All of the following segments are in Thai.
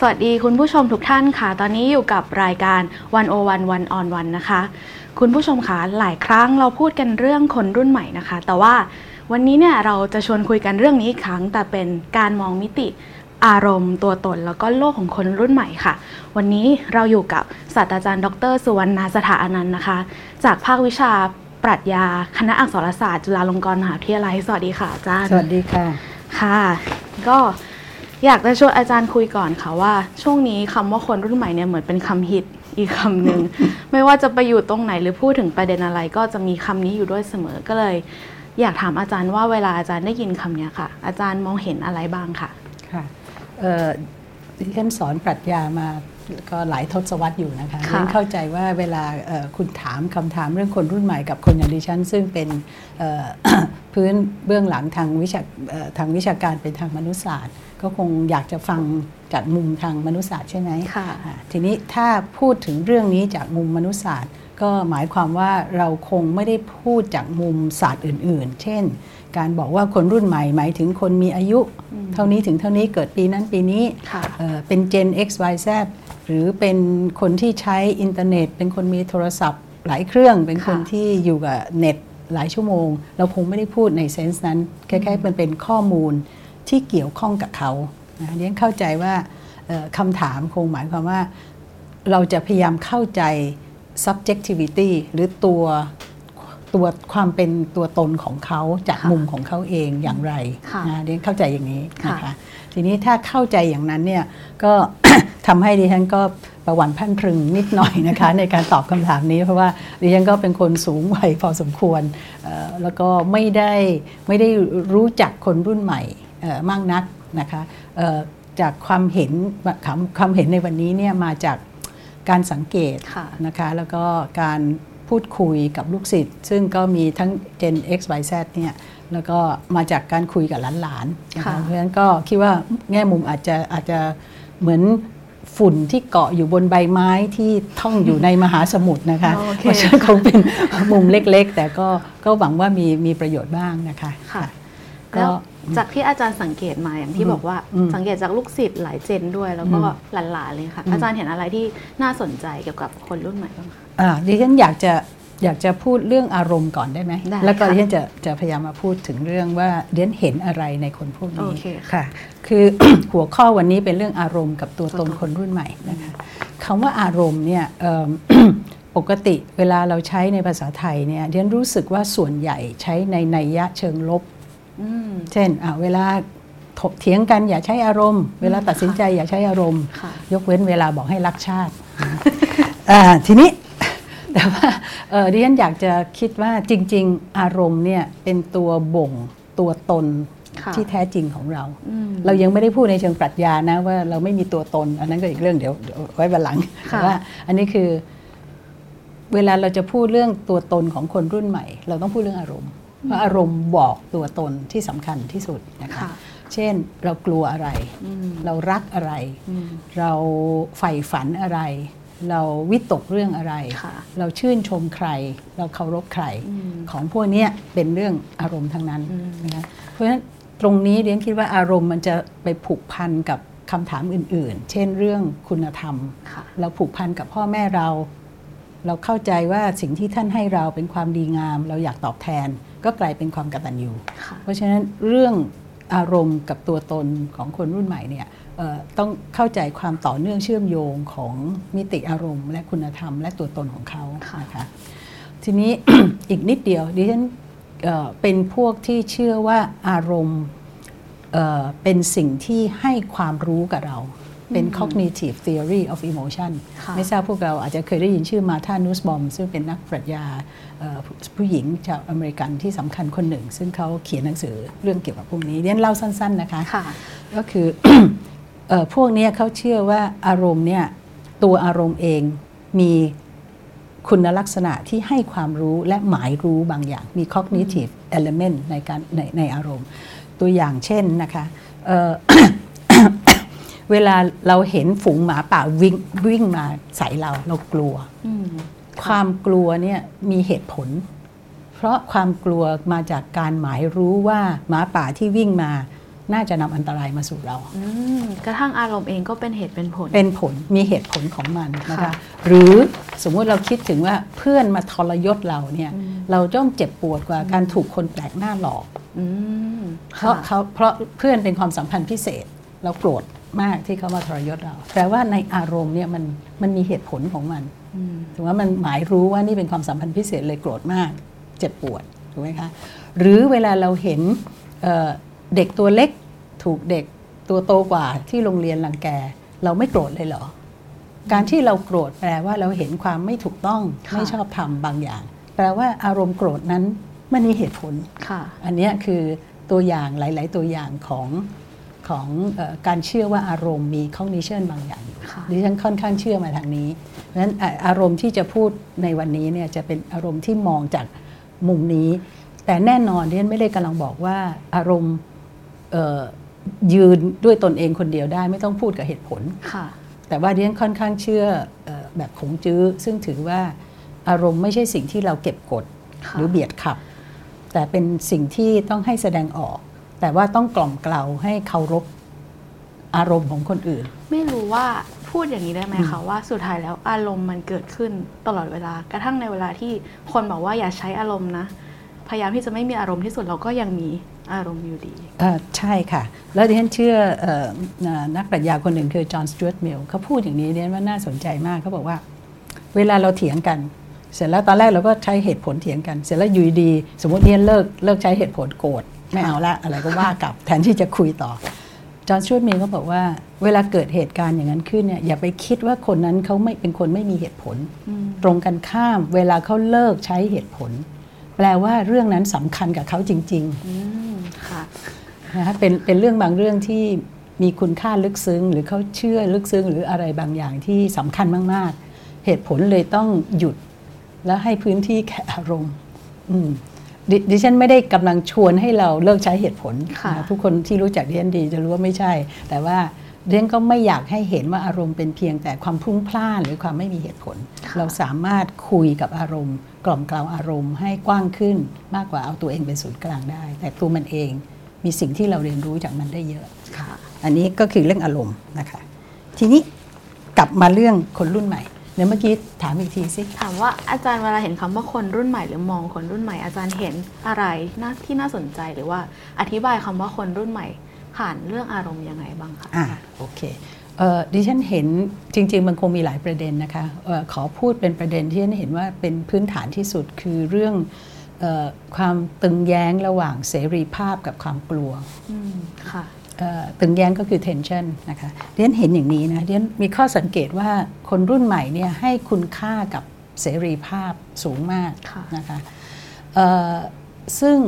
สวัสดีคุณผู้ชมทุกท่านค่ะ ตอนนี้อยู่กับรายการวันโอวันวันออนวันนะคะ คุณผู้ชมคะหลายครั้งเราพูดกันเรื่องคนรุ่นใหม่นะคะ แต่ว่าวันนี้เนี่ยเราจะชวนคุยกันเรื่องนี้อีกครั้ง แต่เป็นการมองมิติอารมณ์ตัวตนแล้วก็โลกของคนรุ่นใหม่ค่ะ วันนี้เราอยู่กับศาสตราจารย์ ดร สุวรรณาสถาอนันต์นะคะ จากภาควิชาปรัชญาคณะอักษรศาสตร์ จุฬาลงกรณ์มหาวิทยาลัย สวัสดีค่ะอาจารย์ สวัสดีค่ะ ค่ะ ก็ อยากจะชวนอาจารย์คุยก่อนค่ะว่า ช่วงนี้คำว่าคนรุ่นใหม่เนี่ยเหมือนเป็นคำฮิตอีกคำหนึ่ง ไม่ว่าจะไปอยู่ตรงไหนหรือพูดถึงประเด็นอะไร ก็จะมีคำนี้อยู่ด้วยเสมอก็เลย อยากถามอาจารย์ว่าเวลาอาจารย์ได้ยินคำเนี้ยค่ะ อาจารย์มองเห็นอะไรบ้างค่ะค่ะเอ่อดิฉันสอนปรัชญามาก็หลายทศวรรษอยู่นะคะค่ะดิฉันเข้าใจว่าเวลาเอ่อคุณถามคำถามเรื่องคนรุ่นใหม่กับคนอย่างดิฉัน ซึ่งเป็นเอ่อพื้นเบื้องหลังทางวิชาเอ่อทางวิชาการเป็นทางมนุษยศาสตร์ ก็คงอยากจะฟังจากมุมทางมนุษยศาสตร์ใช่ไหมค่ะอ่าทีนี้ถ้าพูดถึงเรื่องนี้จากมุมมนุษยศาสตร์ ก็หมายความว่าเราคงไม่ได้พูดจากมุมศาสตร์อื่น ๆ เช่น การบอกว่าคนรุ่นใหม่หมายถึงคนมีอายุ เท่านี้ถึงเท่านี้เกิดปีนั้นปีนี้ค่ะเอ่อเป็น Gen X Y Z หรือเป็นคนที่ใช้อินเทอร์เน็ต เป็นคนมีโทรศัพท์หลายเครื่อง เป็นคนค่ะที่อยู่กับเน็ตหลายชั่วโมง เราคงไม่ได้พูดในเซนส์นั้นแค่ๆมันเป็นข้อมูล ที่เกี่ยวข้องกับเขานะเรียนเข้าใจว่าเอ่อคำถามคงหมายความว่า เราจะพยายามเข้าใจ subjectivity หรือตัวตัวความเป็นตัวตนของเขาจากค่ะมุมของเขาเองอย่างไรค่ะนะเรียนเข้าใจอย่างนี้นะค่ะคะทีนี้ถ้าเข้าใจอย่างนั้นเนี่ยก็ทำให้ดิฉันก็ประวันพรันพรึงนิดหน่อยนะคะ ในการตอบคำถามนี้เพราะว่าดิฉันก็เป็นคนสูงวัยพอสมควรเอ่อแล้วก็ไม่ได้ไม่ได้รู้จักคนรุ่นใหม่เอ่อ มากนักนะคะเอ่อจากความเห็นความความเห็นในวันนี้เนี่ยมาจากการสังเกตค่ะนะคะแล้วก็การพูดคุยกับลูกศิษย์ ซึ่งก็มีทั้ง Gen X Y Z เนี่ยแล้วก็มาจากการคุยกับหลานๆนะคะค่ะเพราะฉะนั้นก็คิดว่าแง่มุมอาจจะอาจจะเหมือนฝุ่นที่เกาะอยู่บนใบไม้ที่ท่องอยู่ในมหาสมุทรนะคะโอเคเพราะฉะนั้นคงเป็นมุมเล็กๆ แต่ก็ก็หวังว่ามีมีประโยชน์บ้างนะคะค่ะก็ แล้วจากที่อาจารย์สังเกตมาอย่างที่อืมบอกว่าอืมสังเกตจากลูกศิษย์หลายเจนด้วย แล้วก็อืมหลานๆเลยค่ะอืมอาจารย์เห็นอะไรที่น่าสนใจเกี่ยวกับคนรุ่นใหม่บ้างคะอ่าดิฉันอยากจะอยากจะพูดเรื่องอารมณ์ก่อนได้ไหมได้แล้วก็ค่ะดิฉันจะจะพยายามมาพูดถึงเรื่องว่าเดิฉันเห็นอะไรในคนพวกนี้โอเคค่ะค่ะ คือหัวข้อวันนี้เป็นเรื่องอารมณ์กับตัวตนตัวตนคนรุ่นใหม่นะคะคำว่าอารมณ์เนี่ยเอิ่มปกติเวลาเราใช้ในภาษาไทยเนี่ยดิฉันรู้สึกว่าส่วนใหญ่ใช้ในนัยยะเชิงลบอืม เช่นอ่าเวลาถกเถียงกันอย่าใช้อารมณ์ เวลาตัดสินใจอย่าใช้อารมณ์ค่ะยกเว้นเวลาบอกให้รักชาติอ่าทีนี้แต่ว่าเอ่อดิฉันอยากจะคิดว่าจริง ๆ อารมณ์เนี่ยเป็นตัวบ่งตัวตนค่ะที่แท้จริงของเราอืมเรายังไม่ได้พูดในเชิงปรัชญานะว่าเราไม่มีตัวตน อันนั้นก็อีกเรื่องเดี๋ยวเดี๋ยวไว้บันหลังค่ะแต่ว่าอันนี้คือ เวลาเราจะพูดเรื่องตัวตนของคนรุ่นใหม่ เราต้องพูดเรื่องอารมณ์ เพราะอารมณ์บอกตัวตนที่สำคัญที่สุดนะคะค่ะเช่นเรากลัวอะไรอืมเรารักอะไรอืมเราใฝ่ฝันอะไร เราวิตกเรื่องอะไรค่ะเราชื่นชมใคร เราเคารพใครอืมของพวกเนี้ยเป็นเรื่องอารมณ์ทั้งนั้นอืมนะคะเพราะฉะนั้นตรงนี้เรียนคิดว่าอารมณ์มันจะไปผูกพันกับคำถามอื่น ๆ เช่นเรื่องคุณธรรมค่ะเราผูกพันกับพ่อแม่เรา เราเข้าใจว่าสิ่งที่ท่านให้เราเป็นความดีงาม เราอยากตอบแทน ก็กลายเป็นความกตัญญูค่ะเพราะฉะนั้นเรื่องอารมณ์กับตัวตนของคนรุ่นใหม่เนี่ยเอ่อต้องเข้าใจความต่อเนื่องเชื่อมโยงของมิติอารมณ์ และคุณธรรม และตัวตนของเขาค่ะนะคะทีนี้ อีกนิดเดียวดิฉันเอ่อเป็นพวกที่เชื่อว่าอารมณ์เอ่อเป็นสิ่งที่ให้ความรู้กับเราเป็น cognitive theory of emotion ค่ะไม่ทราบพวกเราอาจจะเคยได้ยินชื่อมาธานูสบอมซึ่งเป็นนักปรัชญาเอ่อ ผู้ผู้หญิงชาวอเมริกันที่สำคัญคนหนึ่ง ซึ่งเขาเขียนหนังสือเรื่องเกี่ยวกับพวกนี้เรียนเล่าสั้น ๆนะคะค่ะก็คือเอ่อพวกเนี้ยเขาเชื่อว่าอารมณ์เนี่ยตัวอารมณ์เองมีคุณลักษณะที่ให้ความรู้และหมายรู้บางอย่างมี cognitive element ในการในในอารมณ์ ตัวอย่างเช่นนะคะเอ่อเวลาเราเห็นฝูงหมาป่าวิ่งวิ่งมาใส่เราเรากลัวอืม ความกลัวเนี่ยมีเหตุผล เพราะความกลัวมาจากการหมายรู้ว่าหมาป่าที่วิ่งมาน่าจะนำอันตรายมาสู่เราอืมกระทั่งอารมณ์เองก็เป็นเหตุเป็นผล เป็นผลมีเหตุผลของมันนะคะค่ะหรือสมมุติเราคิดถึงว่าเพื่อนมาทรยศเราเนี่ยอืมเราจ้องเจ็บปวดกว่าการถูกคนแปลกหน้าหลอกอืมเพราะค่เขาเพราะเพื่อนเป็นความสัมพันธ์พิเศษ เราโกรธมากที่เขามาทรยศเราแต่ว่าในอารมณ์เนี่ยมันมันมีเหตุผลของมันอืม ถือว่ามันหมายรู้ว่านี่เป็นความสัมพันธ์พิเศษเลยโกรธมาก เจ็บปวดถูกไหมคะหรือเวลาเราเห็นเอ่อเด็กตัวเล็กถูกเด็กตัวโตกว่าที่โรงเรียนรังแก เราไม่โกรธเลยเหรอ การที่เราโกรธแปลว่าเราเห็นความไม่ถูกต้องค่ะไม่ชอบธรรมบางอย่าง แปลว่าอารมณ์โกรธนั้นมันมีเหตุผลค่ะอันเนี้ยคือตัวอย่างหลาย ๆ ตัวอย่างของ ของเออการเชื่อว่าอารมณ์มี cognition บางอย่างอยู่ค่ะดิฉันค่อนข้างเชื่อมาทางนี้ เพราะฉะนั้นอะอารมณ์ที่จะพูดในวันนี้เนี่ยจะเป็นอารมณ์ที่มองจากมุมนี้ แต่แน่นอนดิฉันไม่ได้กำลังบอกว่าอารมณ์เอ่อยืนด้วยตนเองคนเดียวได้ไม่ต้องพูดกับเหตุผลค่ะ แต่ว่าดิฉันค่อนข้างเชื่อเออแบบขงจื้อ ซึ่งถือว่าอารมณ์ไม่ใช่สิ่งที่เราเก็บกดค่ะหรือเบียดขับ แต่เป็นสิ่งที่ต้องให้แสดงออก แต่ว่าต้องกล่อมเกลาให้เคารพอารมณ์ของคนอื่น ไม่รู้ว่าพูดอย่างนี้ได้ไหมคะว่าสุดท้ายแล้วอารมณ์มันเกิดขึ้นตลอดเวลา กระทั่งในเวลาที่คนบอกว่าอย่าใช้อารมณ์นะ พยายามที่จะไม่มีอารมณ์ที่สุดเราก็ยังมีอารมณ์อยู่ดีเอ่อใช่ค่ะ แล้วดิฉันเชื่อเอ่ออ่านักปรัชญาคนหนึ่งคือจอห์นสจวตมิลเขาพูดอย่างนี้ดิฉันว่าน่าสนใจมากเขาบอกว่า เวลาเราเถียงกัน เสร็จแล้วตอนแรกเราก็ใช้เหตุผลเถียงกัน เสร็จแล้วอยู่ดีๆสมมติเนี่ยเลิกเลิกใช้เหตุผลโกรธ ไม่เอาละอะไรก็ว่ากลับ แทนที่จะคุยต่อจอห์นสจวตมิลก็บอกว่า เวลาเกิดเหตุการณ์อย่างนั้นขึ้นเนี่ยอย่าไปคิดว่าคนนั้นเขาไม่เป็นคนไม่มีเหตุผลอืมตรงกันข้าม เวลาเขาเลิกใช้เหตุผล แปลว่าเรื่องนั้นสำคัญกับเขาจริงๆอืมค่ะนะคะเป็นเป็นเรื่องบางเรื่องที่มีคุณค่าลึกซึ้ง หรือเขาเชื่อลึกซึ้ง หรืออะไรบางอย่างที่สำคัญมาก ๆ เหตุผลเลยต้องหยุด แล้วให้พื้นที่แก่อารมณ์อืม ดดิฉันไม่ได้กำลังชวนให้เราเลิกใช้เหตุผลค่ะนะทุกคนที่รู้จักดิฉันดีจะรู้ว่าไม่ใช่ แต่ว่าดิฉันก็ไม่อยากให้เห็นว่าอารมณ์เป็นเพียงแต่ความพลุ่งพล่านหรือความไม่มีเหตุผลค่ะเราสามารถคุยกับอารมณ์ กล่อมเกลาอารมณ์ให้กว้างขึ้นมากกว่าเอาตัวเองเป็นศูนย์กลางได้ แต่ตัวมันเองมีสิ่งที่เราเรียนรู้จากมันได้เยอะค่ะ อันนี้ก็คือเรื่องอารมณ์นะคะ ทีนี้กลับมาเรื่องคนรุ่นใหม่ เดี๋ยวเมื่อกี้ถามอีกทีสิ ถามว่าอาจารย์เวลาเห็นคำว่าคนรุ่นใหม่หรือมองคนรุ่นใหม่อาจารย์เห็นอะไรน่าที่น่าสนใจหรือว่าอธิบายคำว่าคนรุ่นใหม่ ผ่านเรื่องอารมณ์ยังไงบ้างคะอ่าโอเคเอ่อดิฉันเห็นจริง ๆ มันคงมีหลายประเด็นนะคะเออขอพูดเป็นประเด็นที่ฉันเห็นว่าเป็นพื้นฐานที่สุดคือเรื่องเออความตึงแย้งระหว่างเสรีภาพกับความกลัวอืมค่ะเอ่อ ตึงแย้งก็คือ tension นะคะเรียนเห็นอย่างนี้นะเรียนมีข้อสังเกตว่าคนรุ่นใหม่เนี่ยให้คุณค่ากับเสรีภาพสูงมากะนะคะซึ่ง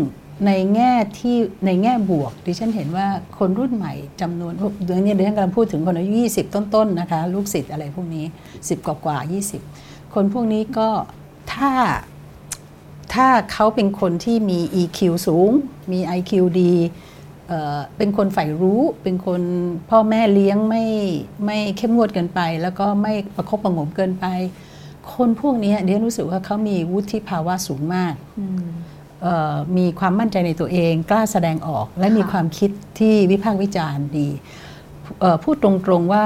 ในแง่ที่ในแง่บวกดิฉันเห็นว่าคนรุ่นใหม่จำนวนเดือนนี้ดิฉันกำลังพูดถึงคนอายุ 20 ต้นๆนะคะลูกศิษย์อะไรพวกนี้ 10 กว่ากว่า 20 คนพวกนี้ก็ถ้าถ้าเขาเป็นคนที่มี EQ สูง มี IQ ดี เอ่อเป็นคนใฝ่รู้ เป็นคนพ่อแม่เลี้ยงไม่ไม่เข้มงวดเกินไป แล้วก็ไม่ประคบประหงมเกินไป คนพวกนี้เดียนรู้สึกว่าเขามีวุฒิภาวะสูงมากอืมเอ่อมีความมั่นใจในตัวเองกล้าแสดงออก และมีค่ะความคิดที่วิพากษ์วิจารณ์ดีเอ่อพูดตรงๆว่า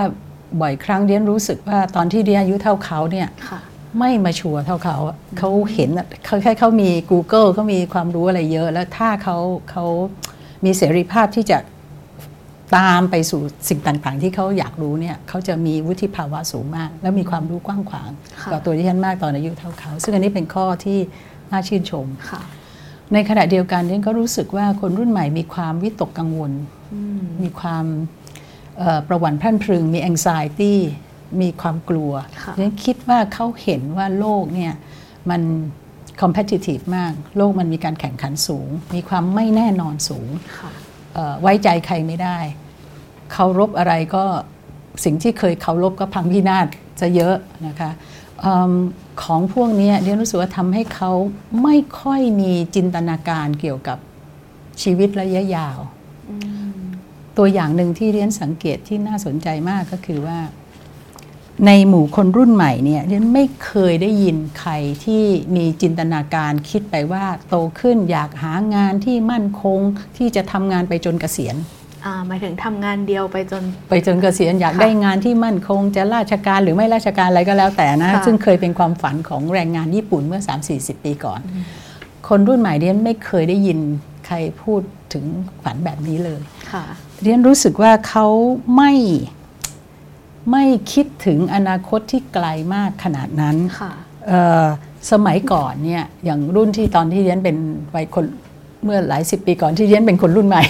บ่อยครั้งเดียนรู้สึกว่าตอนที่เดียนอายุเท่าเขาเนี่ยค่ะไม่มาชัวร์เท่าเขาอะเขาเห็นอะเขาแค่เขามี Google เขามีความรู้อะไรเยอะ แล้วถ้าเขาเขา มีเสรีภาพที่จะตามไปสู่สิ่งต่างๆ ที่เขาอยากรู้เนี่ยเขาจะมีวุฒิภาวะสูงมาก และมีความรู้กว้างขวางค่ะกว่าตัวที่ฉันมากตอนอายุเท่าเขา ซึ่งอันนี้เป็นข้อที่น่าชื่นชมค่ะในขณะเดียวกันฉันก็รู้สึกว่าคนรุ่นใหม่มีความวิตกกังวลอืมมีความเอ่อประวัติพรั่นพรึง มี anxiety มีความกลัวค่ะฉันคิดว่าเขาเห็นว่าโลกเนี่ยมัน competitive มาก โลกมันมีการแข่งขันสูง มีความไม่แน่นอนสูงค่ะเอ่อไว้ใจใครไม่ได้เคารพอะไรก็สิ่งที่เคยเคารพก็พังพินาศจะเยอะนะคะเอมของพวกเนี้ยเรียนรู้สึกว่าทำให้เขาไม่ค่อยมีจินตนาการเกี่ยวกับชีวิตระยะยาวอืมตัวอย่างหนึ่งที่เรียนสังเกตที่น่าสนใจมากก็คือว่า ในหมู่คนรุ่นใหม่เนี่ยเรียนไม่เคยได้ยินใครที่มีจินตนาการคิดไปว่าโตขึ้นอยากหางานที่มั่นคงที่จะทำงานไปจนเกษียณอ่าหมายถึงทำงานเดียวไปจน ไปจนเกษียณอยากค่ะได้งานที่มั่นคง จะราชการหรือไม่ราชการอะไรก็แล้วแต่นะค่ะซึ่งเคยเป็นความฝันของแรงงานญี่ปุ่นเมื่อ 3-40 ปีก่อน คนรุ่นใหม่เรียนไม่เคยได้ยินใครพูดถึงฝันแบบนี้เลยค่ะเรียนรู้สึกว่าเขาไม่ ไม่คิดถึงอนาคตที่ไกลมากขนาดนั้นค่ะเอ่อสมัยก่อนเนี่ยอย่างรุ่นที่ตอนที่เรียนเป็นวัยคนเมื่อหลายสิบปีก่อนที่เรียนเป็นคนรุ่นใหม่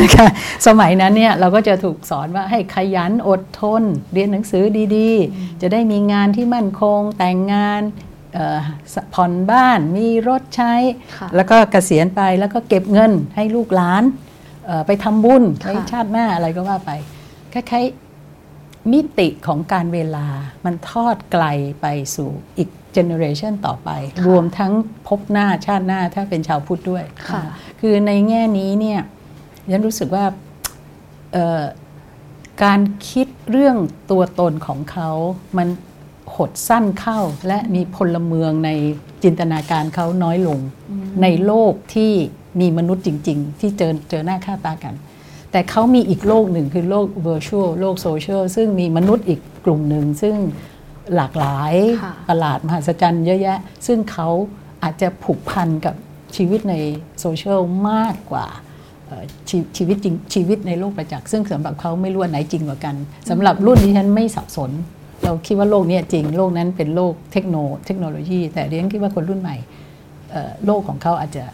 นะคะสมัยนั้นเนี่ยเราก็จะถูกสอนว่าให้ขยันอดทน เรียนหนังสือดีๆ จะได้มีงานที่มั่นคง แต่งงานเอ่อผ่อนบ้านมีรถใช้ค่ะแล้วก็เกษียณไปแล้วก็เก็บเงินให้ลูกหลานเอ่อไปทำบุญค่ะไว้ชาติหน้าอะไรก็ว่าไปคล้ายๆ มิติของการเวลามันทอดไกลไปสู่อีกเจเนอเรชันต่อไปค่ะรวมทั้งพบหน้าชาติหน้าถ้าเป็นชาวพุทธด้วยค่ะคือในแง่นี้เนี่ยยันรู้สึกว่าเอ่อการคิดเรื่องตัวตนของเขามันหดสั้นเข้าและมีพลเมืองในจินตนาการเขาน้อยลง ในโลกที่มีมนุษย์จริง ๆ ที่เจอเจอหน้าค่าตากัน แต่เขามีอีกโลกหนึ่งคือโลก virtual โลกโซเชียลซึ่งมีมนุษย์อีกกลุ่มหนึ่ง ซึ่งหลากหลายค่ะประหลาดมหัศจรรย์เยอะแยะ ซึ่งเขาอาจจะผูกพันกับชีวิตในโซเชียลมากกว่าเอ่อชชีวิตจริงชีวิตในโลกประจักษ์ซึ่งสำหรับเขาไม่รู้ว่าไหนจริงกว่ากันสำหรับรุ่นที่ฉันไม่สับสน เราคิดว่าโลกเนี้ยจริง โลกนั้นเป็นโลกเทคโนเทคโนโลยี แต่เรียนคิดว่าคนรุ่นใหม่เอ่อโลกของเขาอาจจะ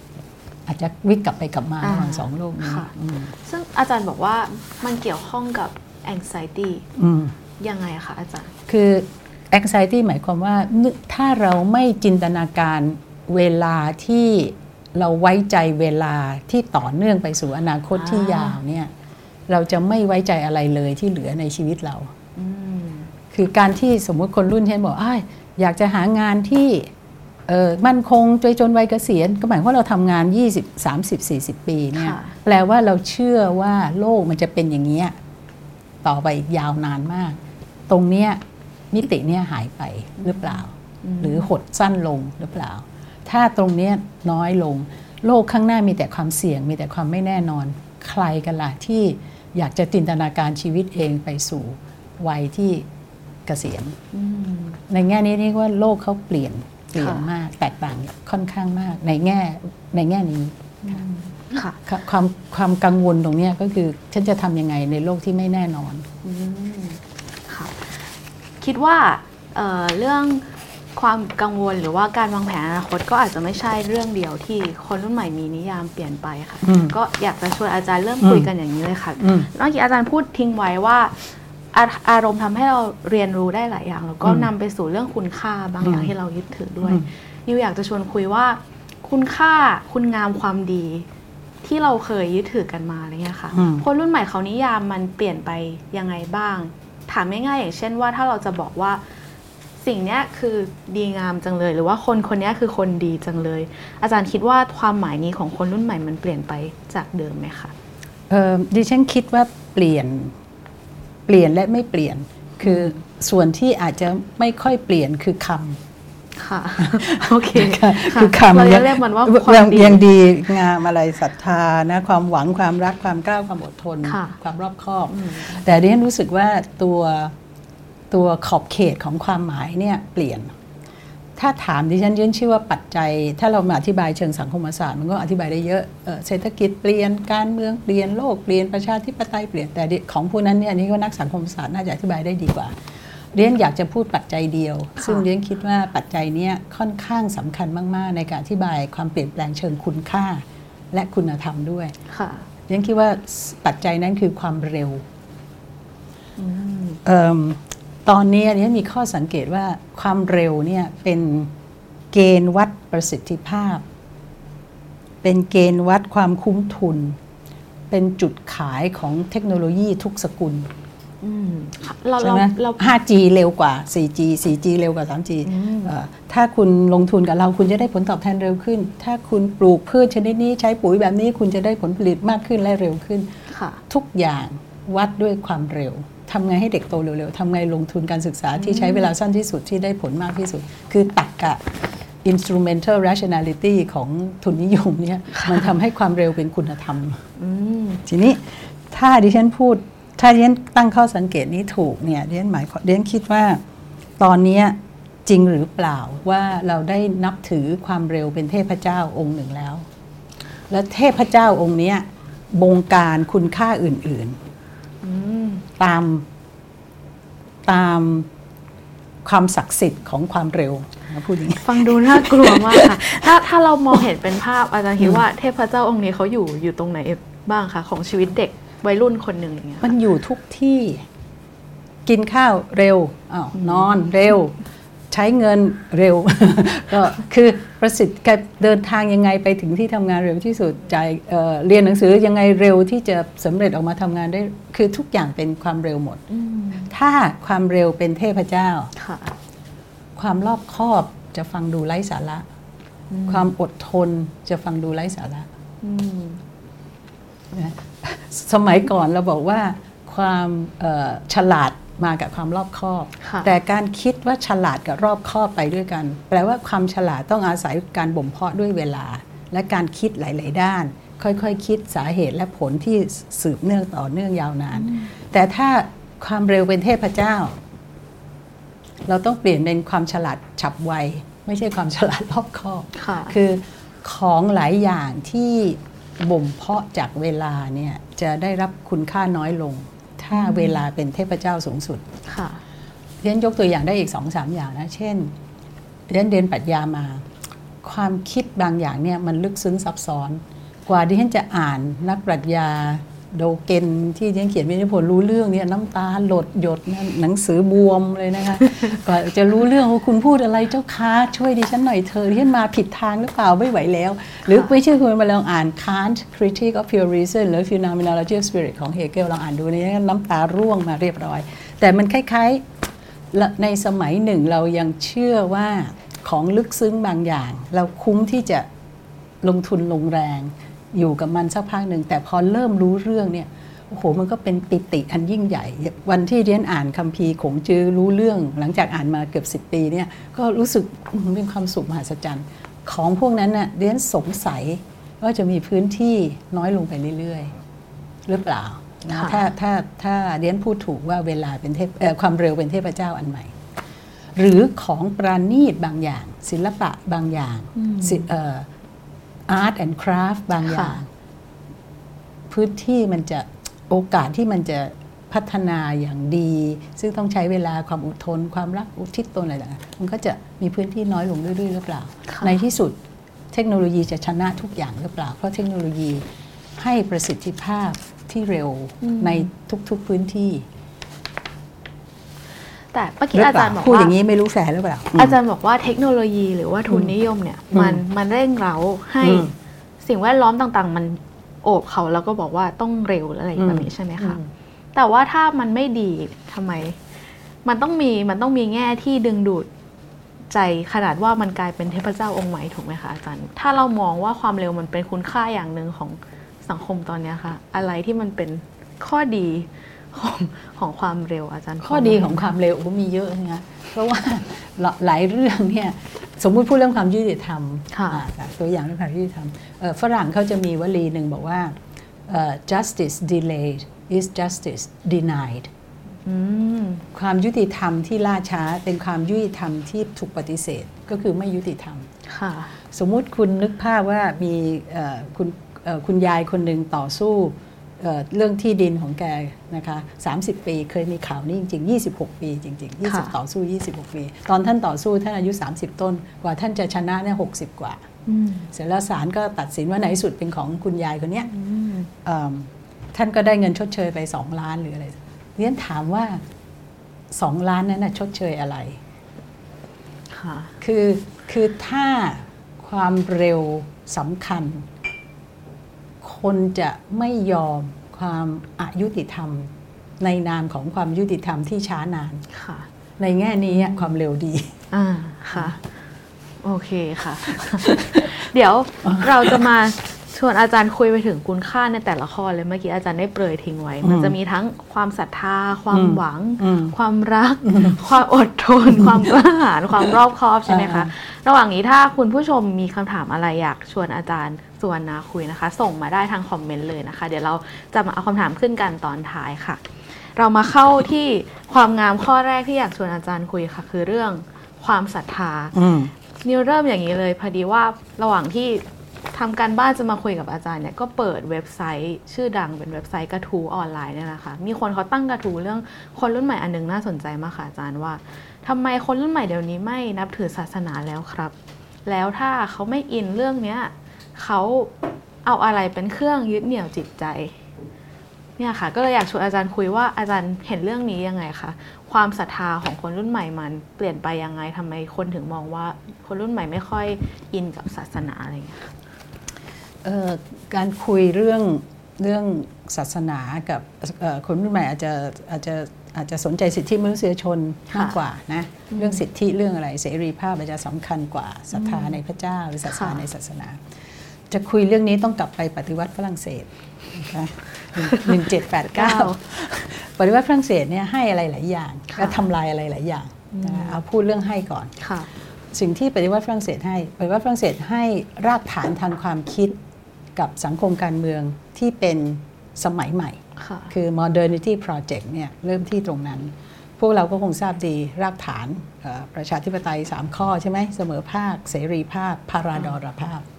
อาจจะวิกกลับไปกลับมาอ่าระหว่างสองโลกนี้ค่ะอืมซึ่งอาจารย์บอกว่ามันเกี่ยวข้องกับ anxiety อืมยังไงคะอาจารย์ คือ anxiety หมายความว่านึกถ้าเราไม่จินตนาการเวลาที่เราไว้ใจเวลาที่ต่อเนื่องไปสู่อนาคตที่อ่ายยาวเนี่ยเราจะไม่ไว้ใจอะไรเลยที่เหลือในชีวิตเราอืมคือการที่สมมุติคนรุ่นเช่นบอกอ้ายอยากจะหางานที่เออ มั่นคงจนจนวัยเกษียณก็หมายความว่าเราทำงาน 20 30 40 ปีเนี่ยค่ะแปลว่าเราเชื่อว่าโลกมันจะเป็นอย่างนี้ยต่อไปอีกยาวนานมาก ตรงเนี้ยมิติเนี้ยหายไปหรือเปล่า หรือหดสั้นลงหรือเปล่า ถ้าตรงเนี้ยน้อยลง โลกข้างหน้ามีแต่ความเสี่ยง มีแต่ความไม่แน่นอน ใครกันล่ะที่อยากจะจินตนาการชีวิตเองไปสู่วัยที่เกษียณอืมในแง่นี้นี่ว่าโลกเขาเปลี่ยน เปลี่ยนค่ะมากแตกต่างค่อนข้างมากในแง่ในแง่นี้ค่ะค่ะความความกังวลตรงเนี้ยก็คือฉันจะทำยังไงในโลกที่ไม่แน่นอนอืมค่ะคิดว่าเอ่อเรื่องความกังวลหรือว่าการวางแผนอนาคตก็อาจจะไม่ใช่เรื่องเดียวที่คนรุ่นใหม่มีนิยามเปลี่ยนไปค่ะอืมก็อยากจะชวนอาจารย์เริ่มอืมคุยกันอย่างนี้เลยค่ะอืมเมื่อกี้อาจารย์พูดทิ้งไว้ว่า อาอารมณ์ทำให้เราเรียนรู้ได้หลายอย่าง แล้วก็อืมนำไปสู่เรื่องคุณค่าบางอย่างอืมที่เรายึดถือด้วยอืมนิวอยากจะชวนคุยว่า คุณค่าคุณงามความดี ที่เราเคยยึดถือกันมาอะไรเงี้ยค่ะอืมคนรุ่นใหม่เขานิยามมันเปลี่ยนไปยังไงบ้าง ถามง่ายๆอย่างเช่นว่าถ้าเราจะบอกว่าสิ่งเนี้ยคือดีงามจังเลย หรือว่าคนคนเนี้ยคือคนดีจังเลย อาจารย์คิดว่าความหมายนี้ของคนรุ่นใหม่มันเปลี่ยนไปจากเดิมไหมคะเอ่อดิฉันคิดว่าเปลี่ยน เปลี่ยนและไม่เปลี่ยน คือส่วนที่อาจจะไม่ค่อยเปลี่ยนคือคำค่ะโอเคค่ะะคือคำเรานี่จะเรียกมันว่ายัความดียังดีงามอะไรศรัทธานะความหวังความรักความกล้าความอดทนค่ะความรอบคอบอืมแต่ดิฉันรู้สึกว่าตัวตัวขอบเขตของความหมายเนี่ยเปลี่ยน ถ้าถามดิฉันดิฉันเชื่อว่าปัจจัย ถ้าเรามาอธิบายเชิงสังคมศาสตร์มันก็อธิบายได้เยอะเอ่อเศรษฐกิจเปลี่ยนการเมืองเปลี่ยนโลกเปลี่ยนประชาธิปไตยเปลี่ยนแต่ของพวกนั้นเนี่ยอันนี้ก็นักสังคมศาสตร์น่าจะอธิบายได้ดีกว่าเรียนอยากจะพูดปัจจัยเดียวค่ะซึ่งเรียนคิดว่าปัจจัยเนี้ยค่อนข้างสำคัญมาก ๆ ในการอธิบายความเปลี่ยนแปลงเชิงคุณค่า และคุณธรรมด้วยค่ะเรียนคิดว่าปัจจัยนั้นคือความเร็วอืมเอิ่ม ตอนนี้เนี่ยมีข้อสังเกตว่าความเร็วเนี่ยเป็นเกณฑ์วัดประสิทธิภาพ เป็นเกณฑ์วัดความคุ้มทุน เป็นจุดขายของเทคโนโลยีทุกสกุลอืมค่ะเราใช่เราไหมเรา 5G เร็วกว่า 4G 4G เร็วกว่า 3G อืมเอ่อถ้าคุณลงทุนกับเราคุณจะได้ผลตอบแทนเร็วขึ้น ถ้าคุณปลูกพืชชนิดนี้ใช้ปุ๋ยแบบนี้คุณจะได้ผลผลิตมากขึ้นและเร็วขึ้นค่ะทุกอย่างวัดด้วยความเร็ว ทำไงให้เด็กโตเร็วๆทำไงลงทุนการศึกษาที่ใช้เวลาสั้นที่สุดที่ได้ผลมากที่สุด คือตักกะ instrumental rationality ของทุนนิยมเนี่ยมันทำให้ความเร็วเป็นคุณธรรมอืมทีนี้ถถ้าดิฉันพูด ถ้าดิฉันตั้งข้อสังเกตนี้ถูกเนี่ยดิฉันหมายดิฉันคิดว่าตอนเนี้ยจริงหรือเปล่าว่าเราได้นับถือความเร็วเป็นเทพเจ้าองค์หนึ่งแล้ว และเทพเจ้าองค์เนี้ยบงการคุณค่าอื่น ๆ ตามตามความศักดิ์สิทธิ์ของความเร็วนะพูดอย่างนี้ฟังดูน่ากลัวมากค่ะ ถ้าถ้าเรามองเห็นเป็นภาพอาจารย์คิดว่าเทพเจ้าองค์นี้เขาอยู่อยู่ตรงไหนบ้างคะของชีวิตเด็กวัยรุ่นคนหนึ่งอย่างเงี้ยมันอยู่ทุกที่กินข้าวเร็วอ้าวนอนเร็ว ใช้เงินเร็ว ก็คือประสิทธิ์การเดินทางยังไงไปถึงที่ทำงานเร็วที่สุดจ่ายเอ่อเรียนหนังสือยังไงเร็วที่จะสำเร็จออกมาทำงานได้คือทุกอย่างเป็นความเร็วหมด ถ้าความเร็วเป็นเทพเจ้าค่ะความรอบคอบจะฟังดูไร้สาระ ความอดทนจะฟังดูไร้สาระอืมนะสมัยก่อนเราบอกว่าความเอ่อฉลาดมากับความรอบคอบค่ะแต่การคิดว่าฉลาดกับรอบคอบไปด้วยกัน แปลว่าความฉลาดต้องอาศัยการบ่มเพาะด้วยเวลา และการคิดหลาย ๆ ด้าน ค่อยๆคคิดสาเหตุและผลที่สืบเนื่องต่อเนื่องยาวนาน แต่ถ้าความเร็วเป็นเทพเจ้า เราต้องเปลี่ยนเป็นความฉลาดฉับไว ไม่ใช่ความฉลาดรอบคอบค่ะคือของหลายอย่างที่บ่มเพาะจากเวลาเนี่ยจะได้รับคุณค่าน้อยลง ถ้าเวลาเป็นเทพเจ้าสูงสุดค่ะเรียนยกตัวอย่างได้อีกสองสามอย่างนะ เช่นเรียนเรียนปรัชญามา ความคิดบางอย่างเนี่ยมันลึกซึ้งซับซ้อน กว่าที่ฉันจะอ่านนักปรัชญา โดเกนที่ฉันเขียนวินิพนธ์รู้เรื่องเนี่ยน้ำตาหลดหยดนะหนังสือบวมเลยนะคะกว่าจะรู้เรื่องว่าคุณพูดอะไรเจ้าคะช่วยดิฉันหน่อยเธอะดิฉันมาผิดทางหรือเปล่าไม่ไหวแล้ว หรือไม่เชื่อคุณมาลองอ่าน Kant Critique of Pure Reason หรือ Phenomenology of Spirit ของเฮเกลลองอ่านดูนี่น้ำตาร่วงมาเรียบร้อย แต่มันคล้ายๆและในสมัยหนึ่งเรายังเชื่อว่าของลึกซึ้งบางอย่าง เราคุ้มที่จะลงทุนลงแรง อยู่กับมันสักพักหนึ่งแต่พอเริ่มรู้เรื่องเนี่ยโอ้โหมันก็เป็นปิติอันยิ่งใหญ่ วันที่เรียนอ่านคัมภีร์ขงจื้อรู้เรื่อง หลังจากอ่านมาเกือบ 10 ปีเนี่ยก็รู้สึกอืมเป็นความสุขมหัศจรรย์ ของพวกนั้นน่ะเรียนสงสัยว่าจะมีพื้นที่น้อยลงไปเรื่อยๆ หรือเปล่านะค่ะถ้าถ้าถ้าเรียนพูดถูกว่าเวลาเป็นเทพเอ่อความเร็วเป็นเทพเจ้าอันใหม่ หรือของประณีตบางอย่าง ศิลปะบางอย่าง อาร์ตแอนด์คราฟบางอย่าง พื้นที่มันจะโอกาสที่มันจะพัฒนาอย่างดี ซึ่งต้องใช้เวลาความอดทน ความรักอุทิศตนอะไรต่างๆมันก็จะมีพื้นที่น้อยลงเรื่อยๆหรือเปล่าค่ะในที่สุดเทคโนโลยีจะชนะทุกอย่างหรือเปล่า เพราะเทคโนโลยีให้ประสิทธิภาพที่เร็วในทุกๆพื้นที่ แต่เมื่อหกี้รืออาเปจาล่ารย์บอกพูดว่าอย่างนี้ไม่รู้แฝงหรือเปล่าอืมอาจารย์บอกว่าเทคโนโลยีหรือว่าทุนนิยมเนี่ย มันมันเร่งเร้าให้อืมสิ่งแวดล้อมต่างๆ มันโอบเขาแล้วก็บอกว่าต้องเร็วอะไรแบบนี้ใช่ไหมคะแต่ว่าถ้ามันไม่ดีทำไม มันต้องมีมันต้องมีแง่ที่ดึงดูดใจขนาดว่ามันกลายเป็นเทพเจ้าองค์ใหม่ถูกไหมคะอาจารย์ ถ้าเรามองว่าความเร็วมันเป็นคุณค่าอย่างหนึ่งของสังคมตอนเนี้ยค่ะ อะไรที่มันเป็นข้อดี ของของความเร็วอาจารย์ ข้อดีของความเร็วก็มีเยอะนะเพราะว่าหลายเรื่องเนี่ยสมมุติพูดเรื่องความยุติธรรมค่ะอ่าตัวอย่างเรื่องความยุติธรรมเอ่อฝรั่งเขาจะมีวลีหนึ่งบอกว่าเอ่อ justice delayed is justice denied อืมความยุติธรรมที่ล่าช้าเป็นความยุติธรรมที่ถูกปฏิเสธก็คือไม่ยุติธรรมค่ะสมมุติคุณนึกภาพว่ามีเอ่อคุณเอ่อคุณยายคนหนึ่งต่อสู้ เอ่อเรื่องที่ดินของแกนะคะ30 ปีเคยมีข่าวนี้จริง ๆ 26 ปีจริงๆค่ะ20 ต่อสู้ 26 ปี ตอนท่านต่อสู้ท่านอายุ 30 ต้น กว่าท่านจะชนะเนี่ย60 กว่าอืมเสร็จแล้วศาลก็ตัดสินว่าไหนสุดเป็นของคุณยายคนเนี้ยอืมเอิ่มท่านก็ได้เงินชดเชยไป 2 ล้านหรืออะไรเรียนถามว่า 2 ล้านนั้นนะชดเชยอะไรค่ะคือคือถ้าความเร็วสำคัญ คนจะไม่ยอมความอายุติธรรม ในนามของความยุติธรรมที่ช้านานค่ะในแง่นี้อะความเร็วดีอ่าค่ะ โอเคค่ะ เดี๋ยวเราจะมาทวนอาจารย์คุยไปถึงคุณค่าในแต่ละข้อเลยเมื่อกี้อาจารย์ได้เปรยทิ้งไว้ มันจะมีทั้งความศรัทธา ความอืมหวังอืมความรัก ความอดทน ความกล้าหาญความรอบคอบใช่ไหมคะ ระหว่างนี้ถ้าคุณผู้ชมมีคำถามอะไรอยากชวนอาจารย์ สุวรรณาคุยนะคะ ส่งมาได้ทางคอมเมนต์เลยนะคะ เดี๋ยวเราจะมาเอาคำถามขึ้นกันตอนท้ายค่ะ เรามาเข้าที่ความงามข้อแรกที่อยากชวนอาจารย์คุยค่ะ คือเรื่องความศรัทธาอืม นิวเริ่มอย่างนี้เลยพอดีว่าระหว่างที่ทำการบ้านจะมาคุยกับอาจารย์เนี่ยก็เปิดเว็บไซต์ชื่อดังเป็นเว็บไซต์กระทู้ออนไลน์เนี่ยนะคะ มีคนเขาตั้งกระทู้เรื่องคนรุ่นใหม่อันหนึงน่าสนใจมากค่ะอาจารย์ว่าทำไมคนรุ่นใหม่เดี๋ยวนี้ไม่นับถือศาสนาแล้วครับ แล้วถ้าเขาไม่อินเรื่องเนี้ย เขาเอาอะไรเป็นเครื่องยึดเหนี่ยวจิตใจเนี่ยค่ะก็เลยอยากชวนอาจารย์คุยว่าอาจารย์เห็นเรื่องนี้ยังไงคะความศรัทธาของคนรุ่นใหม่มันเปลี่ยนไปยังไงทำไมคนถึงมองว่าคนรุ่นใหม่ไม่ค่อยอินกับศาสนาอะไรอย่างเงี้ยค่ะเอ่อการคุยเรื่องเรื่องศาสนากับเอ่อคนรุ่นใหม่อาจจะอาจจะอาจจะสนใจสิทธิมนุษยชนมากกว่านะเรื่องสิทธิเรื่องอะไรเสรีภาพอาจจะสำคัญกว่าศรัทธาในพระเจ้าหรือศรัทธาค่ะในศาสนา จะคุยเรื่องนี้ต้องกลับไปปฏิวัติฝรั่งเศสนะคะหนึ่งเจ็ดแปดเก้าปฏิวัติฝรั่งเศสเนี่ยให้อะไรหลายอย่างค่ะและทำลายอะไรหลายอย่างนะคะเอาพูดเรื่องให้ก่อนค่ะสิ่งที่ปฏิวัติฝรั่งเศสให้ปฏิวัติฝรั่งเศสให้รากฐานทางความคิดกับสังคมการเมืองที่เป็นสมัยใหม่ค่ะคือ modernity project เนี่ยเริ่มที่ตรงนั้น พวกเราก็คงทราบดีรากฐานเอ่อประชาธิปไตย 3 ข้อใช่ไหมเสมอภาค เสรีภาพพาราดรภาพเอ่อ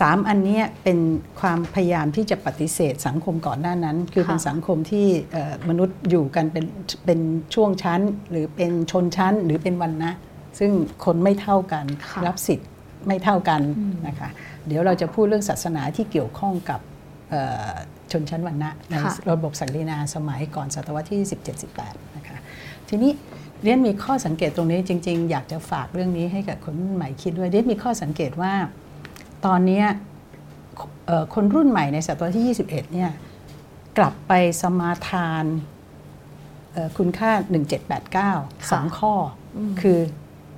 สามอันเนี้ยเป็นความพยายามที่จะปฏิเสธสังคมก่อนหน้านั้น คือค่ะเป็นสังคมที่เอ่อมนุษย์อยู่กันเป็นเป็นช่วงชั้น หรือเป็นชนชั้นหรือเป็นวันนะ ซึ่งคนไม่เท่ากันค่ะรับสิทธิ์ไม่เท่ากันอืมนะคะเดี๋ยวเราจะพูดเรื่องศาสนาที่เกี่ยวข้องกับเอ่อชนชั้นวรรณะในค่ะระบบศักดินาสมัยก่อนศตวรรษที่ 17-18 นะคะทีนี้เรียนมีข้อสังเกตตรงนี้จริง ๆ อยากจะฝากเรื่องนี้ให้กับคนรุ่นใหม่คิดด้วยเรียนมีข้อสังเกตว่า ตอนเนี้ยเอ่อคนรุ่นใหม่ในศตวรรษที่ 21 เนี่ยกลับไปสมาทานเอ่อคุณค่า 1789 สองข้ออมคือ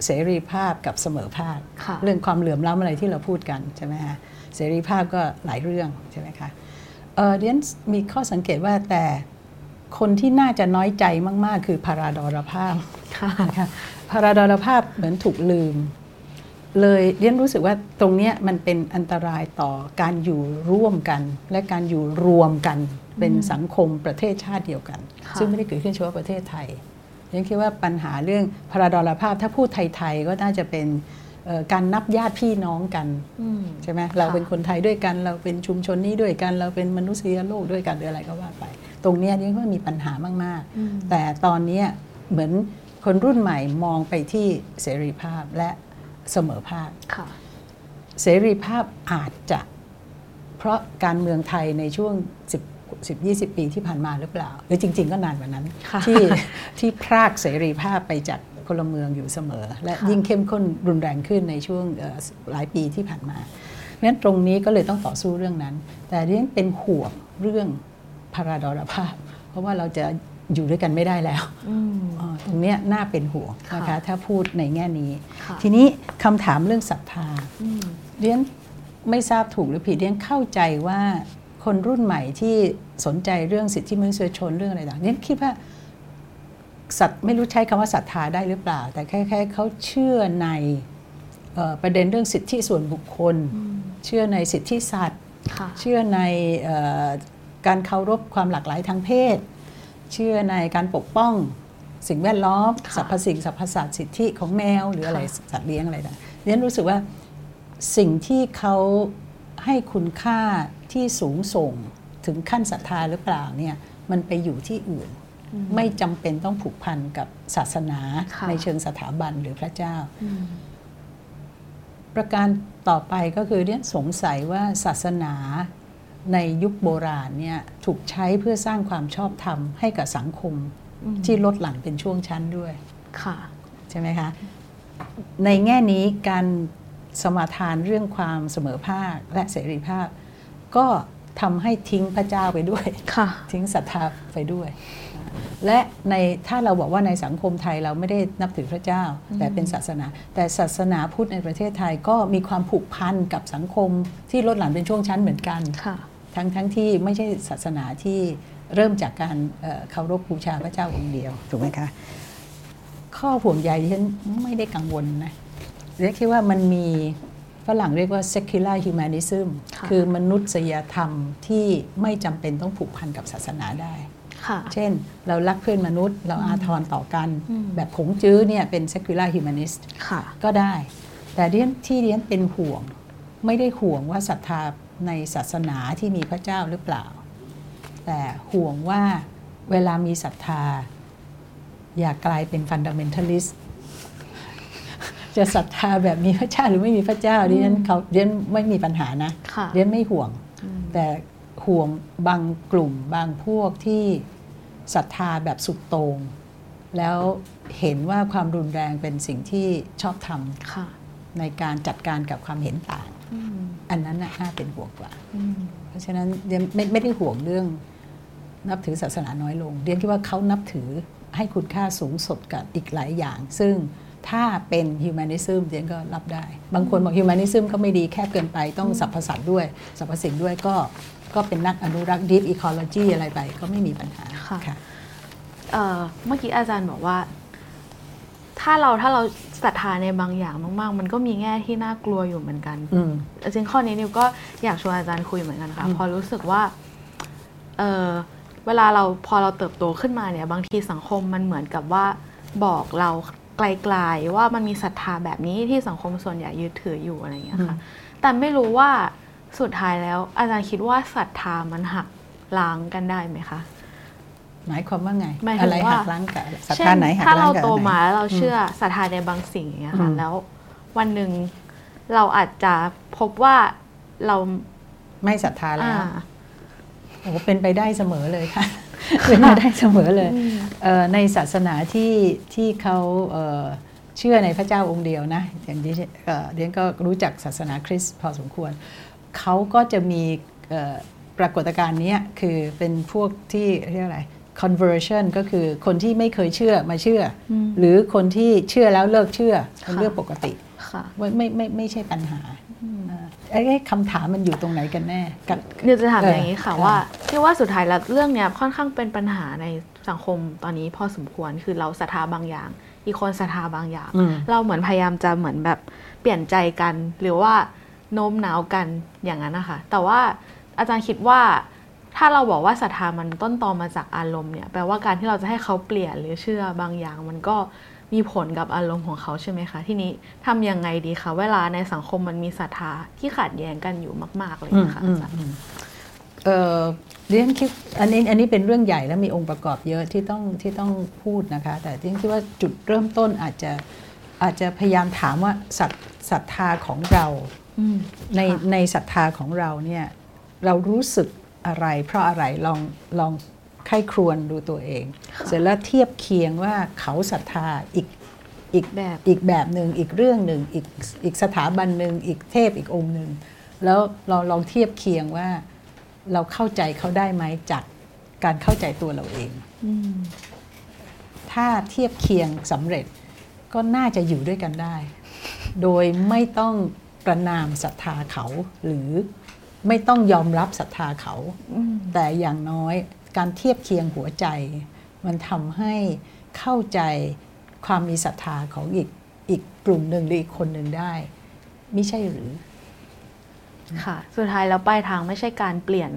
เสรีภาพกับเสมอภาคค่ะเรื่องความเหลื่อมล้ำอะไรที่เราพูดกันใช่ไหมฮะเสรีภาพก็หลายเรื่องใช่ไหมคะเออเรียนมีข้อสังเกตว่าแต่คนที่น่าจะน้อยใจมาก ๆ คือพาราดรภาพค่ะนะคะพาราดรภาพเหมือนถูกลืม เลยเรียนรู้สึกว่าตรงเนี้ยมันเป็นอันตรายต่อการอยู่ร่วมกัน และการอยู่รวมกันเป็นสังคมประเทศชาติเดียวกันค่ะซึ่งไม่ได้เกิดขึ้นเฉพาะประเทศไทยเรียนคิดว่าปัญหาเรื่องพาราดรภาพถ้าพูดไทยๆก็น่าจะเป็นเอ่อการนับญาติพี่น้องกันอืมใช่ไหมเราเป็นคนไทยด้วยกัน เราเป็นชุมชนนี้ด้วยกัน เราเป็นมนุษยโลกด้วยกันหรืออะไรก็ว่าไป ตรงเนี้ยนี่ก็มีปัญหามากอืมๆแต่ตอนเนี้ยเหมือนคนรุ่นใหม่มองไปที่เสรีภาพและ เสมอภาคค่ะเสรีภาพอาจจะ เพราะการเมืองไทยในช่วง 10 10 20 ปีที่ผ่านมาหรือเปล่า หรือจริง ๆ ก็นานกว่านั้นค่ะที่ที่พรากเสรีภาพไปจากพลเมืองอยู่เสมอ และค่ะยิ่งเข้มข้นรุนแรงขึ้นในช่วงเอ่อหลายปีที่ผ่านมาเพราะฉะนั้นตรงนี้ก็เลยต้องต่อสู้เรื่องนั้น แต่เรื่องเป็นห่วงเรื่องพาราดรภาพ เพราะว่าเราจะ อยู่ด้วยกันไม่ได้แล้วอืมอ่าตรงเนี้ยน่าเป็นห่วงนะคะค่ะถ้าพูดในแง่นี้ค่ะทีนี้คำถามเรื่องศรัทธาอืมเรียนไม่ทราบถูกหรือผิดเรียนเข้าใจว่าคนรุ่นใหม่ที่สนใจเรื่องสิทธิมนุษยชนเรื่องอะไรต่างๆเรียนคิดว่าสัตไม่รู้ใช้คำว่าศรัทธาได้หรือเปล่า แต่แค่แค่เขาเชื่อในเอ่อประเด็นเรื่องสิทธิส่วนบุคคลอืมเชื่อในสิทธิสัตว์ค่ะเชื่อในเอ่อการเคารพความหลากหลายทางเพศ เชื่อในการปกป้องสิ่งแวดล้อมค่ะสรรพสิ่งสรรพสัตว์สิทธิของแมวหรืออะไรค่ะสัตว์เลี้ยงอะไรต่างเรียนรู้สึกว่าสิ่งที่เขาให้คุณค่าที่สูงส่งถึงขั้นศรัทธาหรือเปล่าเนี่ยมันไปอยู่ที่อื่นอืมไม่จำเป็นต้องผูกพันกับศาสนาค่ะในเชิงสถาบันหรือพระเจ้าอืมประการต่อไปก็คือเนี่ยสงสัยว่าศาสนา ในยุคโบราณเนี่ยถูกใช้เพื่อสร้างความชอบธรรมให้กับสังคมอืมที่ลดหลั่นเป็นช่วงชั้นด้วย ค่ะ ใช่ไหมคะ ในแง่นี้การสมาทานเรื่องความเสมอภาคและเสรีภาพ ก็ทำให้ทิ้งพระเจ้าไปด้วยค่ะทิ้งศรัทธาไปด้วย และในถ้าเราบอกว่าในสังคมไทยเราไม่ได้นับถือพระเจ้า แต่เป็นศาสนา แต่ศาสนาพุทธในประเทศไทยก็มีความผูกพันกับสังคมที่ลดหลั่นเป็นช่วงชั้นเหมือนกันค่ะทั้งทั้งที่ไม่ใช่ศาสนาที่เริ่มจากการเอ่อเคารพบูชาพระเจ้าองค์เดียวถูกไหมคะข้อห่วงใยที่ฉันไม่ได้กังวลนะเรียกแค่ว่ามันมีฝรั่งเรียกว่า secular humanism ค่ะคือมนุษยธรรมที่ไม่จำเป็นต้องผูกพันกับศาสนาได้ค่ะ เช่น เรารักเพื่อนมนุษย์ เราอาทรต่อกันอืมแบบผงจื้อเนี่ยเป็น secular humanist ค่ะก็ได้ แต่เรียนที่เรียนเป็นห่วง ไม่ได้ห่วงว่าศรัทธาในศาสนาที่มีพระเจ้าหรือเปล่า แต่ห่วงว่าเวลามีศรัทธา อย่ากลายเป็นฟันดัมเ n นทัลิสจะศรัทธาแบบมีพระเจ้าหรือไม่มีพระเจ้าดิฉันเขาเรียนไม่มีปัญหานะค่ะเรียนไม่ห่วงอืมแต่ห่ วงบางกลุ่มบางพวกที่ศรัทธาแบบสุดโตง่งแล้วเห็นว่าความรุนแรงเป็นสิ่งที่ชอบธรรมค่ะในการจัดการกับความเห็นต่างอืมอันนั้นน่ะน่าเป็นห่วงกว่าอืมเพราะฉะนั้นเรียนไม่ไม่ได้ห่วงเรื่องนับถือศาสนาน้อยลงเรียนคิดว่าเขานับถือให้คุณค่าสูงสุดกับอีกหลายอย่าง ซึ่งถ้าเป็น humanism เรียนก็รับได้ บางคนบอก humanism ก็ไม่ดีแคบเกินไปต้องสรรพสัตว์ด้วยสรรพสิ่งด้วยก็ ก็เป็นนักอนุรักษ์ดีฟอี c อ l จีอะไรไป ก็ไม่มีปัญหาค่ะค่ะ เอ่อเมื่อกี้อาจารย์บอกว่า ถ้าเราถ้าเราศรัทธาในบางอย่างมากๆ มันก็มีแง่ที่น่ากลัวอยู่เหมือนกัน อืม จริงๆข้อนี้นิวก็อยากชวนอาจารย์คุยเหมือนกันค่ะ อืม พอรู้สึกว่าเออเวลาเราพอเราเติบโตขึ้นมาเนี่ย บางทีสังคมมันเหมือนกับว่าบอกเราไกลๆว่ามันมีศรัทธาแบบนี้ที่สังคมส่วนใหญ่ยึดถืออยู่อะไรอย่างเงี้ยค่ะ แต่ไม่รู้ว่า สุดท้ายแล้ว อาจารย์คิดว่าศรัทธามันหักล้างกันได้ไหมคะหมายความว่าไงหมายถึงอะไรว่าหักล้างกับศรัทเช่ธานไหนหักถ้าล้าเรางกับโตอันไหนมาแล้วเราเชื่อศรัทธาในบางสิ่งอย่างเงี้ยค่ะอืมแล้ววันหนึ่งเราอาจจะพบว่าเราไม่ศรัทธาแล้วอ่าโอ้เป็นไปได้เสมอเลยค่ะเป็นไปได้เสมอเลยอืมเอ่อในศาสนาที่ที่เขาเอ่อเชื่อในพระเจ้าองค์เดียวนะอย่างที่เอ่อเรียนก็รู้จักศาสนาคริสต์พอสมควร เขาก็จะมีเอ่อปรากฏการณ์เนี้ยคือเป็นพวกที่เรียกอะไร conversion ก็คือคนที่ไม่เคยเชื่อมาเชื่ออมหรือคนที่เชื่อแล้วเลิกเชื่อเป็นค่ะเรื่องปกติค่ะไม่ไม่ไม่ไม่ใช่ปัญหาอ่าไอ้ไอ้คำถามมันอยู่ตรงไหนกันแน่กับเดี๋ยวจะถามเออออย่างนี้ค่ะค่ะว่าที่ว่าสุดท้ายแล้วเรื่องเนี้ยค่อนข้างเป็นปัญหาในสังคมตอนนี้พอสมควรคือเราศรัทธาบางอย่าง อีกคนศรัทธาบางอย่างอืมเราเหมือนพยายามจะเหมือนแบบเปลี่ยนใจกันหรือว่า โน้มน้าวกันอย่างนั้นนะคะ แต่ว่าอาจารย์คิดว่าถ้าเราบอกว่าศรัทธามันต้นตอมาจากอารมณ์เนี่ยแปลว่าการที่เราจะให้เขาเปลี่ยนหรือเชื่อบางอย่าง มันก็มีผลกับอารมณ์ของเขาใช่ไหมคะที่นี้ทำยังไงดีคะเวลาในสังคมมันมีศรัทธาที่ขัดแย้งกันอยู่มาก ๆ เลยนะคะอาจารย์เออเรียนคิดอันนี้อันนี้เป็นเรื่องใหญ่และมีองค์ประกอบเยอะที่ต้องที่ต้องพูดนะคะ แต่เรียนคิดว่าจุดเริ่มต้นอาจจะอาจจะพยายามถามว่าศรัทธาของเรา ในค่ะในศรัทธาของเราเนี่ยเรารู้สึกอะไร เพราะอะไรลองลองไข้ครวนดูตัวเอง เสร็จแล้วเทียบเคียงว่าเขาศรัทธาอีกอีกแบบอีกแบบหนึ่งอีกเรื่องหนึ่งอีกอีกสถาบันหนึ่งอีกเทพอีกองค์หนึ่งแล้วเราลองเทียบเคียงว่าเราเข้าใจเขาได้ไหมจากการเข้าใจตัวเราเองอืมถ้าเทียบเคียงสำเร็จก็น่าจะอยู่ด้วยกันได้ โดยไม่ต้อง ประนามศรัทธาเขา หรือไม่ต้องยอมรับศรัทธาเขาอืมแต่อย่างน้อยการเทียบเคียงหัวใจ มันทำให้เข้าใจความมีศรัทธาของอีกอีกกลุ่มหนึ่งหรืออีกคนหนึ่งได้ ไม่ใช่หรือ ค่ะ สุดท้ายแล้วปลายทางไม่ใช่การเปลี่ยน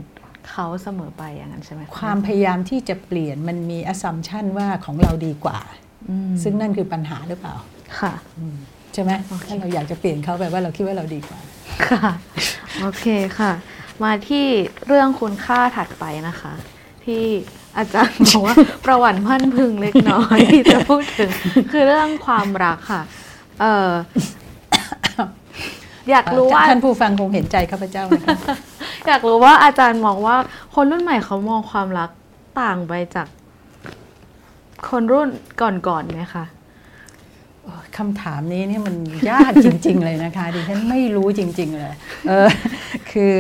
เขาเสมอไปอย่างนั้นใช่ไหมะความพยายามที่จะเปลี่ยนมันมี assumption ว่าของเราดีกว่าอืมซึ่งนั่นคือปัญหาหรือเปล่า ค่ะ ใช่ไหมโอเคถ้าเราอยากจะเปลี่ยนเขาแปลว่าเราคิดว่าเราดีกว่าค่ะ โอเคค่ะ มาที่เรื่องคุณค่าถัดไปนะคะ ที่อาจารย์บอกว่าประวัติพันพึงเล็กน้อยที่จะพูดถึง คือเรื่องความรักค่ะเอออยากรู้ว่าท่านผู้ฟังคงเห็นใจข้าพเจ้านะคะอยากรู้ว่าอาจารย์มองว่าคนรุ่นใหม่เขามองความรักต่างไปจาก คนรุ่นก่อนๆไหมคะ คำถามนี้นี่มันยากจริง ๆ เลยนะคะดิฉันไม่รู้จริง ๆ เลยเออคือ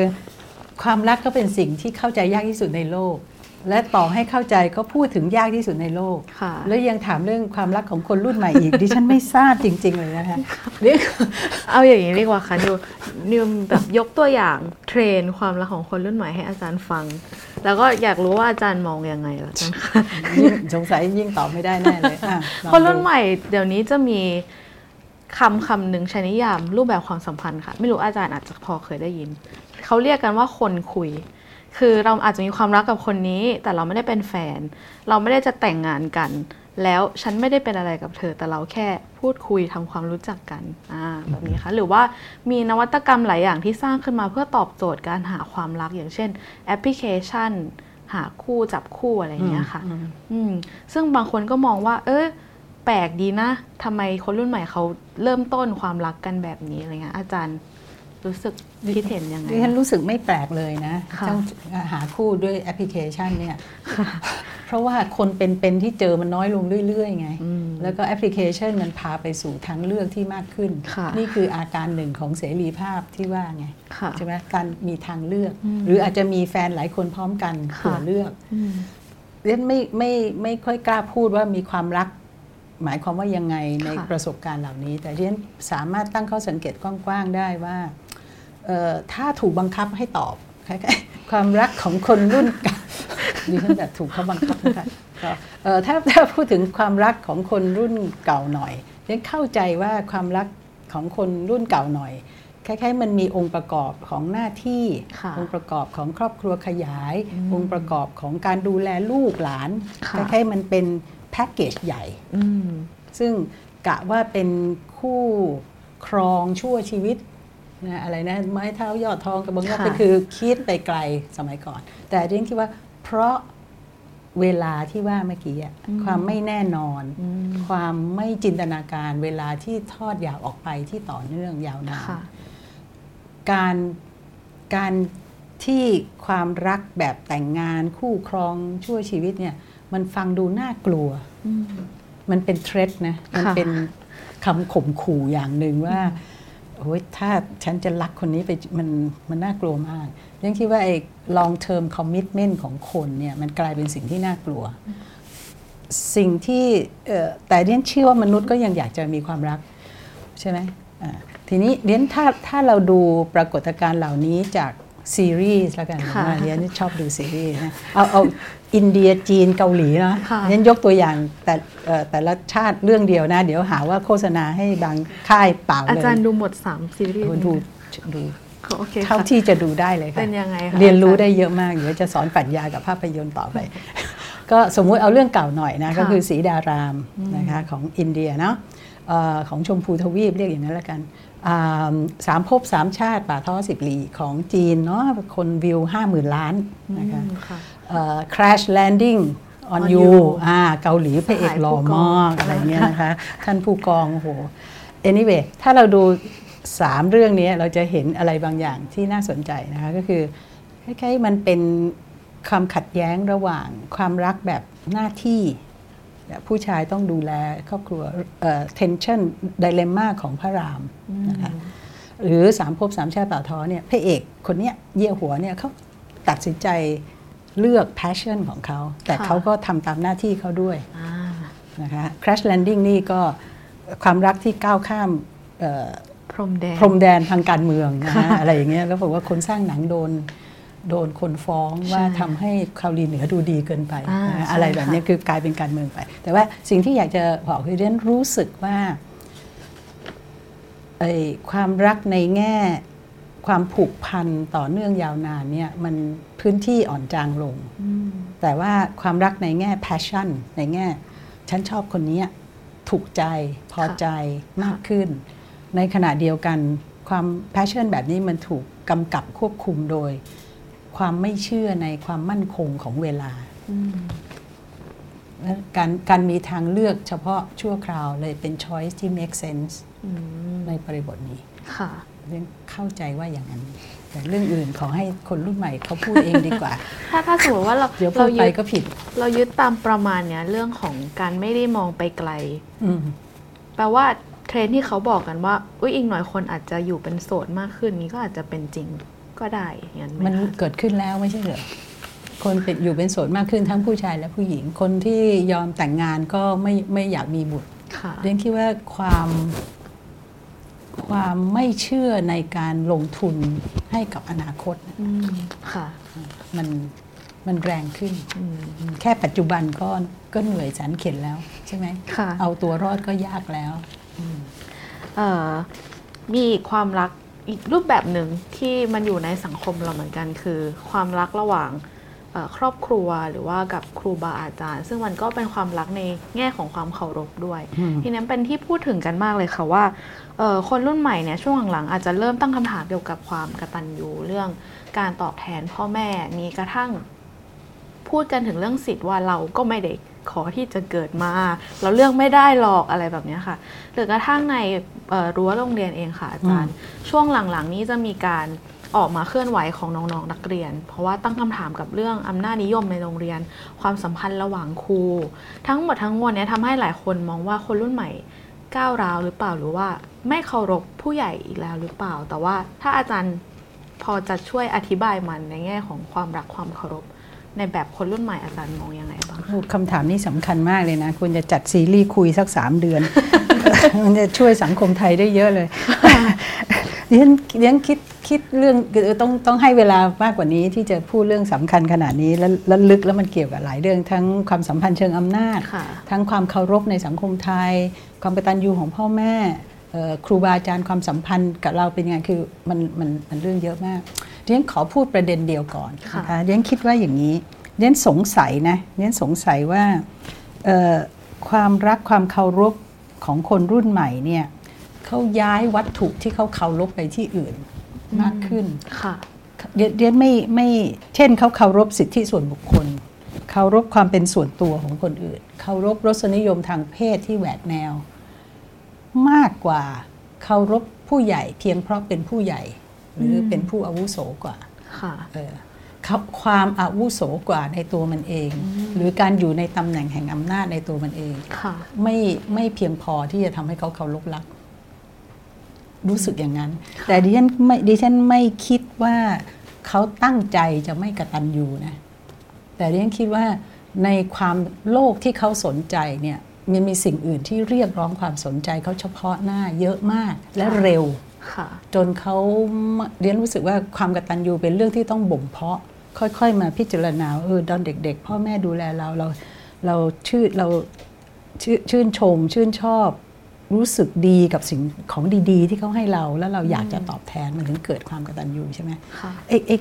ความรักก็เป็นสิ่งที่เข้าใจยากที่สุดในโลก และต่อให้เข้าใจก็พูดถึงยากที่สุดในโลกค่ะแล้วยังถามเรื่องความรักของคนรุ่นใหม่อีก ดิฉันไม่ทราบจริง ๆ เลยนะคะเรื่องเอาอย่างนี้ดีกว่าค่ะนิวนิวแบบยกตัวอย่างเทรนความรักของคนรุ่นใหม่ให้อาจารย์ฟัง แล้วก็อยากรู้ว่าอาจารย์มองยังไงล่ะอาจารย์คะยิ่งสงสัยยิ่งตอบไม่ได้แน่เลยอะลองคนรุ่นดูใหม่เดี๋ยวนี้จะมีคำคำหนึ่งใช้นิยามรูปแบบความสัมพันธ์ค่ะ ไม่รู้อาจารย์อาจจะพอเคยได้ยิน เขาเรียกกันว่าคนคุย คือเราอาจจะมีความรักกับคนนี้ แต่เราไม่ได้เป็นแฟน เราไม่ได้จะแต่งงานกัน แล้วฉันไม่ได้เป็นอะไรกับเธอ แต่เราแค่พูดคุยทำความรู้จักกันอ่าแบบนี้ค่ะหรือว่ามีนวัตกรรมหลายอย่างที่สร้างขึ้นมาเพื่อตอบโจทย์การหาความรักอย่างเช่น แอปพลิเคชัน หาคู่จับคู่อะไรอย่างเงี้ยค่ะอืมอืมซึ่งบางคนก็มองว่า เออแปลกดีนะทำไมคนรุ่นใหม่เขาเริ่มต้นความรักกันแบบนี้อะไรเงี้ยอาจารย์ รู้สึกคิดเห็นยังไงดิฉันรู้สึกไม่แปลกเลยนะค่ะต้องหาคู่ด้วยแอปพลิเคชันเนี่ยเพราะว่าคนเป็นๆที่เจอมันน้อยลงเรื่อยๆไงอืมแล้วก็แอปพลิเคชันมันพาไปสู่ทางเลือกที่มากขึ้นค่ะนี่คืออาการหนึ่งของเสรีภาพที่ว่าไงค่ะใช่ไหมการมีทางเลือกอืมหรืออาจจะมีแฟนหลายคนพร้อมกันค่ะเผื่อเลือกอืมเรียนไม่ไม่ไม่ค่อยกล้าพูดว่ามีความรักหมายความว่ายังไงในค่ะประสบการณ์เหล่านี้ แต่เรียนสามารถตั้งข้อสังเกตกว้างๆได้ว่าเอ่อ ถ้าถูกบังคับให้ตอบคล้ายๆความรักของคนรุ่นเก่าดิฉันแบบถูกเขาบังคับนะคะก็เอ่อถ้าถ้าพูดถึงความรักของคนรุ่นเก่าหน่อยเรียนเข้าใจว่าความรักของคนรุ่นเก่าหน่อยคล้ายๆ มันมีองค์ประกอบของหน้าที่ค่ะองค์ประกอบของครอบครัวขยายอืมองค์ประกอบของการดูแลลูกหลานค่ะคล้ายๆมันเป็นแพ็กเกจใหญ่อืมซึ่งกะว่าเป็นคู่ครองชั่วชีวิต นะอะไรนะไม้เท้ายอดทองกับบางยอดค่ะก็คือคิดไปไกลสมัยก่อน แต่เรื่องคิดว่าเพราะเวลาที่ว่าเมื่อกี้อะความไม่แน่นอนอืมความไม่จินตนาการ เวลาที่ทอดยาวออกไปที่ต่อเนื่องยาวนานค่ะการการที่ความรักแบบแต่งงานคู่ครองชั่วชีวิตเนี่ย มันฟังดูน่ากลัวอืมมันเป็นเทรดนะ มันค่ะเป็นคำข่มขู่อย่างหนึ่งว่า โอ้ยถ้าฉันจะรักคนนี้ไปมันมันน่ากลัวมากเรื่องคิดว่าไอ้ long term commitment ของคนเนี่ยมันกลายเป็นสิ่งที่น่ากลัว สิ่งที่แต่เรียนเชื่อว่ามนุษย์ก็ยังอยากจะมีความรัก ใช่ไหมอ่าทีนี้เรียนถ้าถ้าเราดูปรากฏการณ์เหล่านี้จาก ซีรีส์แล้วกันค่ะนะเรียนชอบดูซีรีส์นะเอาเอาอินเดียจีนเกาหลีนะค่ะเรียนยกตัวอย่างแต่เอ่อแต่ละชาติเรื่องเดียวนะ เดี๋ยวหาว่าโฆษณาให้บางค่ายเปล่าอาเลยจารย์ดูหมดสามซีรีส์โอ้ดูดูโอเคเท่าค่ะที่จะดูได้เลยค่ะเป็นยังไงคะเรียนรู้อาจารย์ได้เยอะมากเดี๋ยวจะสอนปรัชญากับภาพยนตร์ต่อไป ก็สมมุติเอาเรื่องเก่าหน่อยนะค่ะก็คือสีดารามนะคะของอินเดียเนาะเอ่อของชมพูทวีปเรียกอย่างนั้นแล้วกันอ่า สามภพสามชาติป่าท้อสิบหลีของจีนเนาะคนวิวห้าหมื่นล้านนะคะอืมค่ะเอ่อ crash landing on On you you อ่าเกาหลีพระเอกหล่อมากอะไรเงี้ยนะคะ ท่านผู้กองโอ้โห anyway ถ้าเราดูสามเรื่องนี้เราจะเห็นอะไรบางอย่างที่น่าสนใจนะคะ ก็คือคล้ายๆมันเป็นความขัดแย้งระหว่างความรักแบบหน้าที่แบบ ผู้ชายต้องดูแลครอบครัวเอ่อ tension dilemma ของพระรามนะคะหรือสามภพสามชาติเป่าท้อเนี่ยพระเอกคนเนี้ยเยี่ยหัวเนี่ยเขาตัดสินใจเลือก passion ของเขา แต่ค่ะเขาก็ทำตามหน้าที่เขาด้วยอ่านะคะ crash landing นี่ก็ความรักที่ก้าวข้ามเอ่อพรมแดงพรมแดนทางการเมืองนะฮะอะไรอย่างเงี้ยแล้วบอกว่าคนสร้างหนังโดน โดนคนฟ้องว่าทำให้เกาหลีเหนือดูดีเกินไปอ่านะฮะใช่อะไรแบบเนี้ยคือกลายเป็นการเมืองไป แต่ว่าสิ่งที่อยากจะบอกคือเรียนรู้สึกว่าไอ้ความรักในแง่ความผูกพันต่อเนื่องยาวนานเนี่ยมันพื้นที่อ่อนจางลงอืมแต่ว่าความรักในแง่ passion ในแง่ ฉันชอบคนนี้ถูกใจพอใจมากขึ้น ในขณะเดียวกันความ passion แบบนี้มันถูกกำกับควบคุมโดย ความไม่เชื่อในความมั่นคงของเวลาอืมและการการมีทางเลือกเฉพาะชั่วคราวเลยเป็น choice ที่ make sense อืมในบริบทนี้ ค่ะเรื่องเข้าใจว่าอย่างนั้น แต่เรื่องอื่นขอให้คนรุ่นใหม่เขาพูดเองดีกว่า ถ้าถ้าสมมติว่าเราเดี๋ยวพูเราดไปยึดก็ผิด เรายึดตามประมาณเนี้ยเรื่องของการไม่ได้มองไปไกลอืมแปลว่าเทรนด์ที่เขาบอกกันว่า อุ้ยอีกหน่อยคนอาจจะอยู่เป็นโสดมากขึ้นนี้ก็อาจจะเป็นจริงก็ ได้อย่างนั้นไหมมันคะเกิดขึ้นแล้วไม่ใช่เหรอคนเป็นอยู่เป็นโสดมากขึ้นทั้งผู้ชายและผู้หญิง คนที่ยอมแต่งงานก็ไม่ไม่อยากมีบุตรค่ะเรียนคิดว่าความความไม่เชื่อในการลงทุนให้กับอนาคตน่ะอืมค่ะมันมันแรงขึ้นอืมแค่ปัจจุบันก็ก็เหนื่อยแสนเข็นแล้วใช่ไหมค่ะเอาตัวรอดก็ยากแล้วเอ่อมีอีกความรัก อีกรูปแบบหนึ่งที่มันอยู่ในสังคมเราเหมือนกัน คือความรักระหว่างเอ่อครอบครัวหรือว่ากับครูบาอาจารย์ ซึ่งมันก็เป็นความรักในแง่ของความเคารพด้วยอืมทีนี้เป็นที่พูดถึงกันมากเลยค่ะว่าเอ่อคนรุ่นใหม่เนี่ยช่วงหลังๆอาจจะเริ่มตั้งคำถามเกี่ยวกับความกตัญญูเรื่องการตอบแทนพ่อแม่มีกระทั่งพูดกันถึงเรื่องสิทธิ์ว่าเราก็ไม่ได้ ขอที่จะเกิดมา เราเลือกไม่ได้หรอกอะไรแบบเนี้ยค่ะ หรือกระทั่งในเอ่อรั้วโรงเรียนเองค่ะอาจารย์ ช่วงหลังๆ นี้จะมีการออกมาเคลื่อนไหวของน้องๆนักเรียน เพราะว่าตั้งคำถามกับเรื่องอำนาจนิยมในโรงเรียน ความสัมพันธ์ระหว่างครู ทั้งหมดทั้งมวลเนี้ยทำให้หลายคนมองว่าคนรุ่นใหม่ก้าวร้าวหรือเปล่าหรือว่าไม่เคารพผู้ใหญ่อีกแล้วหรือเปล่า แต่ว่าถ้าอาจารย์พอจะช่วยอธิบายมันในแง่ของความรักความเคารพ ในแบบคนรุ่นใหม่อาจารย์มองยังไงบ้างคะโอ้คำถามนี้สำคัญมากเลยนะควรจะจัดซีรีส์คุยสักสามเดือน มันจะช่วยสังคมไทยได้เยอะเลยเรียนเรียนคิดคิดเรื่องคือต้องต้องให้เวลามากกว่านี้ที่จะพูดเรื่องสำคัญขนาดนี้แล้วแล้วลึกแล้วมันเกี่ยวกับหลายเรื่องทั้งความสัมพันธ์เชิงอำนาจค่ะทั้งความเคารพในสังคมไทย ความกตัญญูของพ่อแม่เอ่อครูบาอาจารย์ความสัมพันธ์กับเราเป็นยังไงคือมันมันมันเรื่องเยอะมากเรียนขอพูดประเด็นเดียวก่อนนะคะเรียนคิดว่าอย่างนี้เรียนสงสัยนะเรียนสงสัยว่าเอ่อความรักความเคารพของคนรุ่นใหม่เนี่ยเขาย้ายวัตถุที่เขาเคารพไปที่อื่นมากขึ้นค่ะเรียนเรียนไม่ไม่เช่นเขาเคารพสิทธิส่วนบุคคล เคารพความเป็นส่วนตัวของคนอื่น เคารพรสนิยมทางเพศที่แหวกแนว มากกว่าเคารพผู้ใหญ่เพียงเพราะเป็นผู้ใหญ่ หรืออมเป็นผู้อาวุโสกว่าค่ะเออเขาความอาวุโสกว่าในตัวมันเอง หรือการอยู่ในตำแหน่งแห่งอำนาจในตัวมันเองค่ะไม่ไม่เพียงพอที่จะทำให้เขาเคารพรัก รู้สึกอย่างนั้น แต่ดิฉันไม่ดิฉันไม่คิดว่าเขาตั้งใจจะไม่กระตันยูนะ แต่ดิฉันคิดว่าในความโลกที่เขาสนใจเนี่ยมันมีสิ่งอื่นที่เรียกร้องความสนใจเขาเฉพาะหน้าเยอะมากและเร็วค่ะ จนเขาเรียนรู้สึกว่าความกตัญญูเป็นเรื่องที่ต้องบ่มเพาะ ค่อยๆ มาพิจารณาว่าเออตอนเด็ก ๆ พ่อแม่ดูแลเราเราเราชื่นเราชื่นชื่นชม ชื่นชอบ รู้สึกดีกับสิ่งของดี ๆ ที่เขาให้เราแล้วเราอยากจะตอบแทนมันถึงเกิดความกตัญญูใช่ไหมค่ะไอ้ไอ้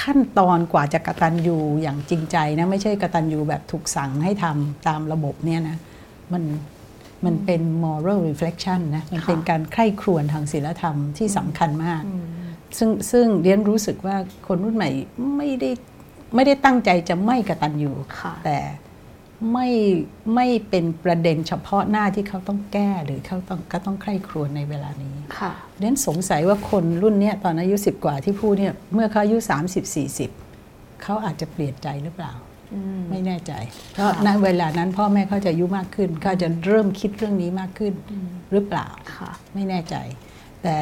ขั้นตอนกว่าจะกตัญญูอย่างจริงใจนะ ไม่ใช่กตัญญูแบบถูกสั่งให้ทำตามระบบเนี่ยนะ มัน มันเป็น moral reflection นะมันเป็นค่ะการใคร่ครวญทางศีลธรรมที่สำคัญมากอืมซึ่งซึ่งเรียนรู้สึกว่าคนรุ่นใหม่ไม่ได้ไม่ได้ตั้งใจจะไม่กตัญญูค่ะแต่ไม่ไม่เป็นประเด็นเฉพาะหน้าที่เขาต้องแก้หรือเขาต้องก็ต้องใคร่ครวญในเวลานี้ค่ะเรียนสงสัยว่าคนรุ่นเนี้ยตอนอายุสิบกว่าที่พูดเนี่ยเมื่อเขาอายุ 30 40 เขาอาจจะเปลี่ยนใจหรือเปล่าอืม ไม่แน่ใจ เพราะณเวลานั้นพ่อแม่เขาจะอายุมากขึ้นเขาจะเริ่มคิดเรื่องนี้มากขึ้นหรือเปล่าค่ะไม่แน่ใจ แต่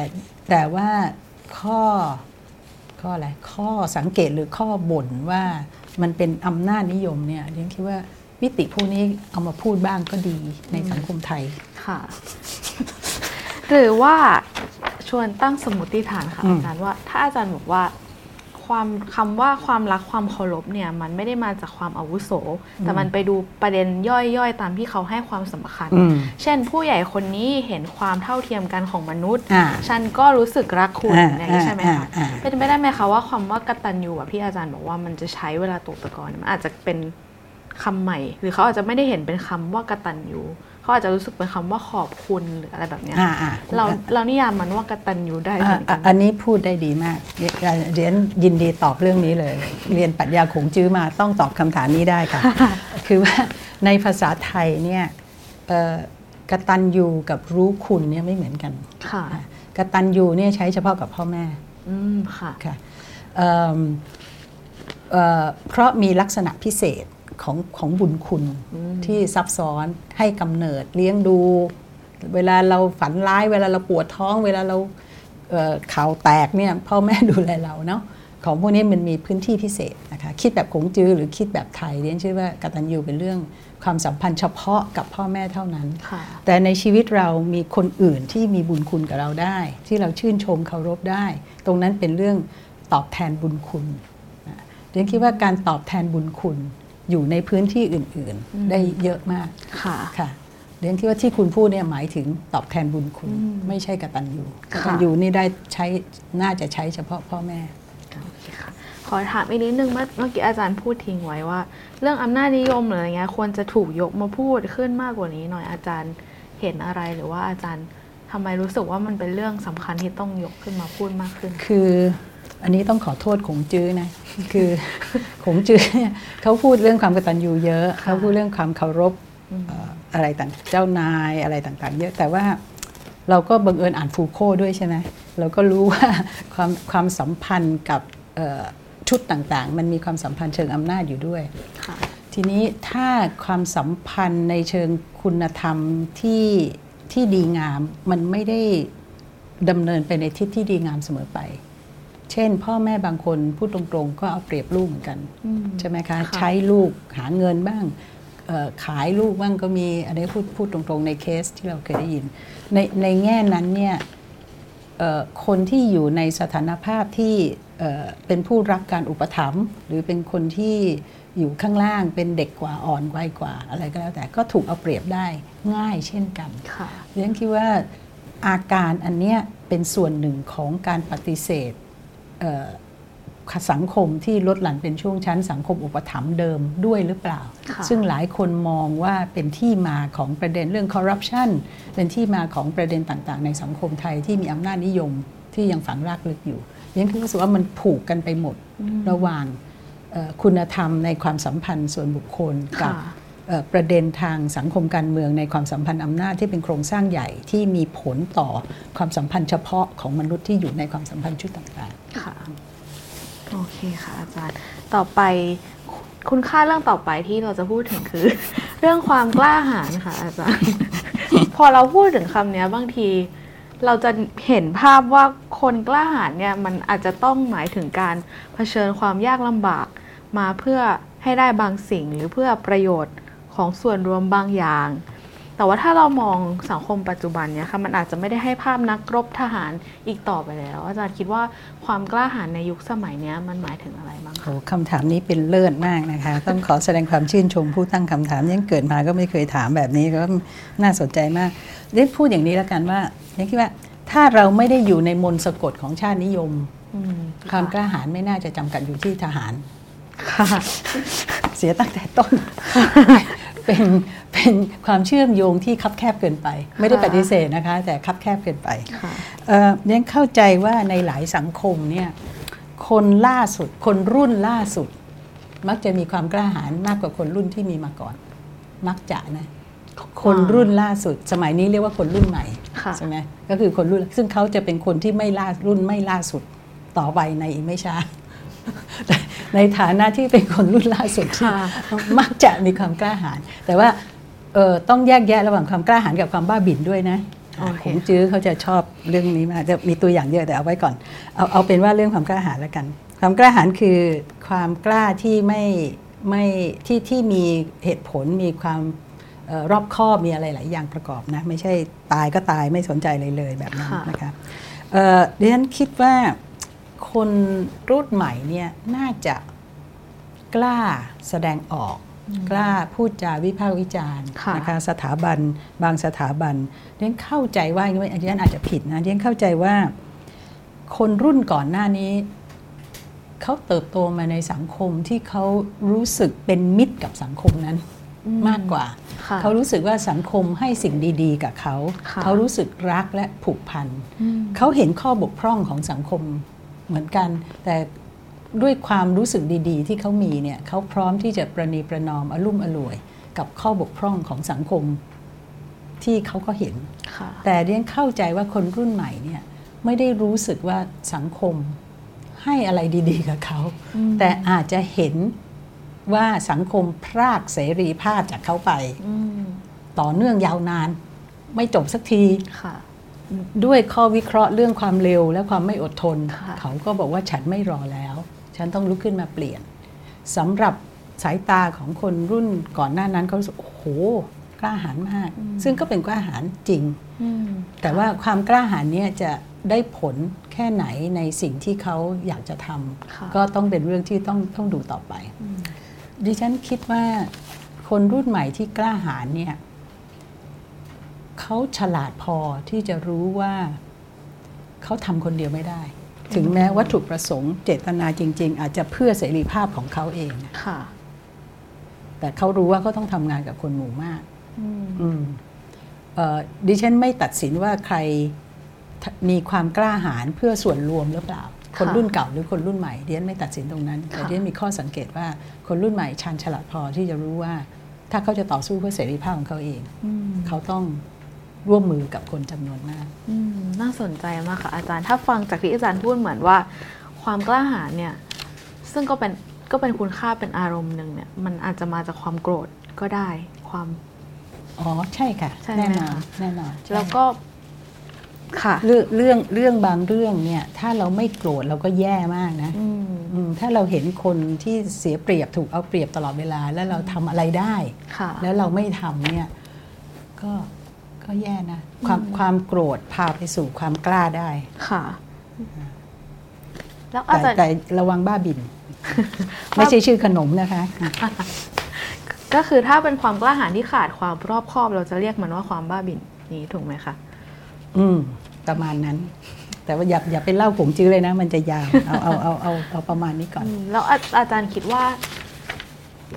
แต่ว่าข้อข้ออะไรข้อสังเกตหรือข้อบ่นว่ามันเป็นอำนาจนิยมเนี่ยเรียนคิดว่ามิติพวกนี้เอามาพูดบ้างก็ดีในสังคมไทยค่ะ หรือว่าชวนตั้งสมมติฐานค่ะอืมอาจารย์ว่า ถ้าอาจารย์บอกว่า ความคำว่าความรักความเคารพเนี่ยมันไม่ได้มาจากความอาวุโส แต่มันไปดูประเด็นย่อยๆ ตามที่เขาให้ความสำคัญอืมเช่น ผู้ใหญ่คนนี้เห็นความเท่าเทียมกันของมนุษย์อ่าฉันก็รู้สึกรักคุณอ่าอย่างนี้ใช่ไหมคะอ่าอ่าเป็นไปได้ไหมคะว่าความว่ากตัญญูแบบที่อาจารย์บอกว่ามันจะใช้เวลาตกตะกอนมันอาจจะเป็นคำใหม่ หรือเขาอาจจะไม่ได้เห็นเป็นคำว่ากตัญญู เขาอาจจะรู้สึกเป็นคำว่าขอบคุณหรืออะไรแบบเนี้ยอ่าอ่าเราเรานิยามมันว่ากตัญญูได้เหมือนกัอะนอันนี้พูดได้ดีมากเรียนเรียนยินดีตอบเรื่องนี้เลย เรียนปรัชญาขงจื้อมาต้องตอบคำถามนี้ได้ค่ะ คือว่าในภาษาไทยเนี่ยเอ่อกตัญญูกับรู้คุณเนี่ยไม่เหมือนกันค่ะกตัญญูเนี่ยใช้เฉพาะกับพ่อแม่อืมค่ะค่ะเอิ่มเอ่อเพราะมีลักษณะพิเศษ ของของบุญคุณที่ซับซ้อนให้กำเนิดเลี้ยงดู เวลาเราฝันร้าย เวลาเราปวดท้อง เวลาเราเอ่อข่าวแตกเนี่ยพ่อแม่ดูแลเราเนาะของพวกนี้มันมีพื้นที่พิเศษนะคะคิดแบบขงจื้อหรือคิดแบบไทยเรียนเชื่อว่ากตัญญูเป็นเรื่องความสัมพันธ์เฉพาะกับพ่อแม่เท่านั้นค่ะแต่ในชีวิตเรามีคนอื่นที่มีบุญคุณกับเราได้ ที่เราชื่นชมเคารพได้ ตรงนั้นเป็นเรื่องตอบแทนบุญคุณนะเรียนคิดว่าการตอบแทนบุญคุณ อยู่ในพื้นที่อื่นอืมๆได้เยอะมากค่ะค่ะเรียนคิดว่าที่คุณพูดเนี่ยหมายถึงตอบแทนบุญคุณอืมไม่ใช่กตัญญูกค่ะตัญญูนี่ได้ใช้น่าจะใช้เฉพาะพ่อแม่โอเคค่ะขอถามอีกนิดนึงเมื่อเมื่อกี้อาจารย์พูดทิ้งไว้ว่า เรื่องอำนาจนิยมหรืออะไรเงี้ยควรจะถูกยกมาพูดขึ้นมากกว่านี้หน่อยอาจารย์เห็นอะไรหรือว่าอาจารย์ทำไมรู้สึกว่ามันเป็นเรื่องสำคัญที่ต้องยกขึ้นมาพูดมากขึ้น คือ อันนี้ต้องขอโทษขงจื้อนะ คือขงจื้อเนี่ยเขาพูดเรื่องความกตัญญูเยอะค่ะเขาพูดเรื่องความเคารพอืมเอ่ออะไรต่างเจ้านายอะไรต่างๆ เยอะแต่ว่าเราก็บังเอิญอ่านฟูโคด้วยใช่ไหมเราก็รู้ว่าความความสัมพันธ์กับเอ่อชุดต่างๆ มันมีความสัมพันธ์เชิงอำนาจอยู่ด้วยค่ะทีนี้ถ้าความสัมพันธ์ในเชิงคุณธรรมที่ที่ดีงามมันไม่ได้ดำเนินไปในทิศที่ดีงามเสมอไป เช่น พ่อแม่บางคนพูดตรงๆ ก็เอาเปรียบลูกเหมือนกันอืมใช่ไหมคะค่ะใช้ลูกหาเงินบ้างเอ่อขายลูกบ้างก็มีอันนี้พูดพูดตรงๆ ในเคสที่เราเคยได้ยิน ในในแง่นั้นเนี่ยเอ่อคนที่อยู่ในสถานภาพที่เอ่อเป็นผู้รับการอุปถัมภ์หรือเป็นคนที่อยู่ข้างล่างเป็นเด็กกว่าอ่อนวัยกว่า อะไรก็แล้วแต่ก็ถูกเอาเปรียบได้ง่ายเช่นกันค่ะเรียนคิดว่าอาการอันเนี้ยเป็นส่วนหนึ่งของการปฏิเสธเอ่อ สังคมที่ลดหลั่นเป็นช่วงชั้นสังคมอุปถัมภ์เดิมด้วยหรือเปล่าค่ะซึ่งหลายคนมองว่าเป็นที่มาของประเด็นเรื่องคอร์รัปชันเป็นที่มาของประเด็นต่างๆ ในสังคมไทยที่มีอำนาจนิยมที่ยังฝังรากลึกอยู่เรียนรู้สึกว่ามันผูกกันไปหมดอืมระหว่างเอ่อคุณธรรมในความสัมพันธ์ส่วนบุคคลกับค่ะเอ่อ ประเด็นทางสังคมการเมืองในความสัมพันธ์อำนาจที่เป็นโครงสร้างใหญ่ที่มีผลต่อความสัมพันธ์เฉพาะของมนุษย์ที่อยู่ในความสัมพันธ์ชุดต่างค่ะ โอเคค่ะอาจารย์ ต่อไปคุณค่าเรื่องต่อไปที่เราจะพูดถึงคือ เรื่องความกล้าหาญค่ะ อาจารย์ พอเราพูดถึงคำนี้บางทีเราจะเห็นภาพว่าคนกล้าหาญเนี่ยมันอาจจะต้องหมายถึงการเผชิญความยากลำบากมาเพื่อให้ได้บางสิ่งหรือเพื่อประโยชน์ ของส่วนรวมบางอย่าง แต่ว่าถ้าเรามองสังคมปัจจุบันเนี่ยค่ะมันอาจจะไม่ได้ให้ภาพนักรบทหารอีกต่อไปแล้ว อาจารย์คิดว่าความกล้าหาญในยุคสมัยเนี้ยมันหมายถึงอะไรบ้างๆคะโอ้คำถามนี้เป็นเลิศมากนะคะ ต้องขอแสดงความชื่นชมผู้ตั้งคำถามยังเกิดมาก็ไม่เคยถามแบบนี้ก็น่าสนใจมากเรียนพูดอย่างนี้แล้วกันว่าเรียนคิดว่าถ้าเราไม่ได้อยู่ในมนต์สะกดของชาตินิยมอืมความกล้าหาญไม่น่าจะจำกัดอยู่ที่ทหารค่ะเสียตั้งแต่ต้น เป็นเป็นความเชื่อมโยงที่คับแคบเกินไป ไม่ได้ปฏิเสธนะคะ แต่คับแคบเกินไปค่ะเอ่อยังเข้าใจว่าในหลายสังคมเนี่ยคนล่าสุดคนรุ่นล่าสุด มักจะมีความกล้าหาญมากกว่าคนรุ่นที่มีมาก่อน มักจะนะคนรุ่นล่าสุด สมัยนี้เรียกว่าคนรุ่นใหม่ค่ะใช่ไหมก็คือคนรุ่นซึ่งเขาจะเป็นคนที่ไม่ล่ารุ่นไม่ล่าสุดต่อไปในอีกไม่ช้า ในฐานะที่เป็นคนรุ่นล่าสุดที่ค่ะมักจะมีความกล้าหาญแต่ว่าเอ่อต้องแยกแยะระหว่างความกล้าหาญกับความบ้าบิ่นด้วยนะโอเคผมจื้อเขาจะชอบเรื่องนี้มากจะมีตัวอย่างเยอะแต่เอาไว้ก่อน เอาเอาเป็นว่าเรื่องความกล้าหาญแล้วกัน ความกล้าหาญคือความกล้าที่ไม่ไม่ที่ที่มีเหตุผลมีความเออรอบคอบมีอะไรหลายอย่างประกอบนะไม่ใช่ตายก็ตายไม่สนใจเลยเลยแบบนั้นค่ะนะคะเอ่อดิฉันคิดว่า คนรุ่นใหม่เนี่ยน่าจะกล้าแสดงออก กล้าพูดจาวิพากษ์วิจารณ์ค่ะนะคะสถาบันบางสถาบันเรียนเข้าใจว่าอย่างนี้อาจารย์อาจจะผิดนะเรียนเข้าใจว่าคนรุ่นก่อนหน้านี้เขาเติบโตมาในสังคมที่เขารู้สึกเป็นมิตรกับสังคมนั้นอืมมากกว่าค่ะเขารู้สึกว่าสังคมให้สิ่งดี ๆ กับเขาค่ะเขารู้สึกรักและผูกพันอืมเขาเห็นข้อบกพร่องของสังคม เหมือนกัน แต่ด้วยความรู้สึกดีๆ ที่เขามีเนี่ยเขาพร้อมที่จะประนีประนอมอลุ่มอล่วย กับข้อบกพร่องของสังคมที่เขาก็เห็นค่ะแต่เรียนเข้าใจว่าคนรุ่นใหม่เนี่ยไม่ได้รู้สึกว่าสังคมให้อะไรดี ๆ กับเขาอืมแต่อาจจะเห็นว่าสังคมพรากเสรีภาพจากเขาไปอืมต่อเนื่องยาวนาน ไม่จบสักทีค่ะ ด้วยข้อวิเคราะห์เรื่องความเร็วและความไม่อดทนค่ะเขาก็บอกว่าฉันไม่รอแล้วอฉันต้องลุกขึ้นมาเปลี่ยนสำหรับสายตาของคนรุ่นก่อนหน้านั้นเขารู้สึกโอ้โหกล้าหาญมาก ซึ่งก็เป็นกล้าหาญจริงอืมแต่ว่าความกล้าหาญเนี่ยจะได้ผลแค่ไหนในสิ่งที่เขาอยากจะทค่ะำก็ต้องเป็นเรื่องที่ต้องต้องดูต่อไป ดิฉันคิดว่าคนรุ่นใหม่ที่กล้าหาญเนี่ย เขาฉลาดพอที่จะรู้ว่าเขาทำคนเดียวไม่ได้ ถึงแม้วัตถุประสงค์เจตนาจริง ๆ อาจจะเพื่อเสรีภาพของเขาเองนะค่ะ แต่เขารู้ว่าเขาต้องทำงานกับคนหมู่มากอืมอืมเอ่อดิฉันไม่ตัดสินว่าใครทมีความกล้าหาญเพื่อส่วนรวมหรือเปล่า คนรุ่นเก่าหรือคนรุ่นใหม่ดิฉันไม่ตัดสินตรงนั้น แต่ค่ะดิฉันมีข้อสังเกตว่าคนรุ่นใหม่ชาญฉลาดพอที่จะรู้ว่า ถ้าเขาจะต่อสู้เพื่อเสรีภาพของเขาเองอืมเขาต้อง ร่วมมือกับคนจำนวนมากอืมน่าสนใจมากค่ะอาจารย์ ถ้าฟังจากที่อาจารย์พูดเหมือนว่า ความกล้าหาญเนี่ย ซึ่งก็เป็นก็เป็นคุณค่าเป็นอารมณ์หนึ่งเนี่ย มันอาจจะมาจากความโกรธก็ได้ ความ อ๋อ ใช่ค่ะใช่ไหมแน่นอนคะแน่นอนใช่แล้วก็ค่ะเรื่องเรื่องเรื่องบางเรื่องเนี่ย ถ้าเราไม่โกรธเราก็แย่มากนะอืมอืมถ้าเราเห็นคนที่เสียเปรียบถูกเอาเปรียบตลอดเวลา แล้วเราทำอะไรได้ค่ะแล้วเราไม่ทำเนี่ย ก็ ก็แย่นะความความโกรธพาไปสู่ความกล้าได้ค่ะ แล้วอาแต่จารย์แต่ระวังบ้าบิน ไม่ใช่ชื่อขนมนะคะ ก็คือถ้าเป็นความกล้าหาญที่ขาดความรอบคอบเราจะเรียกมันว่าความบ้าบิ่นนี้ถูกไหมคะอืม ประมาณนั้น แต่ว่าอย่าอย่าไปเล่าผมจื้อเลยนะ มันจะยาวเอาเอาเอาเอาเอาประมาณนี้ก่อนอืมแล้วอาอาจารย์คิดว่า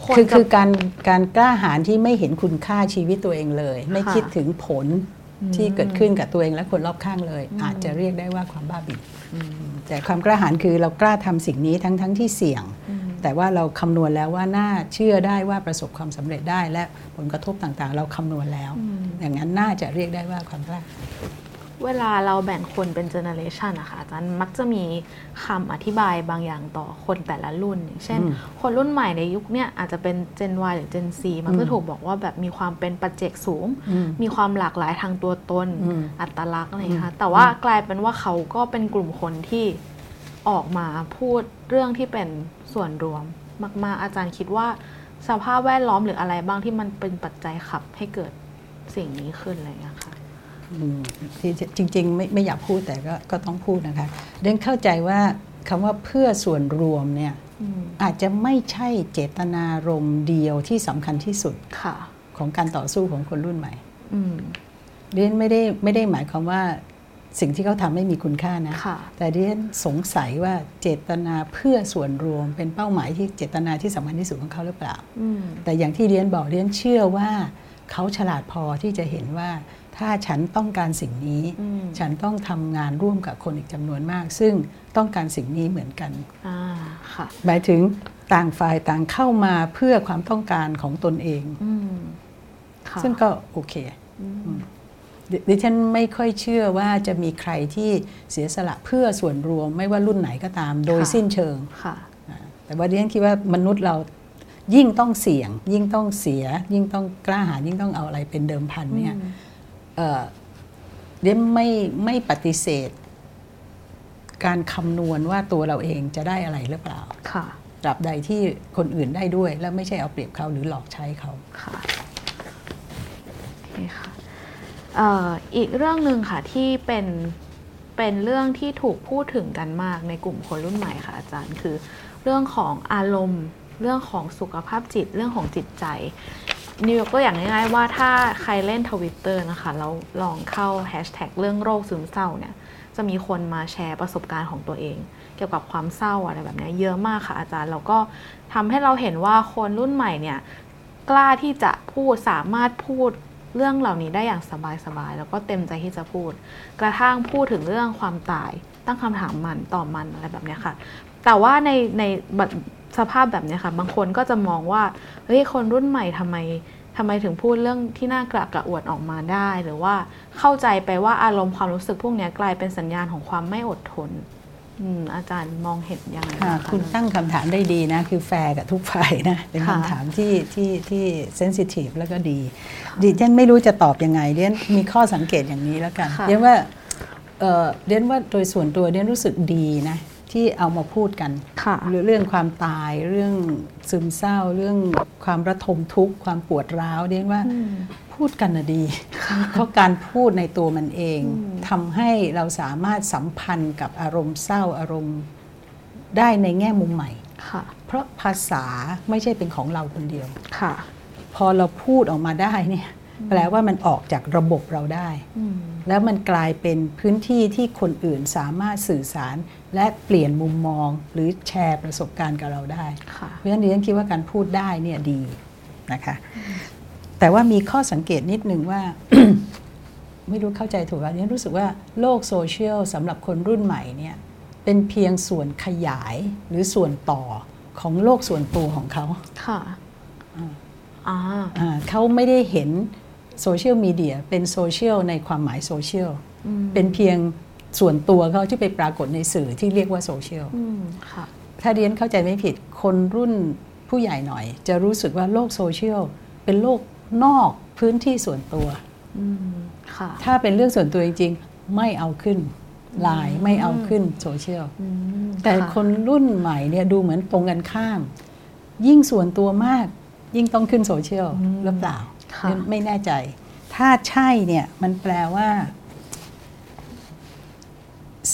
คนคือจะคือการการกล้าหาญที่ไม่เห็นคุณค่าชีวิตตัวเองเลย ไม่ค่ะคิดถึงผลอืมที่เกิดขึ้นกับตัวเองและคนรอบข้างเลยอืมอาจจะเรียกได้ว่าความบ้าบินแต่ความกล้าหาญคือเรากล้าทำสิ่งนี้ทั้งทั้งที่เสี่ยงอืมแต่ว่าเราคำนวณแล้วว่าน่าเชื่อได้ว่าประสบความสำเร็จได้และผลกระทบต่างๆ เราคำนวณแล้วอืมอย่างนั้นน่าจะเรียกได้ว่าความกล้า เวลาเราแบ่งคนเป็นเจเนอเรชันนะคะอาจารย์มักจะมีคำอธิบายบางอย่างต่อคนแต่ละรุ่น อย่างเช่นอืมคนรุ่นใหม่ในยุคเนี้ยอาจจะเป็น Gen Y หรือ Gen Z มักจะอืมถูกบอกว่าแบบมีความเป็นปัจเจกสูงอืมมีความหลากหลายทางตัวตนอืมอัตลักษณ์อะไรอย่างเงี้ยค่ะอืมแต่ว่ากลายเป็นว่าเขาก็เป็นกลุ่มคนที่ออกมาพูดเรื่องที่เป็นส่วนรวม มากๆอาจารย์คิดว่าสภาพแวดล้อมหรืออะไรบ้างที่มันเป็นปัจจัยขับให้เกิดสิ่งนี้ขึ้นอะไรอย่างเงี้ยค่ะอืม ที่จริงๆไม่ไม่อยากพูดแต่ก็ก็ต้องพูดนะคะเดนเข้าใจว่าคำว่าเพื่อส่วนรวมเนี่ยอืมอาจจะไม่ใช่เจตนารมณ์เดียวที่สำคัญที่สุดค่ะของการต่อสู้ของคนรุ่นใหม่อืมเดนไม่ได้ไม่ได้หมายความว่าสิ่งที่เขาทำไม่มีคุณค่านะค่ะแต่เดนสงสัยว่าเจตนาเพื่อส่วนรวม เป็นเป้าหมายที่เจตนาที่สำคัญที่สุดของเขาหรือเปล่าอืมแต่อย่างที่เรียนบอกเรียนเชื่อว่าเขาฉลาดพอที่จะเห็นว่า ถ้าฉันต้องการสิ่งนี้อืมฉันต้องทำงานร่วมกับคนอีกจำนวนมาก ซึ่งต้องการสิ่งนี้เหมือนกันอ่าค่ะหมายถึงต่างฝ่ายต่างเข้ามาเพื่อความต้องการของตนเองอืมค่ะซึ่งก็โอเคอืมดิดิฉันไม่ค่อยเชื่อว่าจะมีใครที่เสียสละเพื่อส่วนรวมไม่ว่ารุ่นไหนก็ตาม โดยค่ะสิ้นเชิงค่ะอ่าแต่ว่าดิฉันคิดว่ามนุษย์เรายิ่งต้องเสี่ยง ยิ่งต้องเสีย ยิ่งต้องกล้าหาญยิ่งต้องเอาอะไรเป็นเดิมพันเนี่ยอืม เอ่อเดี๋ยวไม่ไม่ปฏิเสธ การคำนวณว่าตัวเราเองจะได้อะไรหรือเปล่าค่ะตราบใดที่คนอื่นได้ด้วย แล้วไม่ใช่เอาเปรียบเขาหรือหลอกใช้เขาค่ะโอเคค่ะเอ่ออีกเรื่องหนึ่งค่ะที่เป็นเป็นเรื่องที่ถูกพูดถึงกันมากในกลุ่มคนรุ่นใหม่ค่ะอาจารย์คือ เรื่องของอารมณ์ เรื่องของสุขภาพจิต เรื่องของจิตใจ นิวยกตัวอย่างง่ายๆว่าถ้าใครเล่นทวิตเตอร์นะคะแล้วลองเข้าแฮชแท็กเรื่องโรคซึมเศร้าเนี่ยจะมีคนมาแชร์ประสบการณ์ของตัวเอง เกี่ยวกับความเศร้าอะไรแบบนี้เยอะมากค่ะอาจารย์ แล้วก็ทำให้เราเห็นว่าคนรุ่นใหม่เนี่ยกล้าที่จะพูดสามารถพูดเรื่องเหล่านี้ได้อย่างสบายๆแล้วก็เต็มใจที่จะพูด กระทั่งพูดถึงเรื่องความตายตั้งคำถามมันต่อมันอะไรแบบนี้ค่ะ แต่ว่าในในแบบ สภาพแบบเนี้ยค่ะ บางคนก็จะมองว่าเฮ้ยคนรุ่นใหม่ทำไมทำไมถึงพูดเรื่องที่น่ากระกระอวดออกมาได้ หรือว่าเข้าใจไปว่าอารมณ์ความรู้สึกพวกเนี้ยกลายเป็นสัญญาณของความไม่อดทนอืมอาจารย์มองเห็นยังไงค่ะบ้างคะคุณตั้งคำถามได้ดีนะ คือแฟร์กับทุกฝ่ายนะ เป็นค่ะคำถามที่ที่ที่ sensitive แล้วก็ดี ดิฉันไม่รู้จะตอบยังไงเรียนมีข้อสังเกตอย่างนี้แล้วกันค่ะเรียนว่าเอ่อเรียนว่าโดยส่วนตัวเรียนรู้สึกดีนะ ที่เอามาพูดกันค่ะหรือเรื่องความตายเรื่องซึมเศร้า เรื่องความระทมทุกข์ความปวดร้าวเรียนว่าอืมพูดกันนะดี เพราะการพูดในตัวมันเองอืมทำให้เราสามารถสัมพันธ์กับอารมณ์เศร้าอารมณ์ได้ในแง่มุมใหม่ค่ะเพราะภาษาไม่ใช่เป็นของเราคนเดียวค่ะพอเราพูดออกมาได้เนี่ยแปลว่ามันออกจากระบบเราได้อืมแล้วมันกลายเป็นพื้นที่ที่คนอื่นสามารถสื่อสาร และเปลี่ยนมุมมองหรือแชร์ประสบการณ์กับเราได้ค่ะเพราะฉะนั้นดิฉันคิดว่าการพูดได้เนี่ยดีนะคะแต่ว่ามีข้อสังเกตนิดนึงว่า ไม่รู้เข้าใจถูกป่ะดิฉันรู้สึกว่าโลกโซเชียลสำหรับคนรุ่นใหม่เนี่ยเป็นเพียงส่วนขยายหรือส่วนต่อของโลกส่วนตัวของเขาค่ะอ่าอ่าเขาไม่ได้เห็นโซเชียลมีเดียเป็นโซเชียลในความหมายโซเชียลอืมเป็นเพียง ส่วนตัวเขาที่ไปปรากฏในสื่อที่เรียกว่าโซเชียลอืมค่ะถ้าเรียนเข้าใจไม่ผิดคนรุ่นผู้ใหญ่หน่อย จะรู้สึกว่าโลกโซเชียลเป็นโลกนอกพื้นที่ส่วนตัวอืมค่ะถ้าเป็นเรื่องส่วนตัวจริง ๆ ไม่เอาขึ้นไลน์ไม่เอาขึ้นโซเชียลอืมแต่ะคนรุ่นใหม่เนี่ยดูเหมือนตรงกันข้าม ยิ่งส่วนตัวมากยิ่งต้องขึ้นโซเชียลหรือเปล่าค่ะไม่แน่ใจ ถ้าใช่เนี่ยมันแปลว่า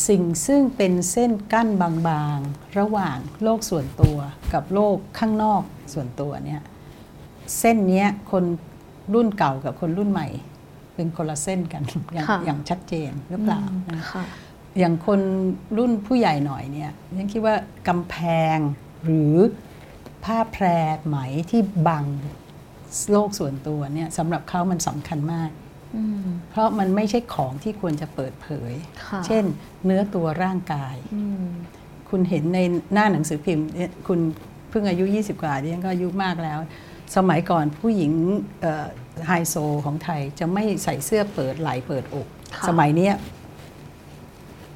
สิ่งซึ่งเป็นเส้นกั้นบางๆ ระหว่างโลกส่วนตัวกับโลกข้างนอกส่วนตัวเนี่ยเส้นเนี้ยคนรุ่นเก่ากับคนรุ่นใหม่ เป็นคนละเส้นกันอย่างค่ะอย่างชัดเจนหรือเปล่าอืมนะค่ะอย่างคนรุ่นผู้ใหญ่หน่อยเนี่ยฉันคิดว่ากำแพงหรือผ้าแพรไหมที่บังโลกส่วนตัวเนี่ยสำหรับเขามันสำคัญมากอืม เพราะมันไม่ใช่ของที่ควรจะเปิดเผยค่ะเช่น เนื้อตัวร่างกายอืมคุณเห็นในหน้าหนังสือพิมพ์เนี่ยคุณเพิ่งอายุ 20 กว่าดิฉันก็อายุมากแล้ว สมัยก่อนผู้หญิงเอ่อไฮโซของไทยจะไม่ใส่เสื้อเปิดไหล่เปิดอกค่ะสมัยเนี้ย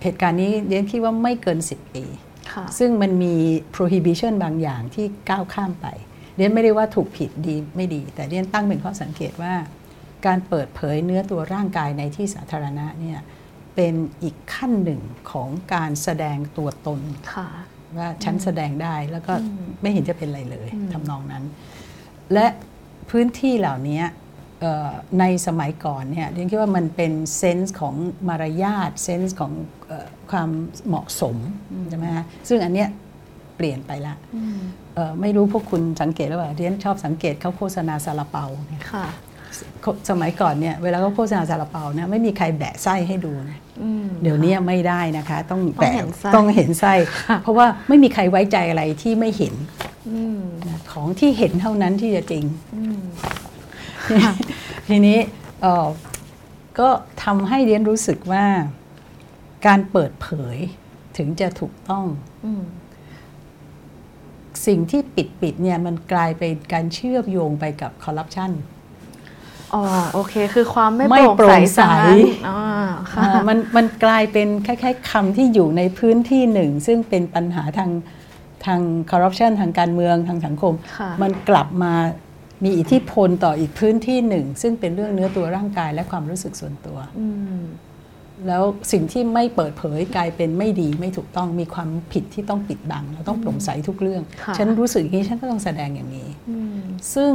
เหตุการณ์นี้เรียนคิดว่าไม่เกิน 10 ปีค่ะซึ่งมันมี prohibition บางอย่างที่ก้าวข้ามไปเรียนไม่ได้ว่าถูกผิดดีไม่ดี แต่เรียนตั้งเป็นข้อสังเกตว่า การเปิดเผยเนื้อตัวร่างกายในที่สาธารณะเนี่ยเป็นอีกขั้นหนึ่งของการแสดงตัวตนค่ะว่าฉันแสดงได้แล้วก็อืมไม่เห็นจะเป็นอะไรเลยอืมทำนองนั้น และพื้นที่เหล่านี้เอ่อในสมัยก่อนเนี่ยเรียนคิดว่ามันเป็นเซนส์ของมารยาทเซนส์ของเออความเหมาะสมใช่ไหมฮะซึ่งอันเนี้ยเปลี่ยนไปละอืมเอ่อไม่รู้พวกคุณสังเกตหรือเปล่าเรียนชอบสังเกตเขาโฆษณาซาลาเปาเนี่ยค่ะ สมัยก่อนเนี่ยเวลาเขาโฆษณาซาลาเปาเนี่ยไม่มีใครแบะไส้ให้ดูนะอืมเดี๋ยวนี้ไม่ได้นะคะ ต้องต้องแปะเห็นไส้ต้องเห็นไส้ เพราะว่าไม่มีใครไว้ใจอะไรที่ไม่เห็นอืมนะของที่เห็นเท่านั้นที่จะจริงอืมทีนี้เอ่อก็ทำให้เรียนรู้สึกว่าการเปิดเผยถึงจะถูกต้องอืมสิ่งที่ปิดปิดๆเนี่ยมันกลายเป็นการเชื่อมโยงไปกับคอร์รัปชัน อ๋อโอเค คือความไม่ไม่โปร่งใสโปร่งใสซะงั้นอ่าค่ะอ่ามันมันกลายเป็นคล้ายๆคำที่อยู่ในพื้นที่หนึ่ง ซึ่งเป็นปัญหาทางทางคอร์รัปชันทางการเมืองทางสังคมค่ะมันกลับมามีอิทธิพลต่ออีกพื้นที่หนึ่ง ซึ่งเป็นเรื่องเนื้อตัวร่างกายและความรู้สึกส่วนตัวอืมแล้วสิ่งที่ไม่เปิดเผยกลายเป็นไม่ดีไม่ถูกต้องมีความผิดที่ต้องปิดบัง เราต้องโปร่งใสทุกเรื่องค่ะฉันรู้สึกอย่างนี้ฉันก็ต้องแสดงอย่างนี้อืมซึ่ง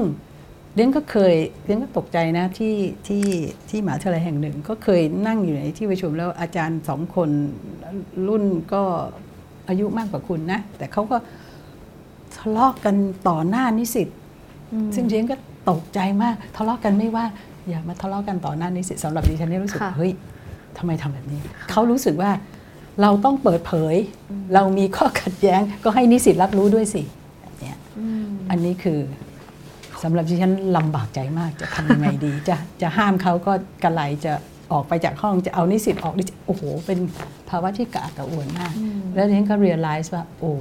เรียนก็เคยเรียนก็ตกใจนะที่ที่ที่มหาวิทยาลัยแห่งหนึ่ง ก็เคยนั่งอยู่ในที่ประชุมแล้วอาจารย์สองคนรุ่นก็อายุมากกว่าคุณนะ แต่เขาก็ทะเลาะกันต่อหน้านิสิตอืมซึ่งเรียนก็ตกใจมากทะเลาะกันไม่ว่าอย่ามาทะเลาะกันต่อหน้านิสิตสำหรับดิฉันเนี่ยรู้สึกค่ะเฮ้ยทำไมทำแบบนี้เขารู้สึกว่าเราต้องเปิดเผยอืมเรามีข้อขัดแย้ง ก็ให้นิสิตรับรู้ด้วยสิแบบเนี้ยอืมอันนี้คือ สำหรับดิฉันลำบากใจมากจะทำยังไงดีจะจะห้ามเขาก็กระไรจะออกไปจากห้องจะเอานิสิตออกดิโอ้โห เป็นภาวะที่กระอักกระอ่วนมากอืมแล้วดิฉันก็เรียลไลซ์ว่า โอ้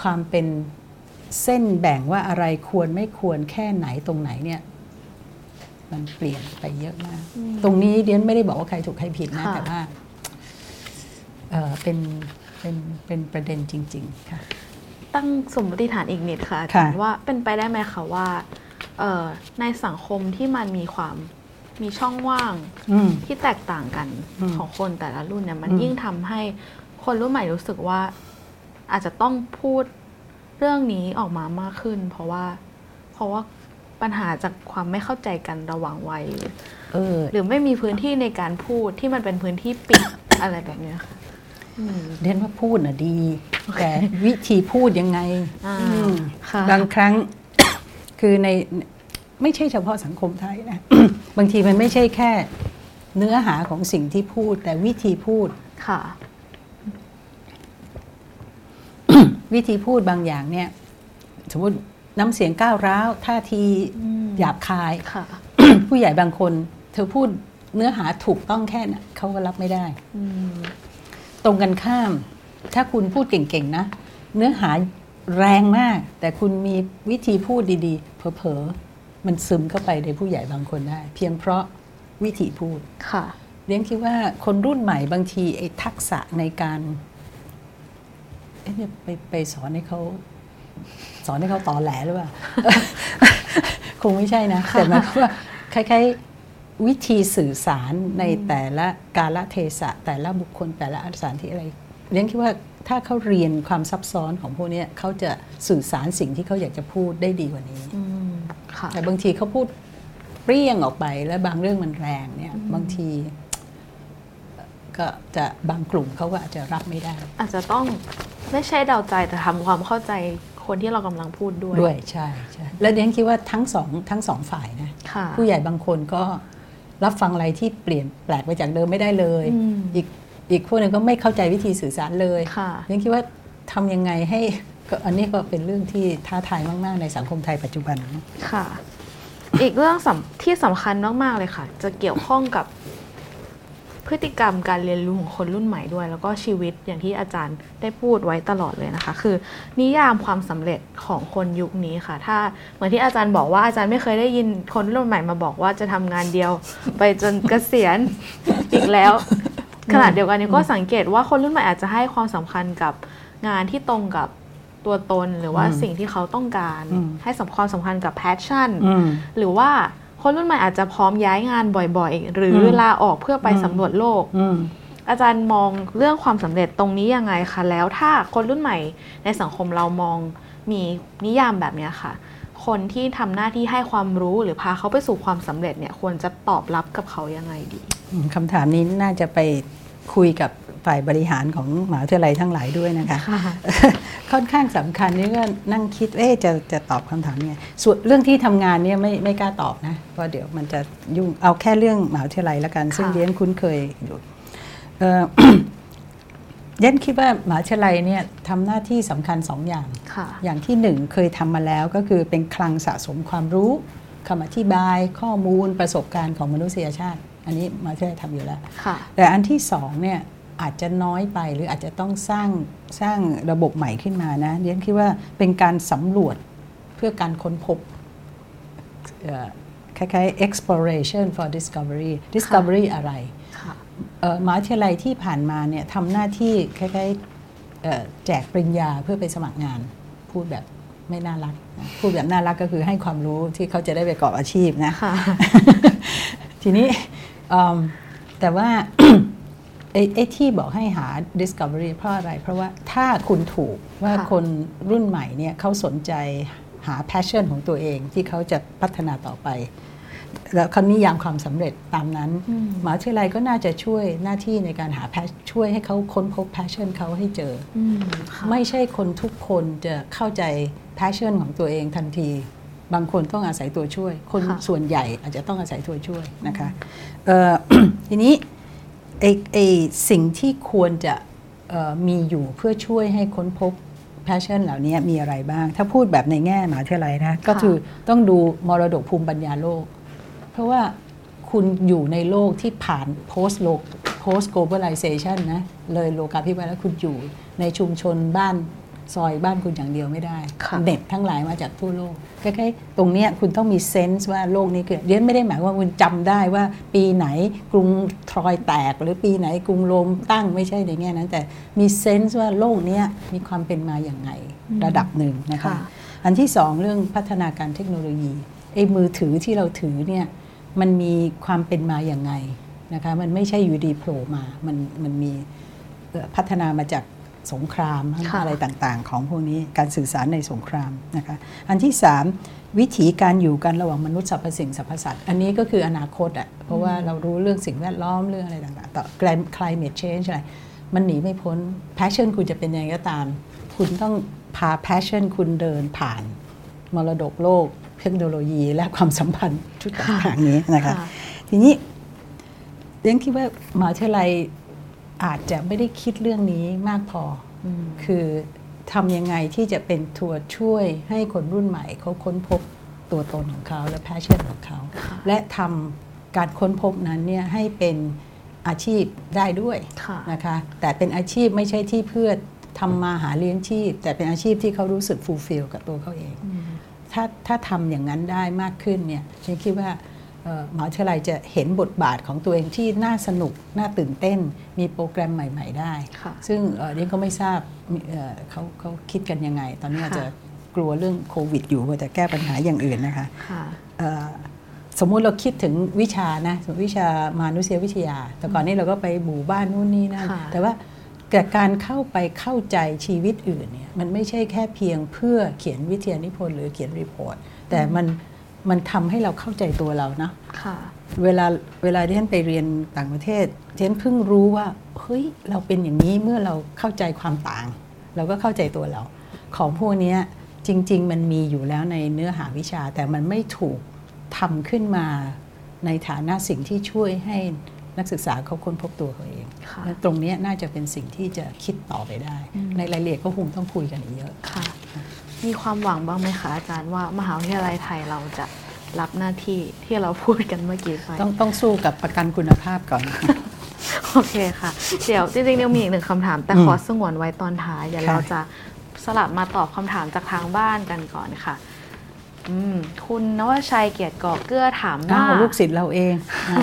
ความเป็นเส้นแบ่งว่าอะไรควรไม่ควรแค่ไหนตรงไหนเนี่ย มันเปลี่ยนไปเยอะมากอืมตรงนี้เดียนไม่ได้บอกว่าใครถูกใครผิดนะค่ะแต่ว่าเออเป็นเป็นเป็นประเด็นจริง ๆ ค่ะ ตั้งสมมติฐานอีกนิดค่ะอาค่ะจารย์ว่าเป็นไปได้ไหมคะว่าเอ่อ ในสังคมที่มันมีความมีช่องว่างอืมที่แตกต่างกันอืมของคนแต่ละรุ่นเนี่ยมันอืมยิ่งทำให้คนรุ่นใหม่รู้สึกว่า อาจจะต้องพูดเรื่องนี้ออกมามากขึ้น เพราะว่า เพราะว่าปัญหาจากความไม่เข้าใจกันระหว่างวัยหรือเออหรือไม่มีพื้นที่ในการพูดที่มันเป็นพื้นที่ปิดอะไรแบบเนี้ยค่ะอืมเรียนว่าพูดน่ะดี แต่วิธีพูดยังไงอ่าอืมค่ะบางครั้ง คือในไม่ใช่เฉพาะสังคมไทยนะบางทีมันไม่ใช่แค่เนื้อหาของสิ่งที่พูด แต่วิธีพูดค่ะ วิธีพูดบางอย่างเนี่ย สมมติน้ำเสียงก้าวร้าวท่าทีอืมหยาบคายค่ะผู้ใหญ่บางคน เธอพูดเนื้อหาถูกต้องแค่นั้นเขาก็รับไม่ได้อืมตรงกันข้าม ถ้าคุณพูดเก่งๆนะ เนื้อหา แรงมาก แต่คุณมีวิธีพูดดีๆ เผลอๆมันซึมเข้าไปในผู้ใหญ่บางคนได้ เพียงเพราะวิธีพูดค่ะเรียนคิดว่าคนรุ่นใหม่บางทีไอ้ทักษะในการเอ๊ะเนี่ยไปไปสอนให้เขาสอนให้เขาต่อแหลหรือเปล่า คงไม่ใช่นะ แต่หมายความว่าคล้ายๆวิธีสื่อสารในแต่ละกาลเทศะ แต่ละบุคคลแต่ละสถานที่อะไรเรียนคิดว่า ถ้าเขาเรียนความซับซ้อนของพวกเนี้ยเขาจะสื่อสารสิ่งที่เขาอยากจะพูดได้ดีกว่านี้อืมค่ะแต่บางทีเขาพูดเปรี้ยงออกไปแล้วบางเรื่องมันแรงเนี่ย บางที ก็จะบางกลุ่มเขาก็อาจจะรับไม่ได้ อาจจะต้องไม่ใช่เดาใจแต่ทำความเข้าใจคนที่เรากำลังพูดด้วยด้วยใช่ใช่แล้วเดี๋ยวฉันคิดว่าทั้งสองทั้งสองฝ่ายนะค่ะผู้ใหญ่บางคนก็รับฟังอะไรที่เปลี่ยนแปลกไปจากเดิมไม่ได้เลยอืมอีก อีกพวกหนึงก็ไม่เข้าใจวิธีสื่อสารเลยค่ะฉันคิดว่าทำยังไงให้ก็อันนี้ก็เป็นเรื่องที่ท้าทายมาก ๆ ในสังคมไทยปัจจุบันนะค่ะ อีกเรื่องสำที่สำคัญมากๆเลยค่ะ จะเกี่ยวข้องกับพฤติกรรมการเรียนรู้ของคนรุ่นใหม่ด้วย แล้วก็ชีวิตอย่างที่อาจารย์ได้พูดไว้ตลอดเลยนะคะ คือ นิยามความสำเร็จของคนยุคนี้ค่ะ ถ้าเหมือนที่อาจารย์บอกว่าอาจารย์ไม่เคยได้ยินคนรุ่นใหม่มาบอกว่าจะทำงานเดียว ไปจนเกษียณอีกแล้ว ขณะเดียวกันนี้ก็สังเกตว่าคนรุ่นใหม่อาจจะให้ความสำคัญกับงานที่ตรงกับตัวตนหรือว่าอืมสิ่งที่เขาต้องการอืมให้สำความสำคัญกับ passion อืมหรือว่าคนรุ่นใหม่อาจจะพร้อมย้ายงานบ่อยๆ หรืออมลาออกเพื่อไปอืมสำรวจโลกอืมอาจารย์มองเรื่องความสำเร็จตรงนี้ยังไงคะ แล้วถ้าคนรุ่นใหม่ในสังคมเรามองมีนิยามแบบเนี้ยค่ะ คนที่ทำหน้าที่ให้ความรู้หรือพาเขาไปสู่ความสำเร็จเนี่ยควรจะตอบรับกับเขายังไงดีอืมคำถามนี้น่าจะไปคุยกับฝ่ายบริหารของมหาวิทยาลัยทั้งหลายด้วยนะคะ ค่ะค่อนข้างสำคัญนี่ก็นั่งคิดเอ๊ะจะจะตอบคำถามยังไงส่วนเรื่องที่ทำงานเนี่ยไม่ไม่กล้าตอบนะเพราะเดี๋ยวมันจะยุ่งเอาแค่เรื่องมหาวิทยาลัยแล้วกัน ซึ่งค่ะเรียนคุ้นเคยอยู่ เอ่อเรียนคิดว่ามหาวิทยาลัยเนี่ยทำหน้าที่สำคัญสองอย่างค่ะอย่างที่หนึ่งเคยทำมาแล้วก็คือเป็นคลังสะสมความรู้คำอธิบายข้อมูลประสบการณ์ของมนุษยชาติ อันนี้มหาวิทยาลัยทำอยู่แล้วค่ะแต่อันที่สองเนี่ยอาจจะน้อยไปหรืออาจจะต้องสร้างสร้างระบบใหม่ขึ้นมานะเรียนคิดว่าเป็นการสำรวจเพื่อการค้นพบเอ่อคล้ายๆ exploration for discovery discovery อะไรค่ะเอ่อ มหาวิทยาลัยที่ผ่านมาเนี่ยทำหน้าที่คล้ายๆเอ่อแจกปริญญาเพื่อไปสมัครงาน พูดแบบไม่น่ารักนะพูดแบบน่ารักก็คือให้ความรู้ที่เขาจะได้ไปประกอบอาชีพนะค่ะทีนี้อืมแต่ว่าไอ้ไอ้ที่บอกให้หา discovery เพราะอะไร เพราะว่าถ้าคุณถูกว่าค่ะคนรุ่นใหม่เนี่ยเขาสนใจหา passion ของตัวเองที่เขาจะพัฒนาต่อไป แล้วเขานิยามความสำเร็จตามนั้นอืมมหาวิทยาลัยก็น่าจะช่วยหน้าที่ในการหา pas- ช่วยให้เขาค้นพบ passion เขาให้เจออืมค่ะไม่ใช่คนทุกคนจะเข้าใจ passion ของตัวเองทันที บางคนต้องอาศัยตัวช่วย คนค่ะส่วนใหญ่อาจจะต้องอาศัยตัวช่วยนะคะเอ่อทีนี้ไอ้ไอ้สิ่งที่ควรจะเอ่อมีอยู่เพื่อช่วยให้ค้นพบ passion เหล่านี้มีอะไรบ้าง ถ้าพูดแบบในแง่มหาวิทยาลัยนะ ก็คือต้องดูมรดกภูมิปัญญาโลก เพราะว่าคุณอยู่ในโลกที่ผ่าน post โลก post globalization นะเลยโลกาภิวัตน์แล้วคุณอยู่ในชุมชนบ้านซอยบ้านคุณอย่างเดียวไม่ได้ค่ะเน็ตทั้งหลายมาจากทั่วโลกคล้ายๆตรงเนี้ยคุณต้องมีเซนส์ว่าโลกนี้เกิดเรียนไม่ได้หมายว่าคุณจำได้ว่าปีไหนกรุงทรอยแตก หรือปีไหนกรุงโรมตั้งไม่ใช่ในแง่นั้น แต่มีเซนส์ว่าโลกเนี้ยมีความเป็นมาอย่างไงระดับหนึ่งนะคะค่ะอันที่สองเรื่องพัฒนาการเทคโนโลยีไอ้มือถือที่เราถือเนี่ย มันมีความเป็นมาอย่างไงนะคะมันไม่ใช่อยู่ดีโผล่มามันมันมีเอ่อพัฒนามาจากสงครามค่ะอะไรต่างๆ ของพวกนี้การสื่อสารในสงครามนะคะอันที่ 3 วิถีการอยู่กันระหว่างมนุษย์สรรพสิ่งสรรพสัตว์อันนี้ก็คืออนาคตอะเพราะว่าเรารู้เรื่องสิ่งแวดล้อมเรื่องอะไรต่างๆ ต่อ climate change อะไรมันหนีไม่พ้น passion คุณจะเป็นยังไงก็ตาม คุณต้องพา passion คุณเดินผ่านมรดกโลก เทคโนโลยีและความสัมพันธ์ชุดต่างๆนี้นะคะค่ะทีนี้เรียนคิดว่ามหาวิทยาลัยอาจจะไม่ได้คิดเรื่องนี้มากพออมคือทำยังไงที่จะเป็นตัวช่วยให้คนรุ่นใหม่เขาค้นพบตัวตนของเขาและ passion ของเขาค่ะและทำการค้นพบนั้นเนี่ยให้เป็นอาชีพได้ด้วยค่ะนะคะแต่เป็นอาชีพไม่ใช่ที่เพื่อทำมาหาเลี้ยงชีพ แต่เป็นอาชีพที่เขารู้สึก fulfill กับตัวเขาเองอืม ถ้าถ้าทำอย่างนั้นได้มากขึ้นเนี่ยฉันคิดว่าเอ่อมหาวิทยาลัยจะเห็นบทบาทของตัวเองที่น่าสนุก น่าตื่นเต้น มีโปรแกรมใหม่ ๆ ได้ค่ะซึ่งเอ่อเรียนก็ไม่ทราบมีเอ่อเขาเขาคิดกันยังไง ตอนนี้อาจจะกลัวเรื่องโควิด อยู่ว่าจะแก้ปัญหาอย่างอื่นนะคะค่ะเอ่อสมมุติเราคิดถึงวิชานะสมมติวิชามานุษยวิทยา แต่ก่อนนี้เราก็ไปหมู่บ้านนู่นนี่นั่นค่ะแต่ว่า แต่การเข้าไปเข้าใจชีวิตอื่นเนี่ยมันไม่ใช่แค่เพียงเพื่อเขียนวิทยานิพนธ์หรือเขียน reportแต่มันมันทำให้เราเข้าใจตัวเรานะค่ะเวลาเวลาที่ฉันไปเรียนต่างประเทศฉันเพิ่งรู้ว่าเฮ้ยเราเป็นอย่างนี้เมื่อเราเข้าใจความต่าง เราก็เข้าใจตัวเรา ของพวกเนี้ยจริง ๆ มันมีอยู่แล้วในเนื้อหาวิชา แต่มันไม่ถูกทำขึ้นมาในฐานะสิ่งที่ช่วยให้ นักศึกษาเขาค้นพบตัวเขาเองค่ะและตรงเนี้ยน่าจะเป็นสิ่งที่จะคิดต่อไปได้อืมในรายละเอียดก็คงต้องคุยกันอีกเยอะค่ะ มีความหวังบ้างไหมคะอาจารย์ว่ามหาวิทยาลัยไทยเราจะรับหน้าที่ที่เราพูดกันเมื่อกี้ไปต้องต้องสู้กับประกันคุณภาพก่อนโอเคค่ะ เดี๋ยวจริงๆเดี๋ยวมีอีกหนึ่งคำถาม แต่อืมขอสงวนไว้ตอนท้ายเดี๋ยวค่ะเราจะสลับมาตอบคำถามจากทางบ้านกันก่อนค่ะอืม คุณนวชัยเกียรติก่อเกื้อถามว่าอ้าวลูกศิษย์เราเองอ่า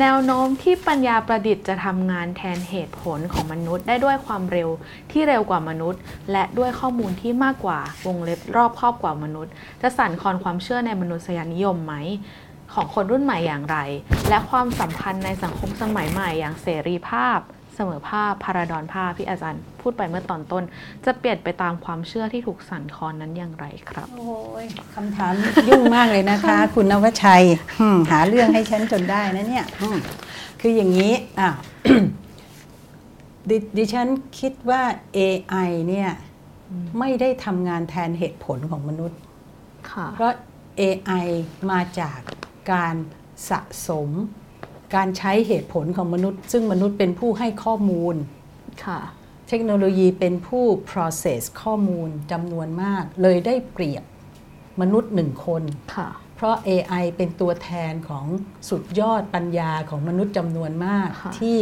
แนวโน้มที่ปัญญาประดิษฐ์จะทำงานแทนเหตุผลของมนุษย์ ได้ด้วยความเร็วที่เร็วกว่ามนุษย์ และด้วยข้อมูลที่มากกว่าวงเล็บรอบครอบกว่ามนุษย์ จะสั่นคลอนความเชื่อในมนุษยนิยมไหมของคนรุ่นใหม่อย่างไร และความสัมพันธ์ในสังคมสมัยใหม่อย่างเสรีภาพ เสมอภาพพาราดอนภาพที่อาจารย์พูดไปเมื่อตอนต้น จะเปลี่ยนไปตามความเชื่อที่ถูกสั่นคลอนนั้นอย่างไรครับ โอ้ยคำถามยุ่งมากเลยนะคะ คุณนวชัยอืมหาเรื่องให้ฉันจนได้นะเนี่ยอืมคืออย่างนี้อะดิดิฉันคิดว่า AI เนี่ยไม่ได้ทำงานแทนเหตุผลของมนุษย์ค่ะเพราะ AI มาจากการสะสม การใช้เหตุผลของมนุษย์ ซึ่งมนุษย์เป็นผู้ให้ข้อมูลค่ะเทคโนโลยีเป็นผู้ process ข้อมูลจำนวนมาก เลยได้เปรียบมนุษย์หนึ่งคนค่ะเพราะ AI เป็นตัวแทนของสุดยอดปัญญาของมนุษย์จำนวนมากค่ะที่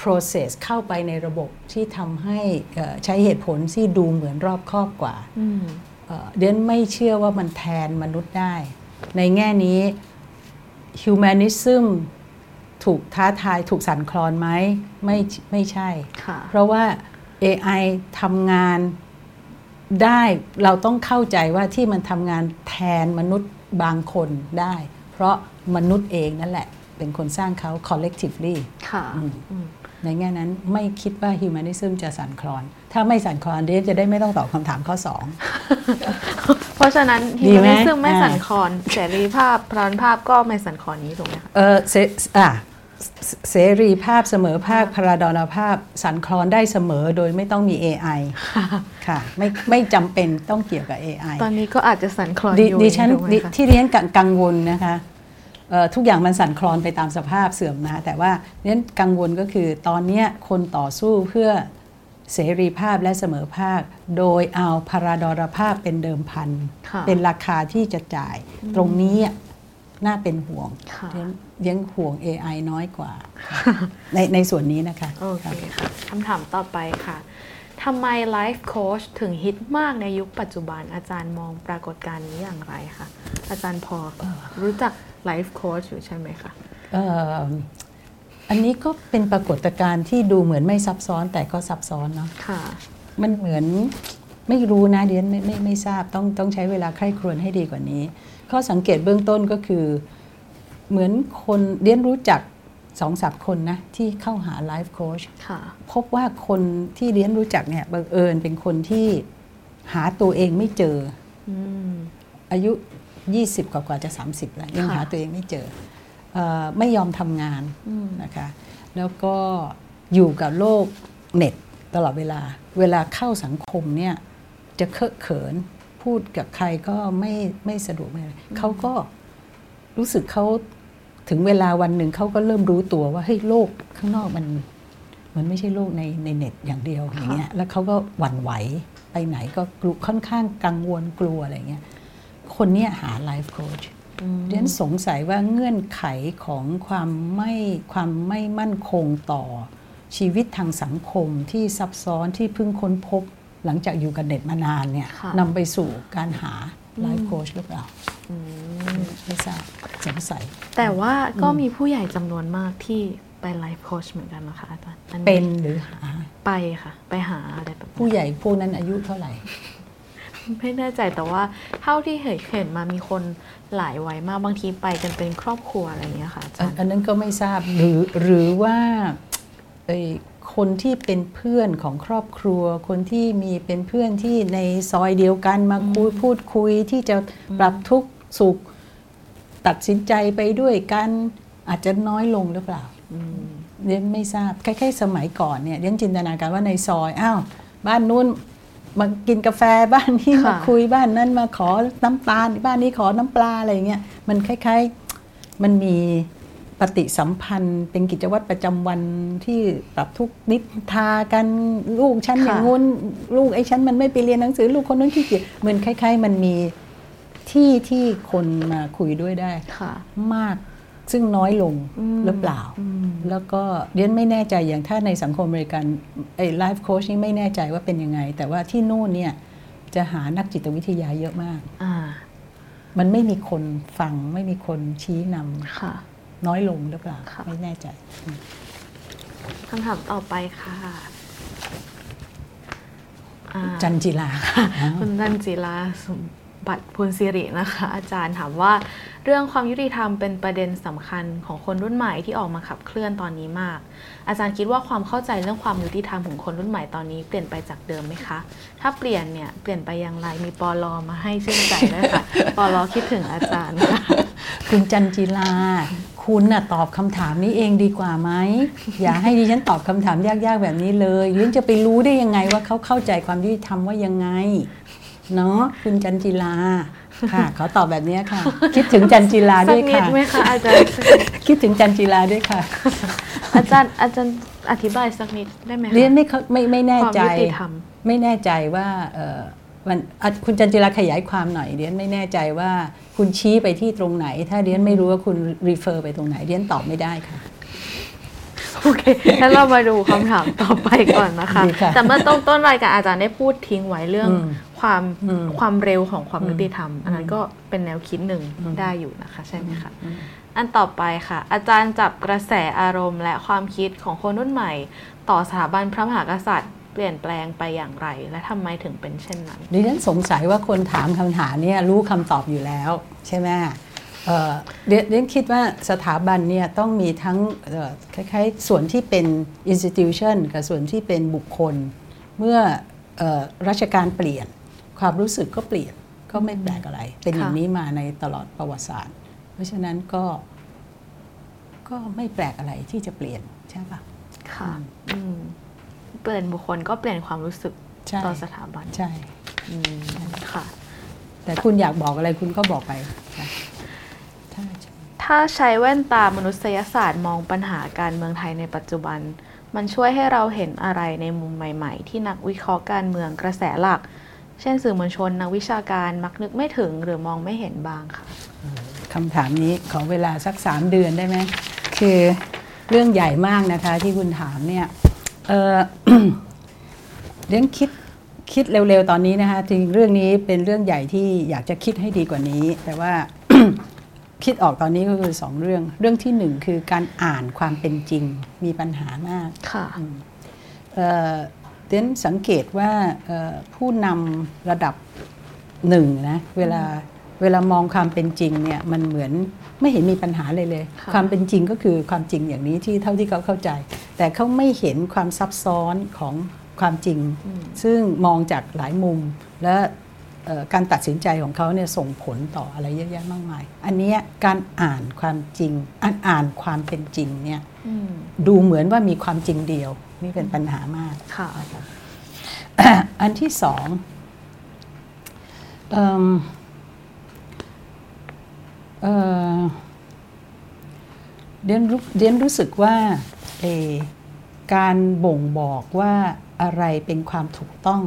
process เข้าไปในระบบที่ทำให้เอ่อใช้เหตุผลที่ดูเหมือนรอบคอบกว่าอืมเอ่อเดนไม่เชื่อว่ามันแทนมนุษย์ได้ ในแง่นี้ humanism ถูกท้าทายถูกสั่นคลอนไหมไม่ไม่ใช่ค่ะเพราะว่า AI ทำงานได้เราต้องเข้าใจว่าที่มันทำงานแทนมนุษย์บางคนได้ เพราะมนุษย์เองนั่นแหละ เป็นคนสร้างเขา collectively ค่ะอืมอืมในแง่นั้นไม่คิดว่า humanism จะสั่นคลอน ถ้าไม่สั่นคลอนเดนจะได้ไม่ต้องตอบคำถามข้อ 2 เพราะฉะนั้นดีฮิวไหมแมนซึมไม่อ่าสั่นคลอนเสรีภาพพรานภาพก็ไม่สั่นคลอนนี้ถูกไหมคะเออเสอะเสเสรีภาพเสมอภาคพราดอนภาพสั่นคลอนได้เสมอโดยไม่ต้องมี AI ค่ะไม่ไม่จำเป็นต้องเกี่ยวกับ AI ตอนนี้ก็อาจจะสั่นคลอนดิอยู่ดิฉันถูกไหมดิคะที่เรียนกังวลนะคะเอ่อทุกอย่างมันสั่นคลอนไปตามสภาพเสื่อมนะคะแต่ว่าเรียนกังวลก็คือตอนเนี้ยคนต่อสู้เพื่อ เสรีภาพและเสมอภาค โดยเอาพาราดรภาพเป็นเดิมพันค่ะเป็นราคาที่จะจ่าย ตรงนี้อะน่าเป็นห่วงค่ะเรียนเดียนห่วง AI น้อยกว่า ในในส่วนนี้นะคะโอเคครับค่ะคำถามต่อไปค่ะทำไมไลฟ์โค้ชถึงฮิตมากในยุคปัจจุบันอาจารย์มองปรากฏการณ์นี้อย่างไรคะอาจารย์พอรู้จักไลฟ์โค้ชอยู่ใช่ไหมคะเอ่ออันนี้ก็เป็นปรากฏการณ์ที่ดูเหมือนไม่ซับซ้อนแต่ก็ซับซ้อนเนาะค่ะ มันเหมือนไม่รู้นะเดียนไม่ไม่ไม่ทราบต้องต้องใช้เวลาใคร่ครวญให้ดีกว่านี้ ข้อสังเกตเบื้องต้นก็คือ เหมือนคนเดียนรู้จักสองสามคนนะ ที่เข้าหาไลฟ์โค้ชค่ะพบว่าคนที่เรียนรู้จักเนี่ยบังเอิญเป็นคนที่หาตัวเองไม่เจออืมอายุ 20 กว่ากว่าจะ 30 แล้วยังค่ะหาตัวเองไม่เจอเออ ไม่ยอมทำงานอืมนะคะแล้วก็อยู่กับโลกเน็ตตลอดเวลา เวลาเข้าสังคมเนี่ยจะเคอะเขินพูดกับใครก็ไม่ไม่สะดวกไม่อะไรเขาก็รู้สึกเขาถึงเวลาวันหนึ่งเขาก็เริ่มรู้ตัวว่าเฮ้ยโลกข้างนอกมัน มันไม่ใช่โลกในในเน็ตอย่างเดียวอย่างเงี้ยแล้วเขาก็หวั่นไหวไปไหนก็กลัวค่อนข้างกังวลกลัวอะไรเงี้ยคนเนี้ยหาไลฟ์โค้ช อืมเรียนสงสัยว่าเงื่อนไขของความไม่ความไม่มั่นคงต่อชีวิตทางสังคมที่ซับซ้อนที่เพิ่งค้นพบ หลังจากอยู่กับเน็ตมานานเนี่ยค่ะนำไปสู่การหาไลฟ์โค้ชหรือเปล่าอืมไม่ทราบสงสัย แต่ว่าก็มีผู้ใหญ่จำนวนมากที่ไปไลฟ์โค้ชเหมือนกันนะคะอาจารย์อัเป็นหรือหาไปค่ะ ไปหาอะไรแบบนั้นผู้ใหญ่พวกนั้นอายุเท่าไหร่ ไม่แน่ใจแต่ว่าเท่าที่เห็นเห็นมามีคนหลายวัยมากบางทีไปกันเป็นครอบครัวอะไรอย่างเงี้ยค่ะอาจารย์อันนั้นก็ไม่ทราบหรือหรือว่าเอ่ยคนที่เป็นเพื่อนของครอบครัว คนที่มีเป็นเพื่อนที่ในซอยเดียวกันมาคุยพูดคุยที่จะปรับทุกข์สุข ตัดสินใจไปด้วยกันอาจจะน้อยลงหรือเปล่าอืมเรียนไม่ทราบคล้ายๆสมัยก่อนเนี่ยเรียนจินตนาการว่าในซอยอ้าวบ้านนู้น มากินกาแฟบ้านนี้มาคุยบ้านนั้นมาขอน้ำตาลบ้านนี้ขอน้ำปลาอะไรอย่างเงี้ยมันคล้ายๆมันมีปฏิสัมพันธ์ เป็นกิจวัตรประจำวันที่ปรับทุกข์นิทากันลูกฉันอย่างงู้นลูกไอ้ฉันมันไม่ไปเรียนหนังสือ ลูกคนนั้นขี้เกียจเหมือนคล้าย ๆ มันมีที่ที่คนมาคุยด้วยได้ค่ะมาก ซึ่งน้อยลงอืมหรือเปล่าอืมแล้วก็เรียนไม่แน่ใจอย่างถ้าในสังคมอเมริกันไอ้ไลฟ์โค้ชนี่ไม่แน่ใจว่าเป็นยังไง แต่ว่าที่นู่นเนี่ยจะหานักจิตวิทยาเยอะมากอ่ามันไม่มีคนฟัง ไม่มีคนชี้นำค่ะน้อยลงหรือเปล่าค่ะไม่แน่ใจคำถามต่อไปค่ะอ่าจันจิลาคุณจันจิลาสม บัติพูลสิรินะคะ อาจารย์ถามว่าเรื่องความยุติธรรมเป็นประเด็นสำคัญของคนรุ่นใหม่ที่ออกมาขับเคลื่อนตอนนี้มาก อาจารย์คิดว่าความเข้าใจเรื่องความยุติธรรมของคนรุ่นใหม่ตอนนี้เปลี่ยนไปจากเดิมไหมคะ ถ้าเปลี่ยนเนี่ยเปลี่ยนไปอย่างไรมีปอลอมาให้ชื่นใจด้วยค่ะปอลอคิดถึงอาจารย์ค่ะคุณจันจิลาคุณน่ะตอบคำถามนี้เองดีกว่าไหมอย่าให้ดิฉันตอบคำถามยากๆแบบนี้เลยดิฉันจะไปรู้ได้ยังไงว่าเขาเข้าใจความยุติธรรมว่ายังไง เนาะคุณจันจิลาค่ะขอตอบแบบนี้ค่ะ คิดถึงจันจิลาสัด้กวยนิดค่ะไหมคะอาจารย์คิดถึงจันจิลาด้วยค่ะ อาจารย์อาจารย์อธิบายสักนิดได้ไหมคะเรียนไม่เข้าไม่ไม่แน่ความใจยุติธรรมไม่แน่ใจว่าเอ่อมันอะคุณจันจิราขยายความหน่อยเรียนไม่แน่ใจว่าคุณชี้ไปที่ตรงไหน ถ้าเรียนไม่รู้ว่าคุณรีเฟอร์ไปตรงไหนเรียนตอบไม่ได้ค่ะโอเคงั้นเรามาดูคำถามต่อไปก่อนนะคะดีค่ะแต่เมื่อต้นต้นรายการอาจารย์ได้พูดทิ้งไว้เรื่องอืม ความอืมความเร็วของความอืมยุติธรรม อันนั้นก็เป็นแนวคิดหนึ่งอืมได้อยู่นะคะ ใช่ไหมคะอืมอันต่อไปค่ะ อาจารย์จับกระแสอารมณ์ และความคิดของคนรุ่นใหม่ ต่อสถาบันพระมหากษัตริย์เปลี่ยนแปลงไปอย่างไร และทำไมถึงเป็นเช่นนั้นดิฉันสงสัยว่าคนถามคำถามเนี่ยรู้คำตอบอยู่แล้ว ใช่ไหมเอ่อเรียนเรียนคิดว่าสถาบันเนี่ยต้องมีทั้งเอ่อคล้ายๆส่วนที่เป็น institution กับส่วนที่เป็นบุคคล เมื่อเอ่อราชการเปลี่ยน ความรู้สึกก็เปลี่ยนก็ไม่แปลกอะไร เป็นอย่างค่ะนี้มาในตลอดประวัติศาสตร์ เพราะฉะนั้นก็ก็ไม่แปลกอะไรที่จะเปลี่ยนใช่ปะค่ะอืมเปลี่ยนบุคคลก็เปลี่ยนความรู้สึกใช่ต่อสถาบันใช่อืมค่ะ แต่คุณอยากบอกอะไรคุณก็บอกไปค่ะถ้าใช่ถ้าใช้แว่นตามนุษยศาสตร์มองปัญหาการเมืองไทยในปัจจุบัน มันช่วยให้เราเห็นอะไรในมุมใหม่ ๆ ที่นักวิเคราะห์การเมืองกระแสหลัก เช่นสื่อมวลชนนักวิชาการมักนึกไม่ถึงหรือมองไม่เห็นบ้างค่ะคำถามนี้ขอเวลาสักสามเดือนได้ไหมคือเรื่องใหญ่มากนะคะที่คุณถามเนี่ยเออเรื่องคิดคิดเร็วๆตอนนี้นะคะจริงเรื่องนี้เป็นเรื่องใหญ่ที่อยากจะคิดให้ดีกว่านี้ แต่ว่าคิดออกตอนนี้ก็คือสองเรื่อง เรื่องที่หนึ่งคือการอ่านความเป็นจริงมีปัญหามากค่ะ เอ่อเดนสังเกตว่าเอ่อผู้นำระดับหนึ่งนะเวลาเวลามองความเป็นจริงเนี่ยมันเหมือนไม่เห็นมีปัญหาเลยเลยค่ะความเป็นจริงก็คือความจริงอย่างนี้ที่เท่าที่เขาเข้าใจ แต่เขาไม่เห็นความซับซ้อนของความจริงอืมซึ่งมองจากหลายมุมและเอ่อ การตัดสินใจของเขาเนี่ยส่งผลต่ออะไรเยอะแยะมากมาย อันเนี้ยการอ่านความจริงอ่านอ่านความเป็นจริงเนี่ยอืมดูเหมือนว่ามีความจริงเดียวนี่เป็นปัญหามากค่ะอันที่สองเอิ่มเอ่อเรียนรู้เรียนรู้สึกว่าเอ่อการบ่งบอกว่าอะไรเป็นความถูกต้อง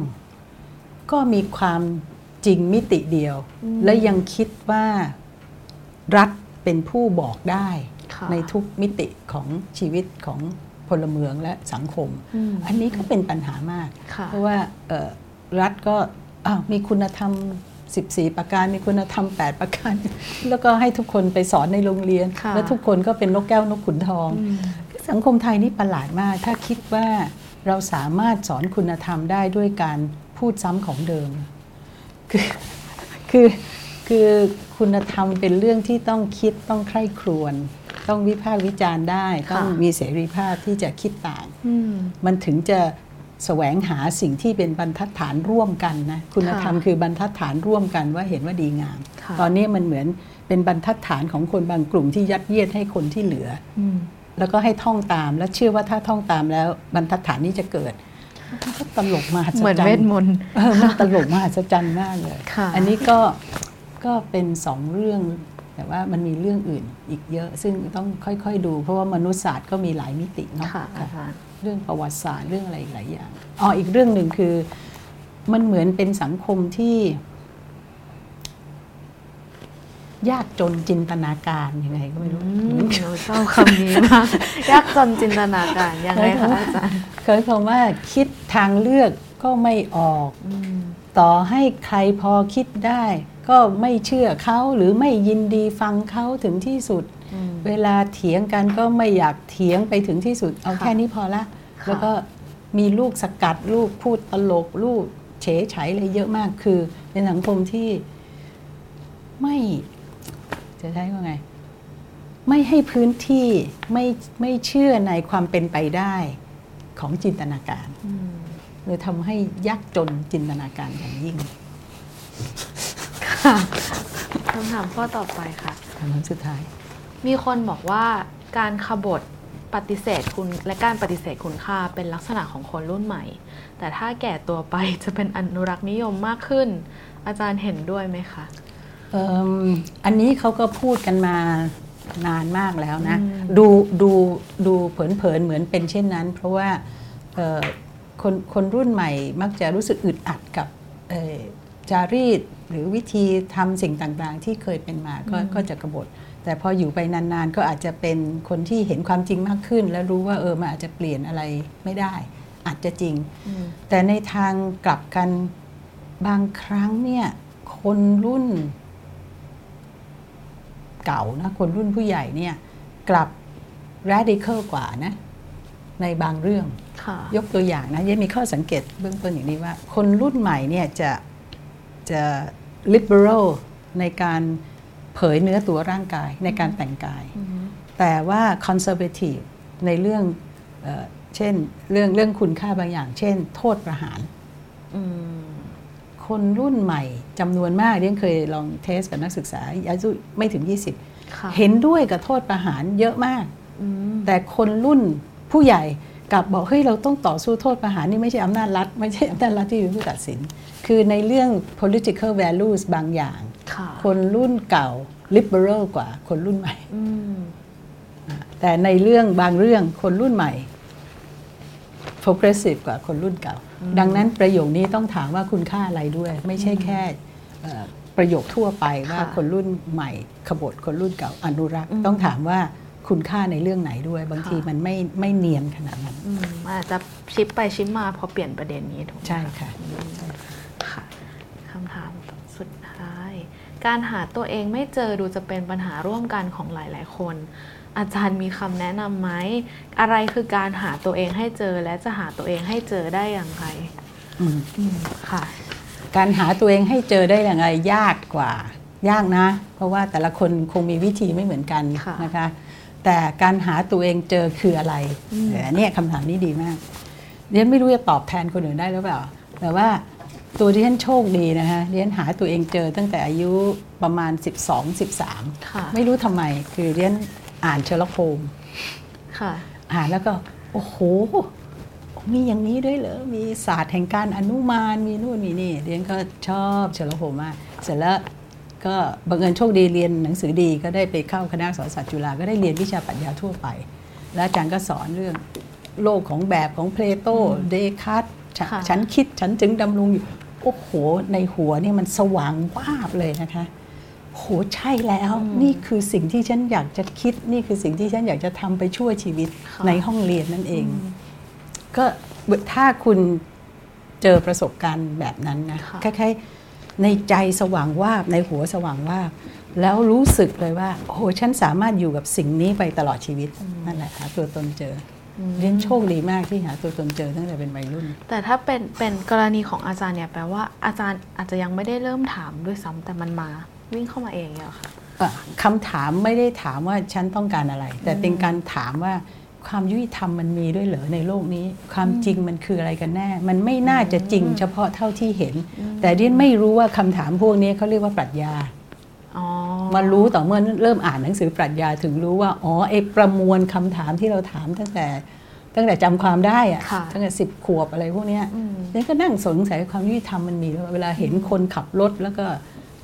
ก็มีความ จริงมิติเดียวอืมและยังคิดว่ารัฐเป็นผู้บอกได้ค่ะในทุกมิติของชีวิตของพลเมืองและสังคมอืมอันนี้ก็เป็นปัญหามากค่ะเพราะว่าเอ่อรัฐก็อ้าวมีคุณธรรม 14 ประการมีคุณธรรม 8 ประการ แล้วก็ให้ทุกคนไปสอนในโรงเรียนค่ะแล้วทุกคนก็เป็นนกแก้วนกขุนทองอืมสังคมไทยนี่ประหลาดมาก ถ้าคิดว่าเราสามารถสอนคุณธรรมได้ด้วยการพูดซ้ำของเดิม คือคือคือคุณธรรมเป็นเรื่องที่ต้องคิดต้องใคร่ครวญต้องวิพากษ์วิจารณ์ได้ค่ะต้องมีเสรีภาพที่จะคิดต่างอืมมันถึงจะแสวงหาสิ่งที่เป็นบรรทัดฐานร่วมกันนะคุณธรรมค่ะคือบรรทัดฐานร่วมกันว่าเห็นว่าดีงามค่ะตอนนี้มันเหมือนเป็นบรรทัดฐานของคนบางกลุ่มที่ยัดเยียดให้คนที่เหลืออืมแล้วก็ให้ท่องตามแล้วเชื่อว่าถ้าท่องตามแล้วบรรทัดฐานนี้จะเกิดมันก็ ตลกมหัศจรรย์เหมือนเวทมนต์เออมันตลกมหัศจรรย์มากเลยค่ะอันนี้ก็ก็เป็นสองเรื่อง แต่ว่ามันมีเรื่องอื่นอีกเยอะ ซึ่งต้องค่อยๆดู เพราะว่ามนุษยศาสตร์ก็มีหลายมิติเนาะค่ะอาค่ะจารย์เรื่องประวัติศาสตร์เรื่องอะไรอีกหลายอย่างอ๋ออีกเรื่องหนึ่งคือมันเหมือนเป็นสังคมที่ ยากจนจินตนาการยังไงก็ไม่รู้อืมหนูชอบคำนี้มากยากจนจินตนาการยังไงคะอาจารย์เคยคำว่าคิด ทางเลือกก็ไม่ออกอืมต่อให้ใครพอคิดได้ ก็ไม่เชื่อเขาหรือไม่ยินดีฟังเขาถึงที่สุดอืมเวลาเถียงกันก็ไม่อยากเถียงไปถึงที่สุด เอาค่ะแค่นี้พอละค่ะแล้วก็มีลูกสกัดลูกพูดตลกลูกเฉยไฉอะไรเยอะมากคือ เป็นสังคมที่ไม่จะใช้ว่าไง ไม่ให้พื้นที่ไม่ไม่เชื่อในความเป็นไปได้ของจินตนาการ อืมเลยทำให้ยากจนจินตนาการอย่างยิ่งค่ะคำถามข้อต่อไปค่ะคำถามสุดท้าย มีคนบอกว่าการขบฏปฏิเสธคุณและการปฏิเสธคุณค่าเป็นลักษณะของคนรุ่นใหม่ แต่ถ้าแก่ตัวไปจะเป็นอนุรักษ์นิยมมากขึ้น อาจารย์เห็นด้วยไหมคะเอิ่มอันนี้เขาก็พูดกันมานานมากแล้วนะอืมดูดูดูเผินๆเหมือนเป็นเช่นนั้น เพราะว่าเอ่อ คนคนรุ่นใหม่มักจะรู้สึกอึดอัดกับเอ่อจารีตหรือวิธีทำสิ่งต่างๆ ที่เคยเป็นมาก็ก็จะกบฏ แต่พออยู่ไปนานๆ ก็อาจจะเป็นคนที่เห็นความจริงมากขึ้น แล้วรู้ว่าเออมันอาจจะเปลี่ยนอะไรไม่ได้ อาจจะจริงอืมแต่ในทางกลับกันบางครั้งเนี่ยคนรุ่นเก่านะคนรุ่นผู้ใหญ่เนี่ยกลับ radical กว่านะในบางเรื่องค่ะ ยกตัวอย่างนะยังมีข้อสังเกตเบื้องต้นอย่างนี้ว่า คนรุ่นใหม่เนี่ยจะจะ liberal ในการเผยเนื้อตัวร่างกายในการแต่งกายอืมแต่ว่า conservative ในเรื่องเออเช่นเรื่องเรื่องคุณค่าบางอย่าง เช่น โทษประหารอืมคนรุ่นใหม่จำนวนมากเรียนเคยลองเทสกับนักศึกษาอายุไม่ถึงค่ะ20 เห็นด้วยกับโทษประหารเยอะมากอืมแต่คนรุ่นผู้ใหญ่ กลับบอกเฮ้ยเราต้องต่อสู้โทษประหารนี่ไม่ใช่อำนาจรัฐไม่ใช่อำนาจรัฐที่เป็นผู้ตัดสิน คือในเรื่อง political values บางอย่างค่ะคนรุ่นเก่า liberal กว่าคนรุ่นใหม่อืมแต่ในเรื่องบางเรื่องคนรุ่นใหม่ progressive กว่าคนรุ่นเก่า ดังนั้นประโยคนี้ต้องถามว่าคุณค่าอะไรด้วย ไม่ใช่แค่เอ่อประโยคทั่วไปว่าค่ะคนรุ่นใหม่ขบฏคนรุ่นเก่าอนุรักษ์อืมต้องถามว่า คุณค่าในเรื่องไหนด้วย บางค่ะทีมันไม่ไม่เนียนขนาดนั้นอืมอาจจะชิปไปชิปมาพอเปลี่ยนประเด็นนี้ถูกไหมใช่ค่ะค่ะคำถามสุดท้าย การหาตัวเองไม่เจอดูจะเป็นปัญหาร่วมกันของหลาย ๆ คน อาจารย์มีคำแนะนำไหมอะไรคือการหาตัวเองให้เจอและจะหาตัวเองให้เจอได้อย่างไรอืมอืมค่ะ การหาตัวเองให้เจอได้อย่างไรยากกว่า ยากนะ เพราะว่าแต่ละคนคงมีวิธีไม่เหมือนกันค่ะนะคะ แต่การหาตัวเองเจอคืออะไรอืมเออเนี่ยคำถามนี้ดีมากเดียนไม่รู้จะตอบแทนคนอื่นได้หรือเปล่า แต่ว่าตัวดิฉันโชคดีนะคะเดียนหาตัวเองเจอตั้งแต่อายุประมาณ 12 13ค่ะไม่รู้ทำไมคือเดียนอ่านเชอร์ล็อกโฮมส์ค่ะอ่านแล้วก็ โอ้โห มีอย่างนี้ด้วยเหรอ มีศาสตร์แห่งการอนุมานมีนู่นมีนี่เดียนก็ชอบเชอร์ล็อกโฮมส์มาก เสร็จแล้ว ก็บังเอิญโชคดีเรียนหนังสือดีก็ได้ไปเข้าคณะอักษรศาสตร์จุฬาก็ได้เรียนวิชาปรัชญาทั่วไป แล้วอาจารย์ก็สอนเรื่องโลกของแบบของเพลโตเดคาร์ตฉันค่ะฉันคิดฉันจึงดำรงอยู่โอ้โห ในหัวนี่มันสว่างวาบเลยนะคะโหใช่แล้วนี่คือสิ่งที่ฉันอยากจะคิดนี่คือสิ่งที่ฉันอยากจะทำไปช่วยชีวิตค่ะในห้องเรียนนั่นเอง ก็ถ้าคุณเจอประสบการณ์แบบนั้นนะค่ะคล้ายๆ ในใจสว่างวาบในหัวสว่างวาบแล้วรู้สึกเลยว่า โอ้โหฉันสามารถอยู่กับสิ่งนี้ไปตลอดชีวิตนั่นแหละหาตัวตนเจออเรียนโชคดีมากที่หาตัวตนเจอตั้งแต่เป็นวัยรุ่น แต่ถ้าเป็นเป็นกรณีของอาจารย์เนี่ยแปลว่าอาจารย์อาจจะยังไม่ได้เริ่มถามด้วยซ้ำแต่มันมาวิ่งเข้ามาเองเนี่ยเหรอค่ะอะคำถามไม่ได้ถามว่าฉันต้องการอะไร แต่เป็นการถามว่า ความยุติธรรมมันมีด้วยเหรอในโลกนี้ ความจริงมันคืออะไรกันแน่ มันไม่น่าจะจริงเฉพาะเท่าที่เห็น แต่เดียนไม่รู้ว่าคำถามพวกนี้เขาเรียกว่าปรัชญาอ๋อมารู้ต่อเมื่อเริ่มอ่านหนังสือปรัชญาถึงรู้ว่าอ๋อไอ้ประมวลคำถามที่เราถามตั้งแต่ตั้งแต่จำความได้อะค่ะตั้งแต่สิบขวบอะไรพวกเนี้ยอืมฉันก็นั่งสงสัยความยุติธรรมมันมีด้วยเวลาเห็นคนขับรถแล้วก็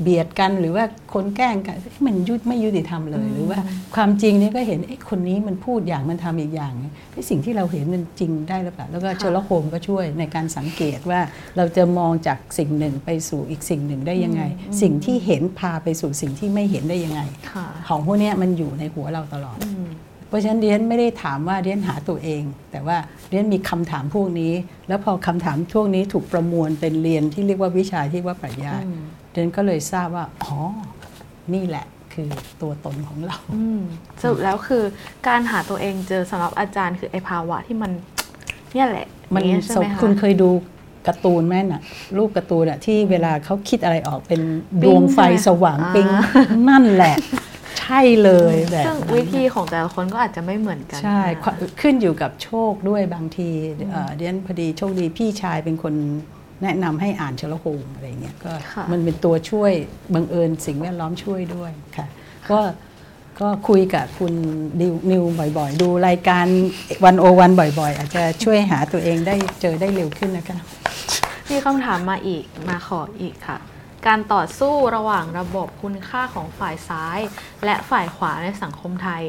เบียดกันหรือว่าคนแกล้งกันเอ๊ะมันยุติไม่ยุติธรรมเลย หรือว่าความจริงเนี่ยก็เห็นเอ๊ะคนนี้มันพูดอย่างมันทำอีกอย่างไอ้สิ่งที่เราเห็นมันจริงได้หรือเปล่าแล้วก็ค่ะเชอร์ล็อกโฮมส์ก็ช่วยในการสังเกตว่าเราจะมองจากสิ่งหนึ่งไปสู่อีกสิ่งหนึ่งได้ยังไง สิ่งที่เห็นพาไปสู่สิ่งที่ไม่เห็นได้ยังไงค่ะของพวกเนี้ยมันอยู่ในหัวเราตลอดอืมเพราะฉะนั้นเรียนไม่ได้ถามว่าเรียนหาตัวเอง แต่ว่าเรียนมีคำถามพวกนี้ แล้วพอคำถามพวกนี้ถูกประมวลเป็นเรียนที่เรียกว่าวิชาที่ว่าปรัชญา อืมเรียนก็เลยทราบว่า อ๋อ นี่แหละคือตัวตนของเราอืมสรุปแล้วคือการหาตัวเองเจอสำหรับอาจารย์คือไอภาวะที่มัน เนี่ยแหละ มันอย่างเงี้ยใช่ไหมคะคุณเคยดูการ์ตูนไหมน่ะ รูปการ์ตูนอะที่เวลาเขาคิดอะไรออกเป็นปิ๊ดงวงไฟใช่ไหมสว่างอ่าปิ๊งนั่นแหละใช่เลยแบบซึ่งนั้นวิธีของแต่ละคนก็อาจจะไม่เหมือนกัน ใช่นะความขึ้นอยู่กับโชคด้วยบางทีเอ่อเดียนพอดีโชคดีพี่ชายเป็นคน แนะนำให้อ่านเชลโฮมอะไรเงี้ยก็ค่ะมันเป็นตัวช่วยบังเอิญสิ่งแวดล้อมช่วยด้วยค่ะ ก็ก็คุยกับคุณดิวนิวบ่อยๆ ดูรายการวันโอวันบ่อยๆ อาจจะช่วยหาตัวเองได้เจอได้เร็วขึ้นนะคะมีคำถามมาอีกมาขออีกค่ะ การต่อสู้ระหว่างระบบคุณค่าของฝ่ายซ้าย และฝ่ายขวาในสังคมไทย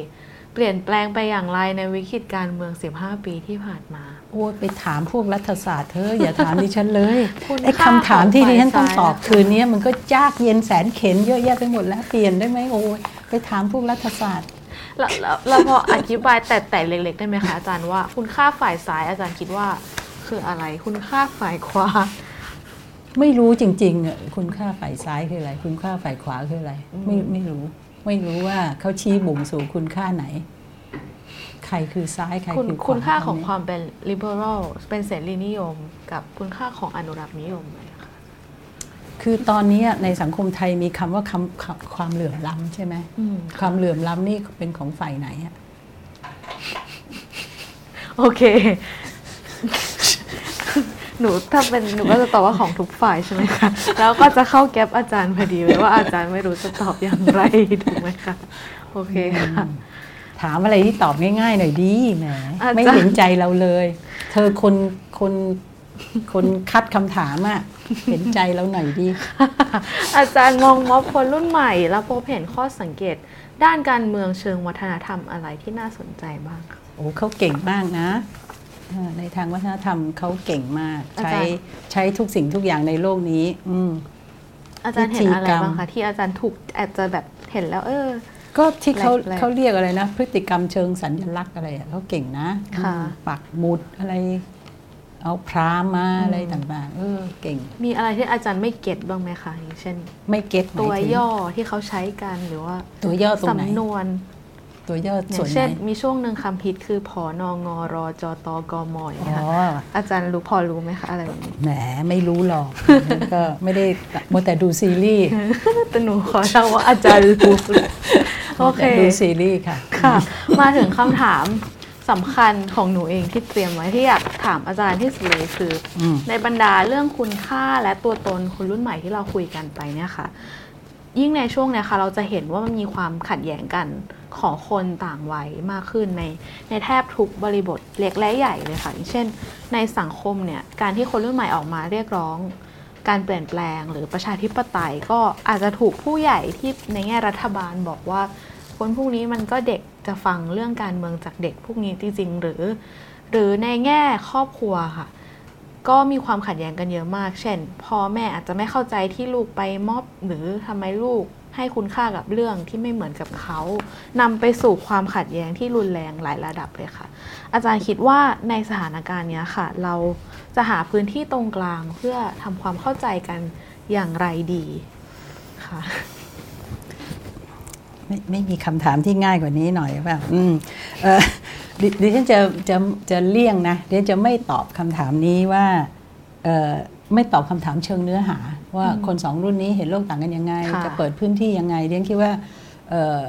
เปลี่ยนแปลงไปอย่างไรในวิกฤตการเมือง 15 ปีที่ผ่านมา โอ้ยไปถามพวกรัฐศาสตร์เธอะอย่าถามดิฉันเลยคุณไอ้ค่าคำถามที่ของดิฉันต้องฝ่ายตอบซ้ายคืนนี้มันก็ยากเย็นแสนเข็นเยอะแยะไปหมดแล้วเปลี่ยนได้ไหมโอ้ยไปถามพวกรัฐศาสตร์แล้วแล้วแล้วพออธิบายแต่แต่เล็กๆได้ไหมคะอาจารย์ว่า คุณค่าฝ่ายซ้ายอาจารย์คิดว่า คืออะไร คุณค่าฝ่ายขวาไม่รู้จริงๆอะคุณค่าฝ่ายซ้ายคืออะไร คุณค่าฝ่ายขวาคืออะไร ไม่ไม่รู้ ไม่รู้ว่าเขาชี้บุ่งสู่คุณค่าไหน ใครคือซ้ายใครคุณคือขวาคุณค่าของตรคนี้วามเป็น liberal เป็นเสรีนิยม กับคุณค่าของอนุรักษ์นิยมอะไรคะคือตอนนี้ในสังคมไทยมีคำว่าคำคำความเหลื่อมล้ำใช่ไหมอืมความเหลื่อมล้ำนี่เป็นของฝ่ายไหนอะโอเค หนูถ้าเป็นหนูก็จะตอบว่าของทุกฝ่ายใช่ไหมคะ แล้วก็จะเข้าแก๊ปอาจารย์พอดีเลยว่าอาจารย์ไม่รู้จะตอบอย่างไรถูกไหมคะ โอเคค่ะ ถามอะไรที่ตอบง่ายๆหน่อยดีแหมอาจารย์ไม่เห็นใจเราเลย เธอคนคนคนคัดคำถามอะเห็นใจเราหน่อยดี อาจารย์มองม็อบคนรุ่นใหม่ แล้วพบเห็นข้อสังเกต ด้านการเมืองเชิงวัฒนธรรมอะไรที่น่าสนใจบ้างคะโอ้เขาเก่งมากนะเออในทางวัฒนธรรมเขาเก่งมากอาใช้จารย์ใช้ทุกสิ่งทุกอย่างในโลกนี้ อืมอาจารย์เห็นอะไรพิธีกรรมบ้างคะที่อาจารย์ถูกอาจจะแบบเห็นแล้ว เออ ก็ที่เขาแรกๆเขาเรียกอะไรนะ พฤติกรรมเชิงสัญลักษณ์อะไรอะเขาเก่งนะค่ะอืมปักหมุดอะไร เอาพรามมาอืมอะไรต่างๆ เออ เก่งมีอะไรที่อาจารย์ไม่เก็ตบ้างไหมคะอย่างเช่น ไม่เก็ตหมายตัวถึงย่อที่เขาใช้กันหรือว่าตัวย่อตรงไหน สำนวน ตัวย่ออย่าส่วนงไหนเช่นมีช่วงหนึ่งคำพิษคือพอนงรอจตกมอย่างอ๋เงี้ยอค่ะอาจารย์รู้พอรู้ไหมคะอะไรแบบนี้แหมไม่รู้หรอกก็ไม่ได้มัวแต่ดูซีรีส์แต่หนูขอเล่าว่าอาจารย์รู้โอเคแต่ดูซีรีส์ค่ะค่ะ มาถึงคำถามสำคัญของหนูเองที่เตรียมไว้ที่อยากถามอาจารย์ที่สุดเลยคืออืมในบรรดาเรื่องคุณค่าและตัวตนคนรุ่นใหม่ที่เราคุยกันไปเนี่ยค่ะ ยิ่งในช่วงเนี้ยค่ะเราจะเห็นว่ามันมีความขัดแย้งกันของคนต่างวัยมากขึ้นในในแทบทุกบริบทเล็กและใหญ่เลยค่ะอย่างเช่น ในสังคมเนี่ยการที่คนรุ่นใหม่ออกมาเรียกร้อง การเปลี่ยนแปลงหรือประชาธิปไตยก็อาจจะถูกผู้ใหญ่ที่ในแง่รัฐบาลบอกว่า คนพวกนี้มันก็เด็กจะฟังเรื่องการเมืองจากเด็กพวกนี้จริงๆหรือ หรือในแง่ครอบครัวค่ะ ก็มีความขัดแย้งกันเยอะมาก เช่น พ่อแม่อาจจะไม่เข้าใจที่ลูกไปมอบหรือทำไมลูกให้คุณค่ากับเรื่องที่ไม่เหมือนกับเขานำไปสู่ความขัดแย้งที่รุนแรงหลายระดับเลยค่ะ อาจารย์คิดว่าในสถานการณ์นี้ค่ะ เราจะหาพื้นที่ตรงกลางเพื่อทำความเข้าใจกันอย่างไรดีค่ะ ไม่ไม่มีคำถามที่ง่ายกว่านี้หน่อยแบบอืมเออดิดิฉันจะจะจะเลี่ยงนะดิฉันจะไม่ตอบคำถามนี้ว่าเออไม่ตอบคำถามเชิงเนื้อหา ว่าคนสองรุ่นนี้เห็นโลกต่างกันยังไงค่ะจะเปิดพื้นที่ยังไงดิฉันคิดว่าเอ่อ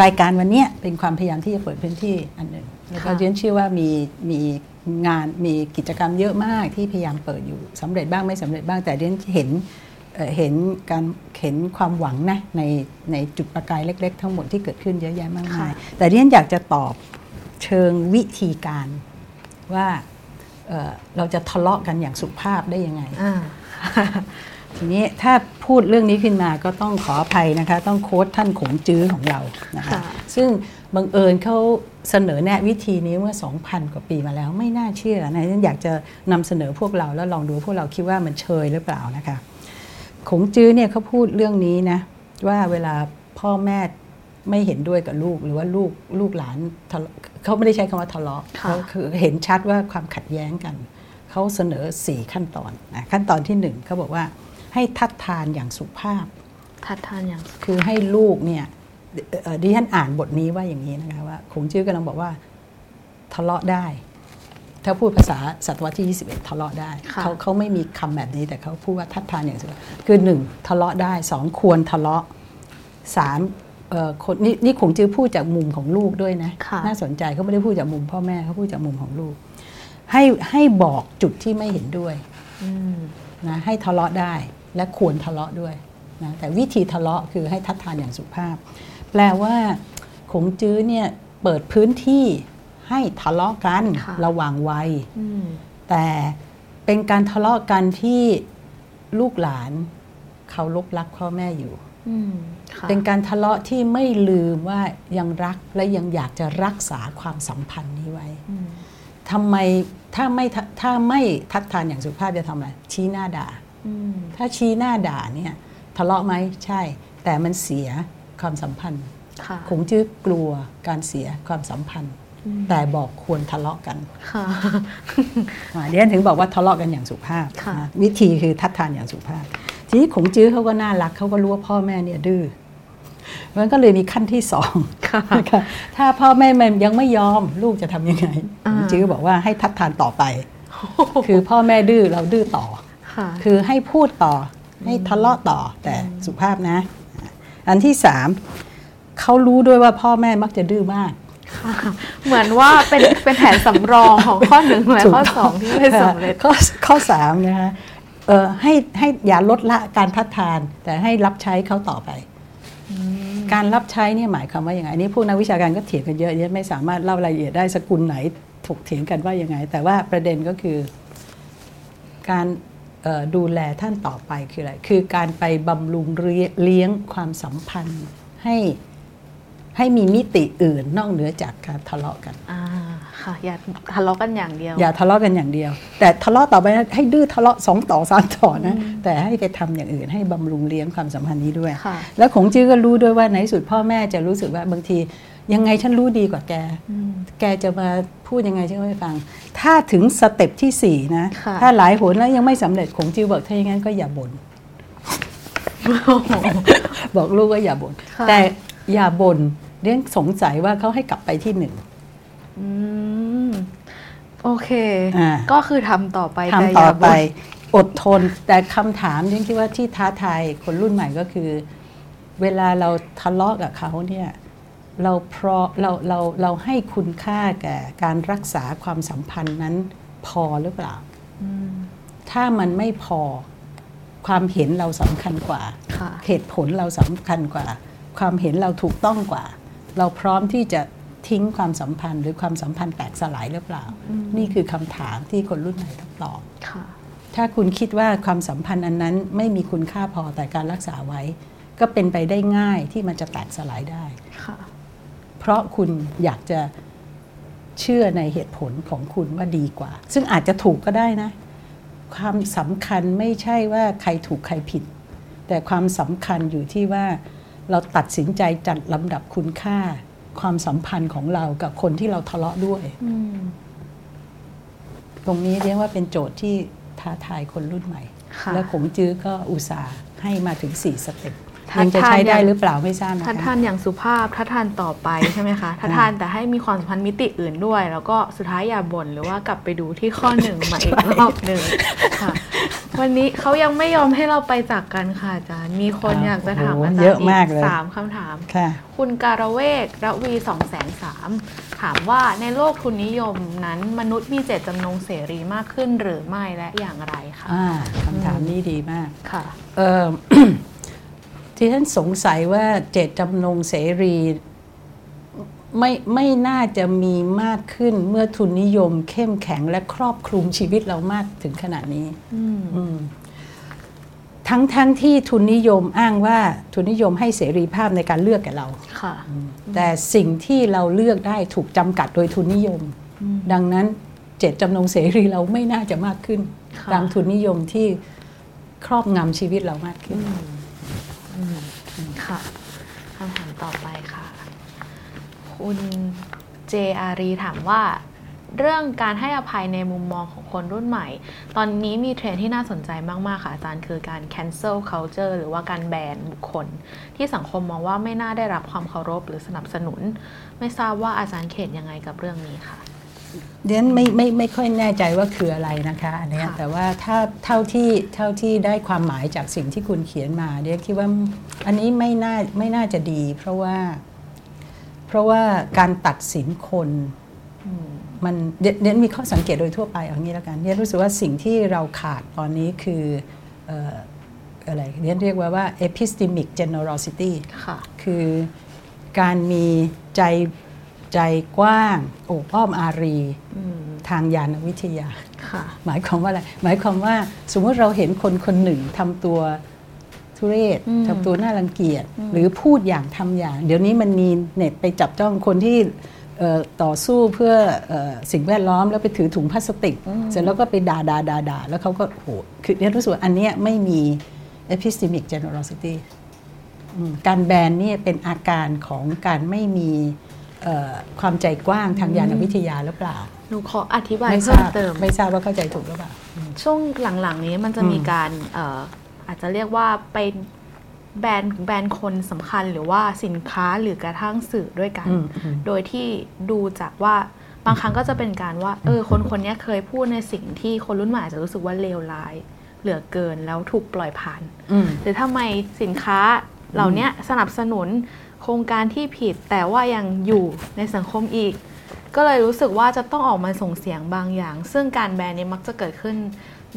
รายการวันเนี้ยเป็นความพยายามที่จะเปิดพื้นที่อันหนึ่งแล้วก็ค่ะดิฉันเชื่อว่ามีมีงานมีกิจกรรมเยอะมากที่พยายามเปิดอยู่สำเร็จบ้างไม่สำเร็จบ้างแต่ดิฉันเห็น เอ่อเห็นการเห็นความหวังนะในในจุดประกายเล็ก ๆ ทั้งหมดที่เกิดขึ้นเยอะแยะมากมายค่ะแต่ที่ฉันอยากจะตอบเชิงวิธีการว่าเอ่อเราจะทะเลาะกันอย่างสุภาพได้ยังไงอ่าทีนี้ถ้าพูดเรื่องนี้ขึ้นมาก็ต้องขออภัยนะคะ ต้องโค้ดท่านขงจื้อของเรานะคะค่ะซึ่งบังเอิญเขาเสนอแนะวิธีนี้เมื่อ 2,000 กว่าปีมาแล้วไม่น่าเชื่อนะฉันอยากจะนำเสนอพวกเราแล้วลองดูพวกเราคิดว่ามันเชยหรือเปล่านะคะ ขงจื้อเนี่ยเขาพูดเรื่องนี้นะ ว่าเวลาพ่อแม่ไม่เห็นด้วยกับลูกหรือว่าลูกลูกหลานทะเลาะเขาไม่ได้ใช้คำว่าทะเลาะค่ะเขาคือเห็นชัดว่าความขัดแย้งกัน เขาเสนอ4ขั้นตอนนะขั้นตอนที่1เขาบอกว่าให้ทัดทานอย่างสุภาพ ทัดทานอย่างคือให้ลูกเนี่ยเอ่อเอ่อดิฉันอ่านบทนี้ว่าอย่างนี้นะคะว่าคงจื้อกำลังบอกว่าทะเลาะได้ ถ้าพูดภาษาศตวรรษที่ 21 ทะเลาะได้ค่ะเขาเขาไม่มีคำแบบนี้แต่เขาพูดว่าทัดทานอย่างสุดคือหนึ่งทะเลาะได้สองควรทะเลาะสามเอ่อคนนี่นี่คงจื้อพูดจากมุมของลูกด้วยนะค่ะน่าสนใจเขาไม่ได้พูดจากมุมพ่อแม่เขาพูดจากมุมของลูก ให้ให้บอกจุดที่ไม่เห็นด้วยอืมนะให้ทะเลาะได้และควรทะเลาะด้วยนะแต่วิธีทะเลาะคือให้ทัดทานอย่างสุภาพ แปลว่าขงจื้อเนี่ยเปิดพื้นที่ ให้ทะเลาะกันค่ะระหว่างวัยอืมแต่เป็นการทะเลาะกันที่ลูกหลานเคารพรักพ่อแม่อยู่อืมค่ะเป็นการทะเลาะที่ไม่ลืมว่ายังรักและยังอยากจะรักษาความสัมพันธ์นี้ไว้อืมทำไมถ้าไม่ทะถ้าไม่ทัดทานอย่างสุภาพจะทำอะไรชี้หน้าด่าอืมถ้าชี้หน้าด่าเนี่ยทะเลาะไหมใช่ แต่มันเสียความสัมพันธ์ค่ะคงจื้อกลัวการเสียความสัมพันธ์อืม แต่บอกควรทะเลาะกันค่ะอ่าเดี๋ยวถึงบอกว่าทะเลาะกันอย่างสุภาพค่ะนะวิธีคือทัดทานอย่างสุภาพ ทีนี้ขงจื้อเขาก็น่ารักเขาก็รู้ว่าพ่อแม่เนี่ยดื้อมันก็เลยมีขั้นที่สองค่ะนะคะถ้าพ่อแม่มันยังไม่ยอมลูกจะทำยังไงอ่าขงจื้อบอกว่าให้ทัดทานต่อไป คือพ่อแม่ดื้อเราดื้อต่อค่ะคือให้พูดต่อ ให้ทะเลาะต่อแต่สุภาพนะ อันที่สามเขารู้ด้วยว่าพ่อแม่มักจะดื้อมากค่ะ เหมือนว่าเป็นเป็นแผนสำรองของข้อหนึ่งและข้อสองที่ไม่สำเร็จข้อข้อสามนะคะเอ่อให้ให้อย่าลดละการทัดทาน แต่ให้รับใช้เขาต่อไป การรับใช้เนี่ยหมายความว่าอย่างไงอันนี้พวกนักวิชาการก็เถียงกันเยอะเนี่ยไม่สามารถเล่ารายละเอียดได้สกุลไหนถกเถียงกันว่ายังไง แต่ว่าประเด็นก็คือ การเอ่อดูแลท่านต่อไปคืออะไรคือการไปบำรุงเลี้ยเลี้ยงความสัมพันธ์ให้ ให้มีมิติอื่นนอกเหนือจากการทะเลาะกันอ่าค่ะอย่าทะเลาะกันอย่างเดียว อย่าทะเลาะกันอย่างเดียว แต่ทะเลาะต่อไปนะให้ดื้อทะเลาะสองต่อสามต่อนะแต่ให้ไปทำอย่างอื่นให้บำรุงเลี้ยงความสัมพันธ์นี้ด้วยค่ะแล้วขงจื้อก็รู้ด้วยว่าในที่สุดพ่อแม่จะรู้สึกว่าบางทียังไงฉันรู้ดีกว่าแกอืมแกจะมาพูดยังไงฉันก็ไม่ฟัง ถ้าถึงสเต็ปที่สี่นะค่ะถ้าหลายหนแล้วยังไม่สำเร็จขงจื้อบอกถ้าอย่างนั้นก็อย่าบ่น บอกลูกว่าอย่าบ่นค่ะแต่อย่าบ่น เรื่องสงสัยว่าเขาให้กลับไปที่หนึ่งอืมโอเคอ่าก็คือทำต่อไปทำแต่ต่ออย่าไปบ่นอดทน แต่คำถามยังคิดว่าที่ท้าทายคนรุ่นใหม่ก็คือ เวลาเราทะเลาะกับเขาเนี่ยเราเพราะเราเราเราให้คุณค่าแก่การรักษาความสัมพันธ์นั้นพอหรือเปล่าอืมถ้ามันไม่พอความเห็นเราสำคัญกว่าค่ะเหตุผลเราสำคัญกว่า ความเห็นเราถูกต้องกว่า เราพร้อมที่จะทิ้งความสัมพันธ์หรือความสัมพันธ์แตกสลายหรือเปล่าอืมนี่คือคำถามที่คนรุ่นใหม่ต้องตอบค่ะถ้าคุณคิดว่าความสัมพันธ์อันนั้นไม่มีคุณค่าพอแต่การรักษาไว้ ก็เป็นไปได้ง่ายที่มันจะแตกสลายได้ค่ะเพราะคุณอยากจะเชื่อในเหตุผลของคุณว่าดีกว่า ซึ่งอาจจะถูกก็ได้นะ ความสำคัญไม่ใช่ว่าใครถูกใครผิด แต่ความสำคัญอยู่ที่ว่า เราตัดสินใจจัดลำดับคุณค่า ความสัมพันธ์ของเรากับคนที่เราทะเลาะด้วยอืมตรงนี้เรียกว่าเป็นโจทย์ที่ท้าทายคนรุ่นใหม่ค่ะและขงจื้อก็อุตส่าห์ให้มาถึง4สเต็ปท้า ยังจะทายใช้ได้อย่างหรือเปล่าไม่ทราบนะถ้าคะทานอย่างสุภาพถ้าทานต่อไปใช่ไหมคะถ้าทานแต่ให้มีความสัมพันธ์มิติอื่นด้วย แล้วก็สุดท้ายอย่าบ่นหรือว่ากลับไปดูที่ข้อหนึ่งมาอีกรอบหนึ่งค่ะวันนี้เขายังไม่ยอมให้เราไปจากกันค่ะอาจารย์ มีคนอยากจะถามอาจารย์เยอะมากเลยสามคำถามค่ะคุณการเวกระวีสองแสนสามถามว่าในโลกทุนนิยมนั้น มนุษย์มีเจตจำนงเสรีมากขึ้นหรือไม่และอย่างไรคะอ่าคำถามนี้ดีมากค่ะเอ่อ ที่ท่านสงสัยว่าเจตจำนงเสรีไม่ไม่น่าจะมีมากขึ้นเมื่อทุนนิยมเข้มแข็งและครอบคลุมชีวิตเรามากถึงขนาดนี้อืมอืมทั้งทั้งที่ทุนนิยมอ้างว่าทุนนิยมให้เสรีภาพในการเลือกแก่เราค่ะแต่สิ่งที่เราเลือกได้ถูกจำกัดโดยทุนนิยมอืมดังนั้นเจตจำนงเสรีเราไม่น่าจะมากขึ้นค่ะตามทุนนิยมที่ครอบงำชีวิตเรามากขึ้น ค่ะคำถามต่อไปค่ะ คุณเจอารีถามว่าเรื่องการให้อภัยในมุมมองของคนรุ่นใหม่ ตอนนี้มีเทรนที่น่าสนใจมาก ๆ ค่ะอาจารย์คือการ cancel culture หรือว่าการแบนบุคคล ที่สังคมมองว่าไม่น่าได้รับความเคารพหรือสนับสนุน ไม่ทราบว่าอาจารย์เขตยังไงกับเรื่องนี้ค่ะ เดนไม่ไม่ไม่ค่อยแน่ใจว่าคืออะไรนะคะอันเนี้ยค่ะแต่ว่าถ้าเท่าที่เท่าที่ได้ความหมายจากสิ่งที่คุณเขียนมาเดียคิดว่าอันนี้ไม่น่าไม่น่าจะดี เพราะว่า เพราะว่าการตัดสินคนอืมมันเดนเดนมีข้อสังเกตโดยทั่วไปเอางี้แล้วกันเดนรู้สึกว่าสิ่งที่เราขาดตอนนี้คือเอ่ออะไรเดนเรียกว่าว่า epistemic generosity ค่ะ คือการมีใจ ใจกว้างโอบอ้อมอารีอืมทางยานวิทยาค่ะหมายความว่าอะไร หมายความว่าสมมติเราเห็นคนคนหนึ่งทำตัวทุเรศอืมทำตัวน่ารังเกียจอืมหรือพูดอย่างทำอย่าง เดี๋ยวนี้มันมีเน็ตไปจับจ้องคนที่เอ่อต่อสู้เพื่อเออสิ่งแวดล้อมแล้วไปถือถุงพลาสติก เสร็จแล้วก็ไปด่าด่าด่าด่าแล้วเขาก็โหคือเรียนรู้สึกว่าอันเนี้ยไม่มี epistemic generosity อืมการแบนเนี่ยเป็นอาการของการไม่มีเอ่อ ความใจกว้างทางยานวิทยาหรือเปล่า หนูขออธิบายไม่ทเพิ่รามบเติม ไม่ทราบว่าเข้าใจถูกหรือเปล่า ช่วงหลังๆนี้มันจะมีการเอ่ออาจจะเรียกว่าไปแบนแบนคนสำคัญหรือว่าสินค้าหรือกระทั่งสื่อด้วยกันอืมอืมโดยที่ดูจากว่าบางครั้งก็จะเป็นการว่า เออ คนคนนี้เคยพูดในสิ่งที่คนรุ่นใหม่อาจจะรู้สึกว่าเลวร้าย เหลือเกินแล้วถูกปล่อยผ่านอืมหรือทำไมสินค้าเหล่านี้สนับสนุน โครงการที่ผิดแต่ว่ายังอยู่ในสังคมอีก ก็เลยรู้สึกว่าจะต้องออกมาส่งเสียงบางอย่าง ซึ่งการแบนนี้มักจะเกิดขึ้น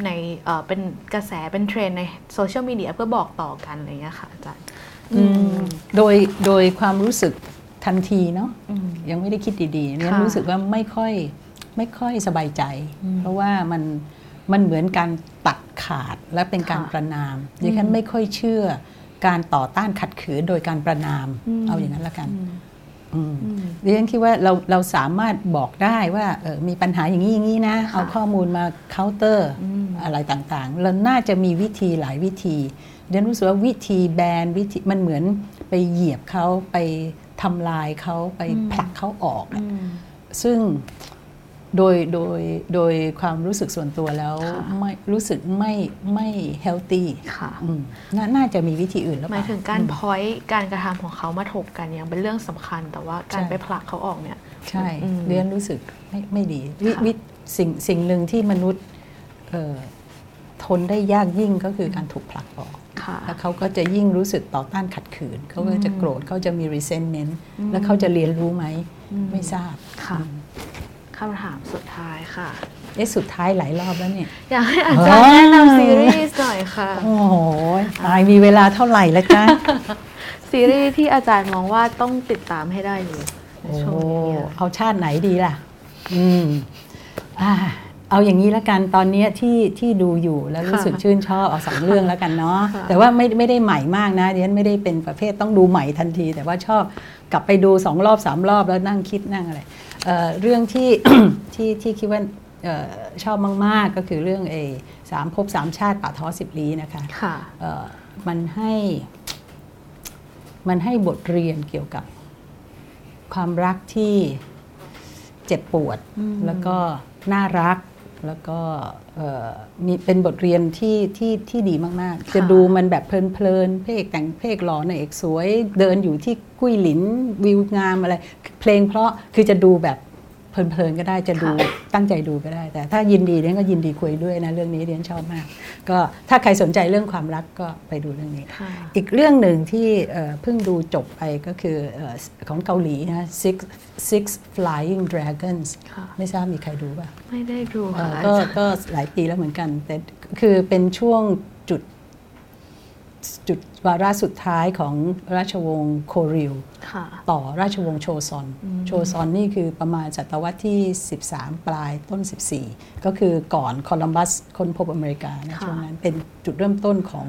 ในเอ่อเป็นกระแสเป็นเทรนด์ในโซเชียลมีเดียเพื่อบอกต่อกันอะไรอย่างเงี้ยค่ะอาจารย์อืมโดยโดยความรู้สึกทันทีเนาะอืมยังไม่ได้คิดดีๆเนี่ยค่ะรู้สึกว่าไม่ค่อยไม่ค่อยสบายใจอืมเพราะว่ามันมันเหมือนการตัดขาดและเป็นการค่ะประณามดิฉันไม่ค่อยเชื่อ การต่อต้านขัดขืนโดยการประนามอืมเอาอย่างนั้นละกันอืมอืมอืมดิฉันคิดว่าเราเราสามารถบอกได้ว่าเออมีปัญหาอย่างนี้อย่างนี้นะค่ะเอาข้อมูลมาเคาน์เตอร์อืมอะไรต่างๆเราน่าจะมีวิธีหลายวิธีเดินรู้สึกว่าวิธีแบนวิธีมันเหมือนไปเหยียบเขาไปทำลายเขาไปอืมผลักเขาออกอือะมซึ่ง โดยโดยโดยความรู้สึกส่วนตัวแล้วค่ะไม่รู้สึกไม่ไม่ healthy ค่ะน่าจะมีวิธีอื่นหรือหเปมายลหมายถึงการ point การกระทำของเขามาถกกันยังเป็นเรื่องสำคัญ แต่ว่าการใช่ไปผลักเขาออกเนี่ยใช่อืมเดียนรู้สึกไม่ไม่ดีวิค่ะวิสิ่งสิ่งหนึ่งที่มนุษย์เอ่อทนได้ยากยิ่งก็คือการถูกผลักออกค่ะแล้วเขาก็จะยิ่งรู้สึกต่อต้านขัดขืน เขาก็จะโกรธเขาจะมี resentment อืมแล้วเขาจะเรียนรู้ไหมอืมไม่ทราบค่ะ คำถามสุดท้ายค่ะ เอ๊ะสุดท้ายหลายรอบแล้วเนี่ย อยากให้อาจารย์แนะนำซีรีส์หน่อยค่ะ โอ้โหตายมีเวลาเท่าไหร่แล้วจ๊ะซีรีส์ที่อาจารย์มองว่าต้องติดตามให้ได้เลยในโอ้ช่วงนี้อะเอาชาติไหนดีล่ะ อืมอ่าเอาอย่างนี้แล้วกันตอนเนี้ยที่ที่ดูอยู่แล้วรู้สึกชื่นชอบเอาสองเรื่องแล้วกันเนาะค่ะแต่ว่าไม่ไม่ได้ใหม่มากนะเดียนไม่ได้เป็นประเภทต้องดูใหม่ทันที แต่ว่าชอบกลับไปดูสองรอบสามรอบแล้วนั่งคิดนั่งอะไร เอ่อเรื่องที่ที่ที่คิดว่าเอ่อชอบมาก ๆ ก็คือเรื่องเอสามภพสามชาติป่าท้อสิบลี้นะคะค่ะเอ่อมันให้มันให้บทเรียนเกี่ยวกับความรักที่เจ็บปวดอืมแล้วก็น่ารัก แล้วก็เอ่อมีเป็นบทเรียนที่ที่ที่ดีมากๆ จะดูมันแบบเพลินๆเพลงแต่งเพลงหล่อนางเอกสวย เดินอยู่ที่กุ้ยหลินวิวงามอะไร เพลงเพราะคือจะดูแบบ เพลินๆก็ได้จะดูค่ะตั้งใจดูก็ได้ แต่ถ้ายินดีเรียนก็ยินดีคุยด้วยนะเรื่องนี้เรียนชอบมาก ก็ถ้าใครสนใจเรื่องความรักก็ไปดูเรื่องนี้ค่ะอีกเรื่องหนึ่งที่เอ่อเพิ่งดูจบไปก็คือเอ่อของเกาหลีนะ Six Six Flying Dragons ค่ะไม่ทราบมีใครดูป่ะ ไม่ได้ดูเอ่ค่ะออาก็จารย์ก็หลายปีแล้วเหมือนกัน แต่คือเป็นช่วง จุดจุดวาระสุดท้ายของราชวงศ์โคริลค่ะต่อราชวงศ์โชซอนอืมโชซอนนี่คือประมาณศตวรรษที่ 13 ปลายต้น 14 ก็คือก่อนโคลัมบัสค้นพบอเมริกานะค่ะช่วงนั้นเป็นจุดเริ่มต้นของ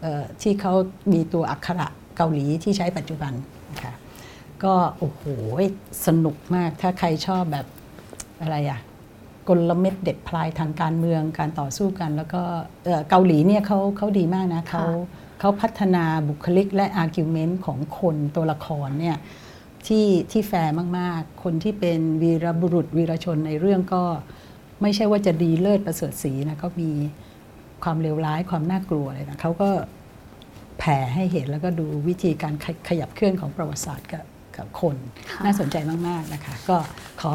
เออที่เขามีตัวอักขระเกาหลีที่ใช้ปัจจุบันนะคะก็โอ้โหสนุกมากถ้าใครชอบแบบอะไรอะ กลเม็ดเด็ดพรายทางการเมืองการต่อสู้กัน แล้วก็เอ่อเกาหลีเนี่ยเขาเขาดีมากนะเขาเขาพัฒนาบุคลิกและ argument ของคนตัวละครเนี่ยที่ที่แฟร์มาก ๆ คนที่เป็นวีรบุรุษวีรชนในเรื่องก็ไม่ใช่ว่าจะดีเลิศประเสริฐสีนะเขามีความเลวร้ายความน่ากลัวเลยนะเขาก็แผ่ให้เห็นแล้วก็ดูวิธีการขยขยับเคลื่อนของประวัติศาสตร์กับกับคนค่ะน่าสนใจมาก ๆ นะคะ ก็ขอ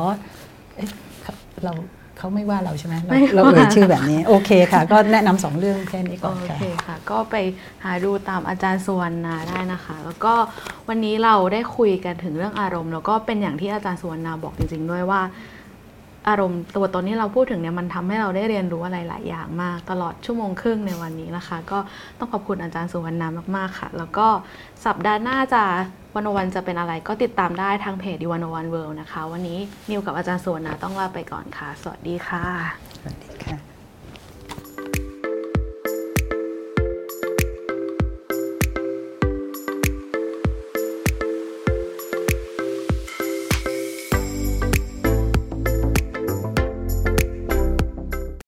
เอ๊ะเขาเรา เขาไม่ว่าเราใช่ไหมเราไม่เราว่าเอ่ยชื่อแบบนี้ โอเคค่ะ ก็แนะนำสองเรื่องแค่นี้ก่อนโอค่ะ เคค่ะ ก็ไปหาดูตามอาจารย์สุวรรณาได้นะคะ แล้วก็วันนี้เราได้คุยกันถึงเรื่องอารมณ์แล้วก็เป็นอย่างที่อาจารย์สุวรรณาบอกจริง ๆ ด้วยว่า อารมณ์ตัวตนที่เราพูดถึงเนี่ยมันทำให้เราได้เรียนรู้อะไรหลายอย่างมาก ตลอดชั่วโมงครึ่งในวันนี้นะคะ ก็ต้องขอบคุณอาจารย์สุวรรณามากๆค่ะ แล้วก็สัปดาห์หน้าจะ วันวันจะเป็นอะไรก็ติดตามได้ทางเพจดิวันวันเวิลด์นะคะ วันนี้นิวกับอาจารย์สวรรณาต้องลาไปก่อนค่ะ สวัสดีค่ะ สวัสดี